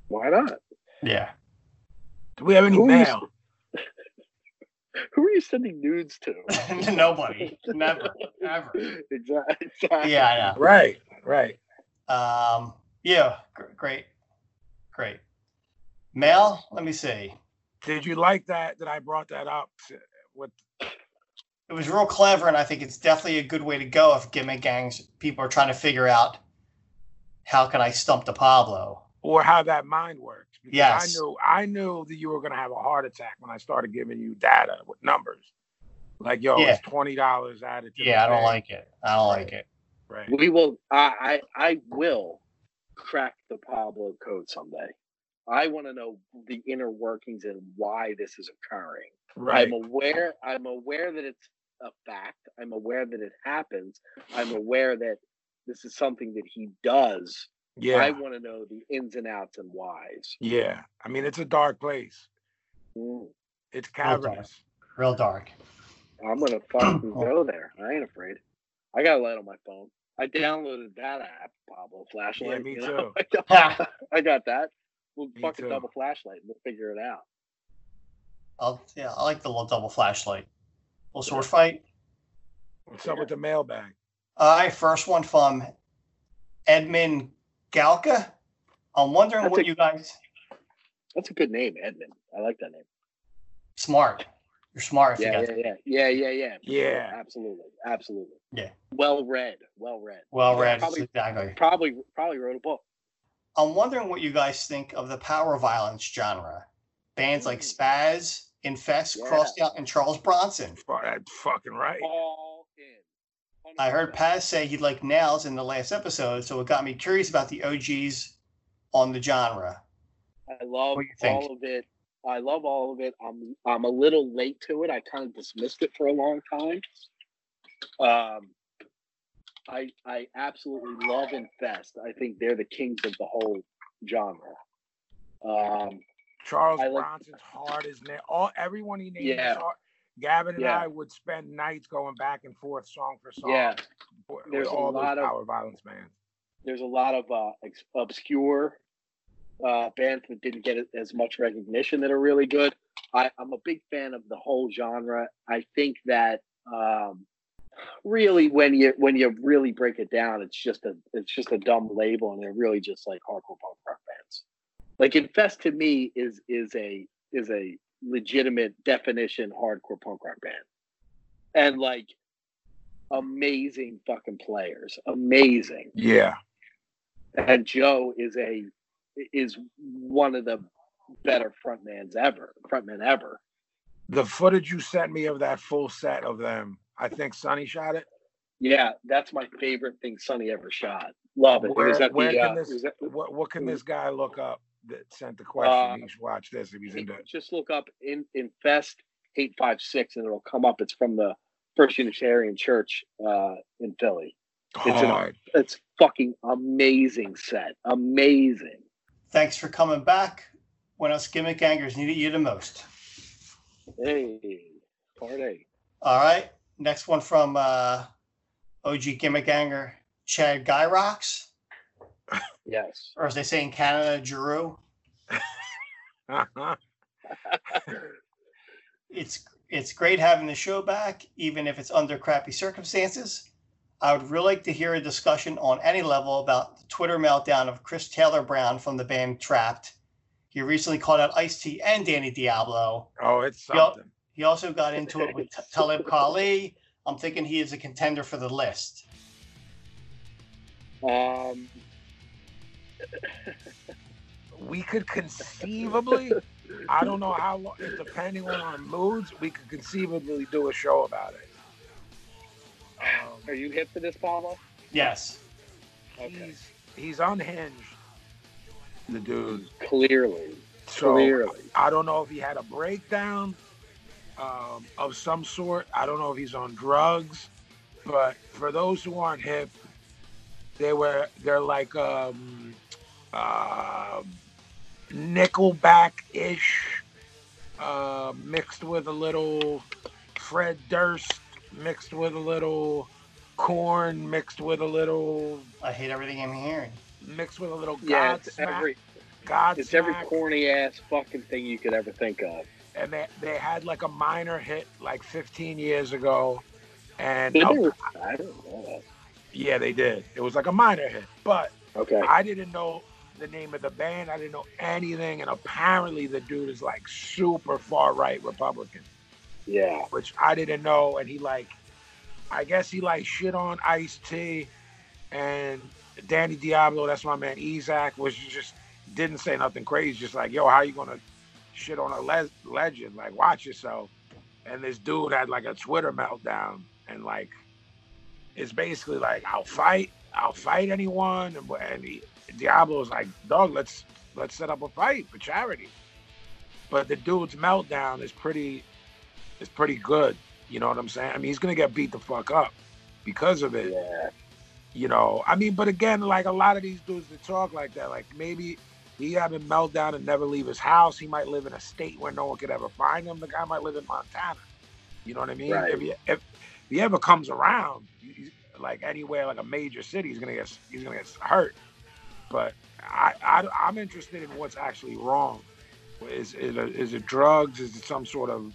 Why not? yeah. Do we have any Who is- mail? Who are you sending nudes to? Nobody. Never. Ever. exactly. exactly. Yeah, I know. Right, right. Um, yeah, great, great. Mel, let me see. Did you like that? That I brought that up with It was real clever, and I think it's definitely a good way to go if gimmick gangs people are trying to figure out how can I stump the Pablo. or how that mind works. Because Yes. I knew I knew that you were gonna have a heart attack when I started giving you data with numbers. Like, yo, Yeah. it's twenty dollars added to the Yeah, I don't like it. I don't like it. right. We will. I, I I will crack the Pablo code someday. I want to know the inner workings and why this is occurring. Right. I'm aware. I'm aware that it's a fact. I'm aware that it happens. I'm aware that this is something that he does. Yeah. I want to know the ins and outs and whys. yeah. I mean it's a dark place. Mm, It's Real dark. cavernous. Real dark. I'm gonna fucking go there. I ain't afraid. I got a light on my phone. I downloaded that app, Pablo flashlight. me you know? too. I got, that. We'll Me fucking too. double flashlight and we'll figure it out. I'll, yeah, I like the little double flashlight. Little sword fight. What's up with the mailbag? All right, first one from Edmund Galka. I'm wondering That's what a- you guys That's a good name, Edmund. I like that name. smart. You're smart if Yeah, you got yeah, yeah, yeah, yeah, yeah. Yeah. absolutely, absolutely. Yeah. Well read, well read. well Yeah, read. Probably, Exactly. probably, probably wrote a book. I'm wondering what you guys think of the power violence genre. Bands like Mm. Spazz, Infest, Yeah. Crossed Out, and Charles Bronson. Fu- That's fucking right. All in. I heard 100%. Paz say he'd like nails in the last episode, so it got me curious about the OGs on the genre. I love What think? all of it. I love all of it. I'm I'm a little late to it. I kind of dismissed it for a long time. Um, I I absolutely love Infest. I think they're the kings of the whole genre. Um, Charles I like- Bronson's hard as nail. All everyone he named Yeah. is hard. Gavin and Yeah. I would spend nights going back and forth, song for song. Yeah. There's a lot of- power violence bands. there's a lot of uh, ex- obscure uh, bands that didn't get as much recognition that are really good. I, I'm a big fan of the whole genre. I think that um, really, when you when you really break it down, it's just a it's just a dumb label, and they're really just like hardcore punk rock bands. Like Infest to me is is a is a legitimate definition hardcore punk rock band, and like amazing fucking players, amazing Yeah. and Joe is a is one of the better frontmans ever, frontmen ever. The footage you sent me of that full set of them, I think Sonny shot it. Yeah, that's my favorite thing Sonny ever shot. Love it. Where, where the, can uh, this at- what what can this guy look up that sent the question? Uh, he should watch this if he's into it. just look up in Infest eight five six and it'll come up. It's from the First Unitarian Church uh, in Philly. It's an Hard. it's fucking amazing set. Amazing. Thanks for coming back when us gimmick gangers needed you the most. Hey, party. All right. Next one from uh, OG gimmick anger, Chad Guy Rocks, Yes. or as they say in Canada, Giroux. It's it's great having the show back, even if it's under crappy circumstances. I would really like to hear a discussion on any level about the Twitter meltdown of Chris Taylor Brown from the band Trapped. He recently called out Ice T and Danny Diablo. oh, it's something. He also got into it with T- Talib Kweli. I'm thinking he is a contender for the list. Um, We could conceivably, I don't know how long, depending on our moods, we could conceivably do a show about it. Um, are you hip to this, Pablo? Yes. Okay. he's he's unhinged, the dude. Clearly. So Clearly. I don't know if he had a breakdown um, of some sort. I don't know if he's on drugs, but for those who aren't hip, they were they're like um, uh, Nickelback ish uh, mixed with a little Fred Durst, mixed with a little Korn, mixed with a little, I hate everything I'm hearing. mixed with a little Yeah, it's Godsmack. every Godsmack. it's every corny ass fucking thing you could ever think of. and they, they had like a minor hit like 15 years ago, and Did uh, they? I don't know that. yeah, they did. It was like a minor hit, but Okay. I didn't know the name of the band. I didn't know anything, and apparently the dude is like super far right Republican, Yeah. which I didn't know. And he like, I guess he like shit on Ice T, and Danny Diablo. That's my man. Isaac was just didn't say nothing crazy. Just like, yo, how you gonna shit on a le- legend? Like, watch yourself. And this dude had like a Twitter meltdown, and like, it's basically like, I'll fight, I'll fight anyone, and, and he, Diablo's like, dog, let's let's set up a fight for charity. But the dude's meltdown is pretty, is pretty good. You know what I'm saying? I mean, he's gonna get beat the fuck up because of it. Yeah. You know, I mean, but again, like a lot of these dudes that talk like that, like maybe he had a meltdown and never leave his house. He might live in a state where no one could ever find him. The guy might live in Montana. You know what I mean? Right. If he if, if he ever comes around, like anywhere, like a major city, he's gonna get he's gonna get hurt. But I, I I'm interested in what's actually wrong. Is is it, is it drugs? Is it some sort of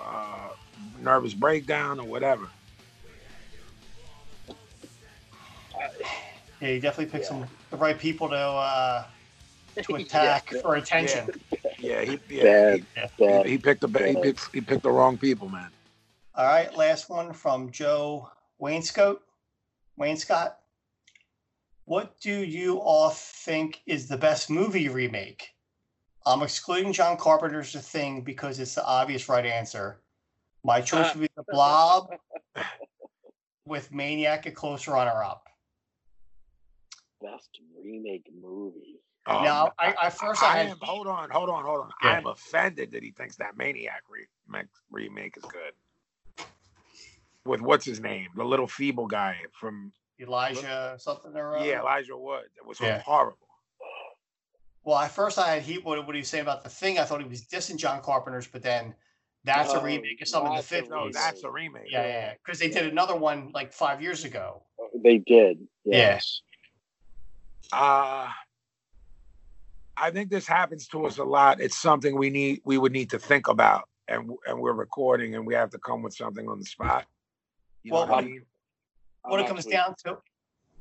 uh, nervous breakdown or whatever? Yeah, you definitely picked some the right people to uh, to attack yeah. for attention. Yeah, he yeah, Bad. he, Bad. he picked the ba- he picked he picked the wrong people, man. All right, last one from Joe Wainscott. Wainscott. What do you all think is the best movie remake? I'm excluding John Carpenter's The Thing because it's the obvious right answer. My choice would be The Blob with Maniac a close runner up. Best remake movie. Um, now, I, I first I, I had am. Hold on, hold on, hold on. Yeah. I am offended that he thinks that Maniac remake, remake is good. With what's his name, the little feeble guy from Elijah something or other. yeah Elijah Wood. That was Yeah. horrible. Well, at first I had heat what, what he was saying about the thing. I thought he was dissing John Carpenter's, but then that's a Oh, remake of something in the that's a fifties. No, that's a remake. yeah, yeah, yeah. Because they did another one like five years ago. They did. Yeah. Yes. Uh I think this happens to us a lot. It's something we need we would need to think about and and we're recording and we have to come with something on the spot. You know Well, what I um, mean? What it comes down to.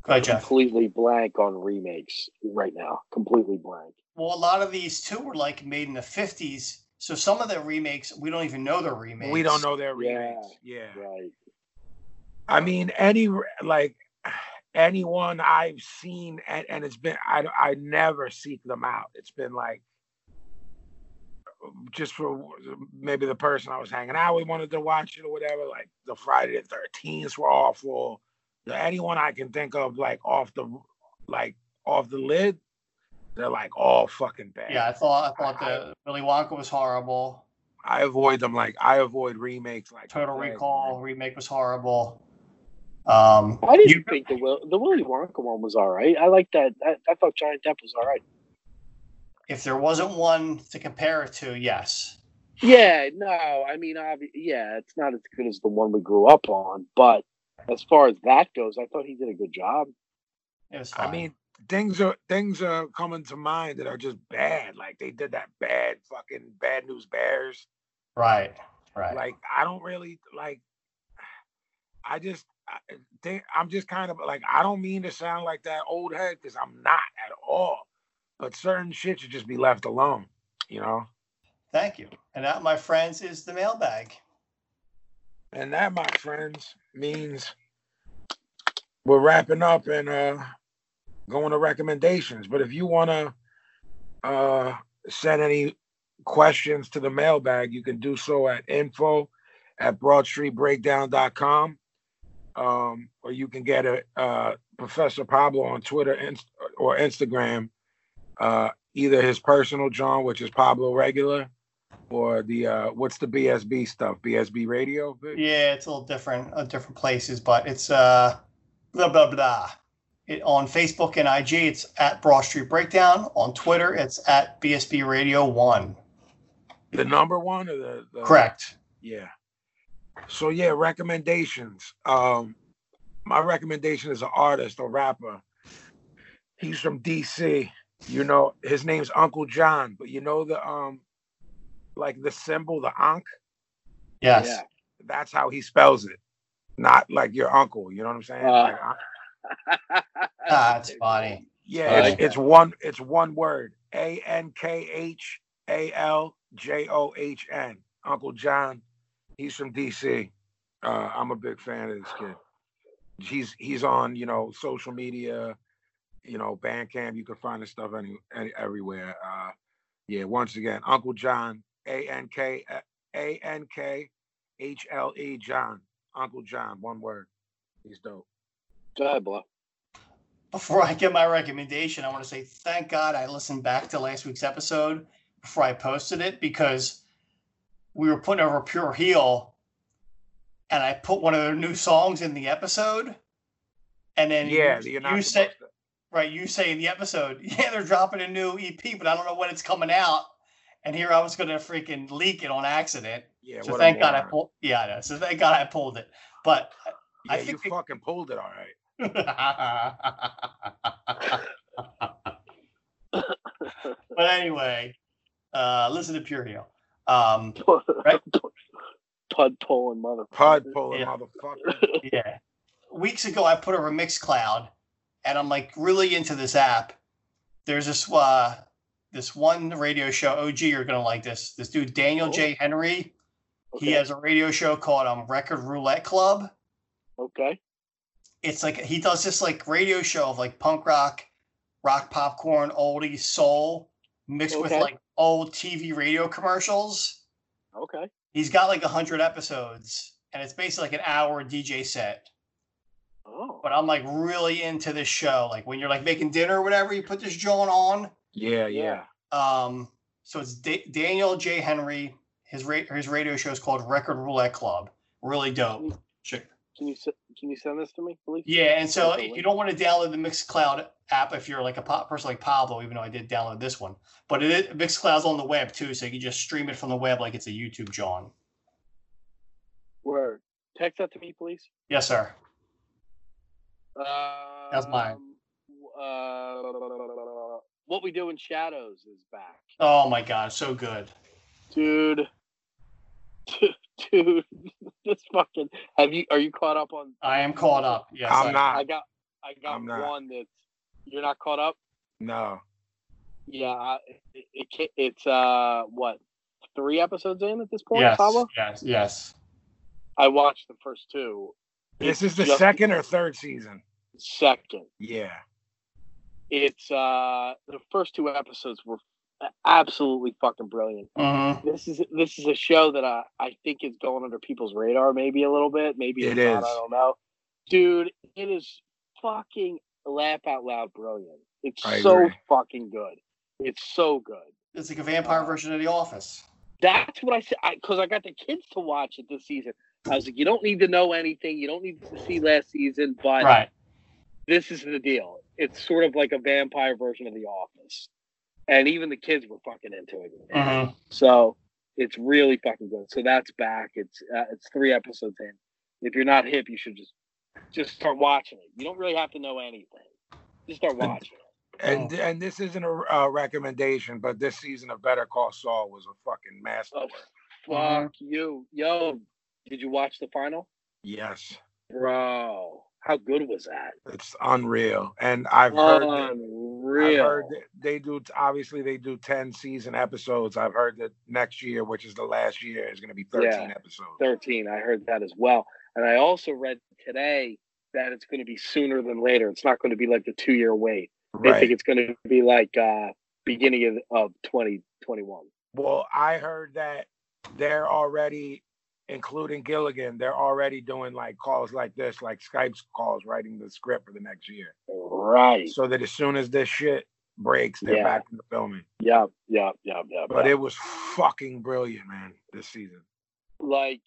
Go ahead, Jeff. Completely blank on remakes right now. Completely blank. Well, a lot of these too were like made in the fifties. So some of the remakes we don't even know they're remakes. We don't know their Yeah. remakes. Yeah. Right. I mean, any like anyone I've seen, and, and it's been I I never seek them out. It's been like just for maybe the person I was hanging out with wanted to watch it or whatever. Like the Friday the Thirteenth were awful. The- Anyone I can think of, like off the like off the lid, they're like all fucking bad. Yeah, I thought I thought the Willy Wonka was horrible. I avoid them. Like I avoid remakes. Like Total Recall man. remake was horrible. Um, I didn't you- think the Will, the Willy Wonka one was all right. I like that. I, I thought Johnny Depp was all right. if there wasn't one to compare it to, yes. Yeah, no, I mean, obvi- yeah, it's not as good as the one we grew up on, but as far as that goes, I thought he did a good job. It I mean, things are things are coming to mind that are just bad. Like they did that bad fucking bad news bears. right, right. Like I don't really like. I just I think I'm just kind of like I don't mean to sound like that old head because I'm not at all. But certain shit should just be left alone. You know. Thank you. And that, my friends, is the mailbag. And that, my friends, means we're wrapping up and uh going to recommendations. But if you want to uh send any questions to the mailbag, you can do so at info at broadstreetbreakdown.com. Um, or you can get a uh, Professor Pablo on Twitter inst- or Instagram, uh, either his personal John, which is Pablo Regular, or the uh, what's the BSB stuff? BSB Radio. Yeah, it's a little different, uh, different places, but it's uh, blah blah blah. It, on Facebook and IG, it's at Broad Street Breakdown. On Twitter, it's at BSB Radio One. The number one or the, the Correct. Yeah. So yeah, recommendations. Um, my recommendation is an artist or rapper. He's from DC. You know, his name's Ankhlejohn, but you know the um, like the symbol, the Ankh. Yes. Yeah. That's how he spells it, not like your uncle. You know what I'm saying? Uh, Like, uh, That's funny. yeah, I it's, like it's one. It's one word. A N K H A L J O H N. Ankhlejohn. He's from DC. Uh, I'm a big fan of this kid. He's he's on you know social media, you know Bandcamp. You can find his stuff any, any everywhere. Uh, yeah. Once again, Ankhlejohn. A N K uh, A N K H L E John. Ankhlejohn. One word. He's dope. Go ahead, Blah. Before I get my recommendation, I want to say thank God I listened back to last week's episode before I posted it because we were putting over Pure Hell and I put one of their new songs in the episode. And then Yeah, you, you're not you say supposed to. right, you say in the episode, yeah, they're dropping a new EP, but I don't know when it's coming out. And here I was gonna freaking leak it on accident. Yeah. so thank God I pulled yeah, I know. So thank God I pulled it. But Yeah, I you think it- fucking pulled it all right. but anyway, uh, listen to Pure Hell. Um, Right. Pud pulling motherfucker. Pud pulling Yeah. motherfucker. yeah. Weeks ago, I put over Mixcloud, and I'm like really into this app. There's this uh, this one radio show. OG, you're gonna like this. This dude Daniel J. Henry. He has a radio show called um, Record Roulette Club. Okay. It's like he does this like radio show of like punk rock, rock popcorn, oldies, soul, mixed with like old TV radio commercials. Okay. He's got like a hundred episodes, and it's basically like an hour DJ set. Oh. But I'm like really into this show. Like when you're like making dinner or whatever, you put this joint on. Yeah, Yeah. yeah. Um, so it's Da- Daniel J. Henry. His ra- his radio show is called Record Roulette Club. Really dope. Check. Can you s- can you send this to me, please? Yeah, and so Definitely. you don't want to download the Mixcloud app if you're like a pop person like Pablo, even though I did download this one. But it is, Mixcloud's on the web too, so you can just stream it from the web like it's a YouTube John. Word. Text that to me, please. Yes, sir. Um, That's mine. Uh, what we do in shadows is back, Oh my god, so good. dude. Dude, this fucking. Have you? Are you caught up on? I am caught up. Yes, I'm I- not. I got. I got I'm not. one that's. You're not caught up. No. Yeah, it, it, it's uh what three episodes in at this point, Yes, Pablo? yes, yes. I watched the first two. This It's is the just second or third season. Second, Yeah. It's uh the first two episodes were absolutely fucking brilliant. Mm-hmm. This is this is a show that I I think is going under people's radar maybe a little bit. Maybe it's not. I don't know, dude. It is fucking laugh out loud brilliant. It's I so agree. fucking good. It's so good. It's like a vampire version of The Office. That's what I said because I, got the kids to watch it this season. I was like, you don't need to know anything. You don't need to see last season, but Right. this is the deal. It's sort of like a vampire version of The Office, and even the kids were fucking into it. Mm-hmm. So it's really fucking good. So that's back. It's uh, it's three episodes in. If you're not hip, you should just just start watching it. You don't really have to know anything. Just start watching it. And and this isn't a uh, recommendation, but this season of Better Call Saul was a fucking masterwork. Oh, fuck you, yo! Did you watch the final, Yes, bro? How good was that? it's unreal. And I've heard that, I've Unreal. heard that they do obviously they do ten season episodes. I've heard that next year, which is the last year, is going to be thirteen Yeah. episodes. 13. I heard that as well. And I also read today that it's going to be sooner than later. It's not going to be like the two year wait. They Right. think it's going to be like uh beginning of, of 2021. Well, I heard that they're already, including Gilligan, they're already doing like calls like this, like Skype calls, writing the script for the next year. Right. So that as soon as this shit breaks, they're Yeah. back into filming. Yep. Yep. Yep. Yep. But yep. it was fucking brilliant, man, this season. like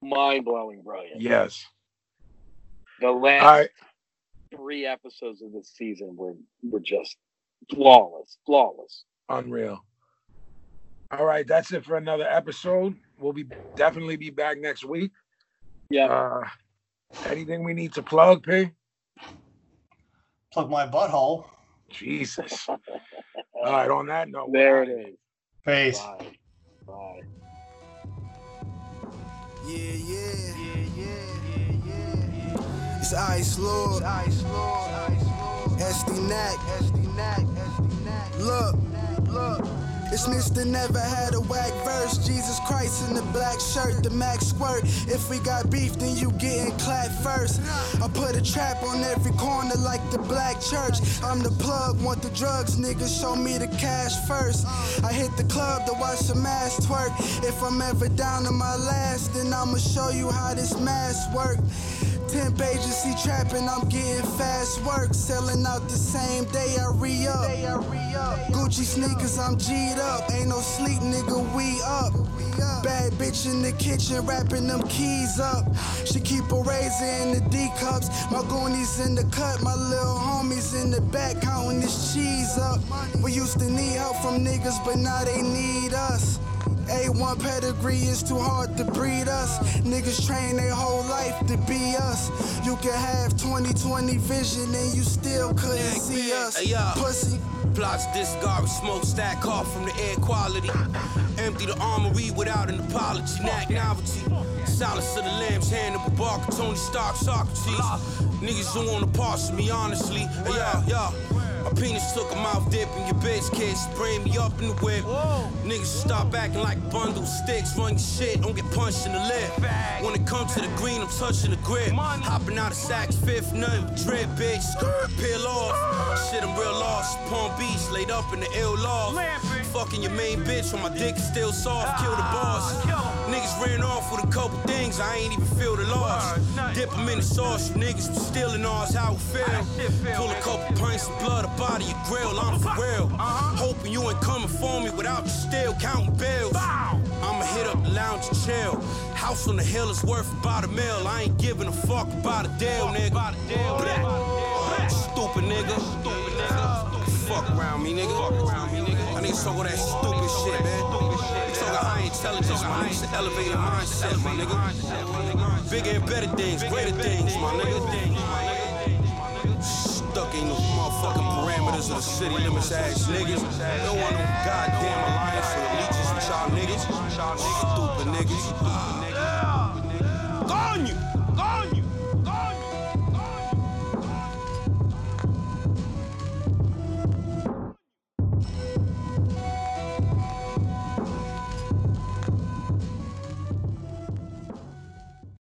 mind blowing brilliant. Yes. The last right. three episodes of this season were were just flawless. Flawless. Unreal. All right, that's it for another episode. We'll be definitely be back next week. Yeah. Uh, anything we need to plug, P? Plug my butthole. Jesus. All right. On that note, there it is. Peace. Bye. Bye. Yeah, yeah, yeah, yeah, yeah. It's Ice Lord, Ice Lord, Ice Lord. SD Knack, SD Knack, SD Knack. Look, look. It's Mr. Never had a whack verse. Jesus Christ in the black shirt, the max squirt. If we got beef, then you getting clapped first. I put a trap on every corner like the black church. I'm the plug, want the drugs, niggas show me the cash first. I hit the club to watch some ass twerk. If I'm ever down to my last, then I'ma show you how this mask work. Temp agency trapping, I'm getting fast work. Selling out the same day I re up. Gucci sneakers, I'm G'd up. Ain't no sleep, nigga, we up. Bad bitch in the kitchen, wrapping them keys up. She keep a razor in the D cups. My goonies in the cut, my little homies in the back counting this cheese up. We used to need help from niggas, but now they need us. A1 pedigree is too hard to breed us. Niggas train their whole life to be us. You can have 2020 vision and you still couldn't see us. Pussy. Plots discard, smoke stack off from the air quality. Empty the armory without an apology. Knack novelty. Silence of the lambs, Hannibal Barca, Tony Stark, Socrates. Niggas don't wanna parse me, honestly. Hey, yeah, yo. My penis took a mouth dip and your bitch can't spray me up in the whip. Niggas stop acting like bundle sticks, run your shit, don't get punched in the lip. When it comes to the green, I'm touching the grip. Hopping out of sacks, fifth, but drip, bitch. Peel off. Shit, I'm real lost. Palm Beach, laid up in the ill loft. Fucking your main bitch when my dick is still soft. Kill the boss. Niggas ran off with a couple things, I ain't even feel the loss. Dip them in the sauce, you niggas was stealing ours, how it feel. Pull a couple pints of blood up out of grill, I'm for real. Hoping you ain't coming for me without you still counting bills. I'ma hit up the lounge and chill. House on the hill is worth about a mil. I ain't giving a fuck about a deal, nigga. Stupid nigga. Fuck around me, nigga. I niggas talk all that stupid shit, man. They talk high intelligence, my niggas an elevated mindset, my nigga. Bigger and better things, greater things, my nigga. Stuck in the motherfucking parameters of the city limits ass niggas. Don't want no goddamn alliance or allegiance with y'all niggas. Stupid niggas.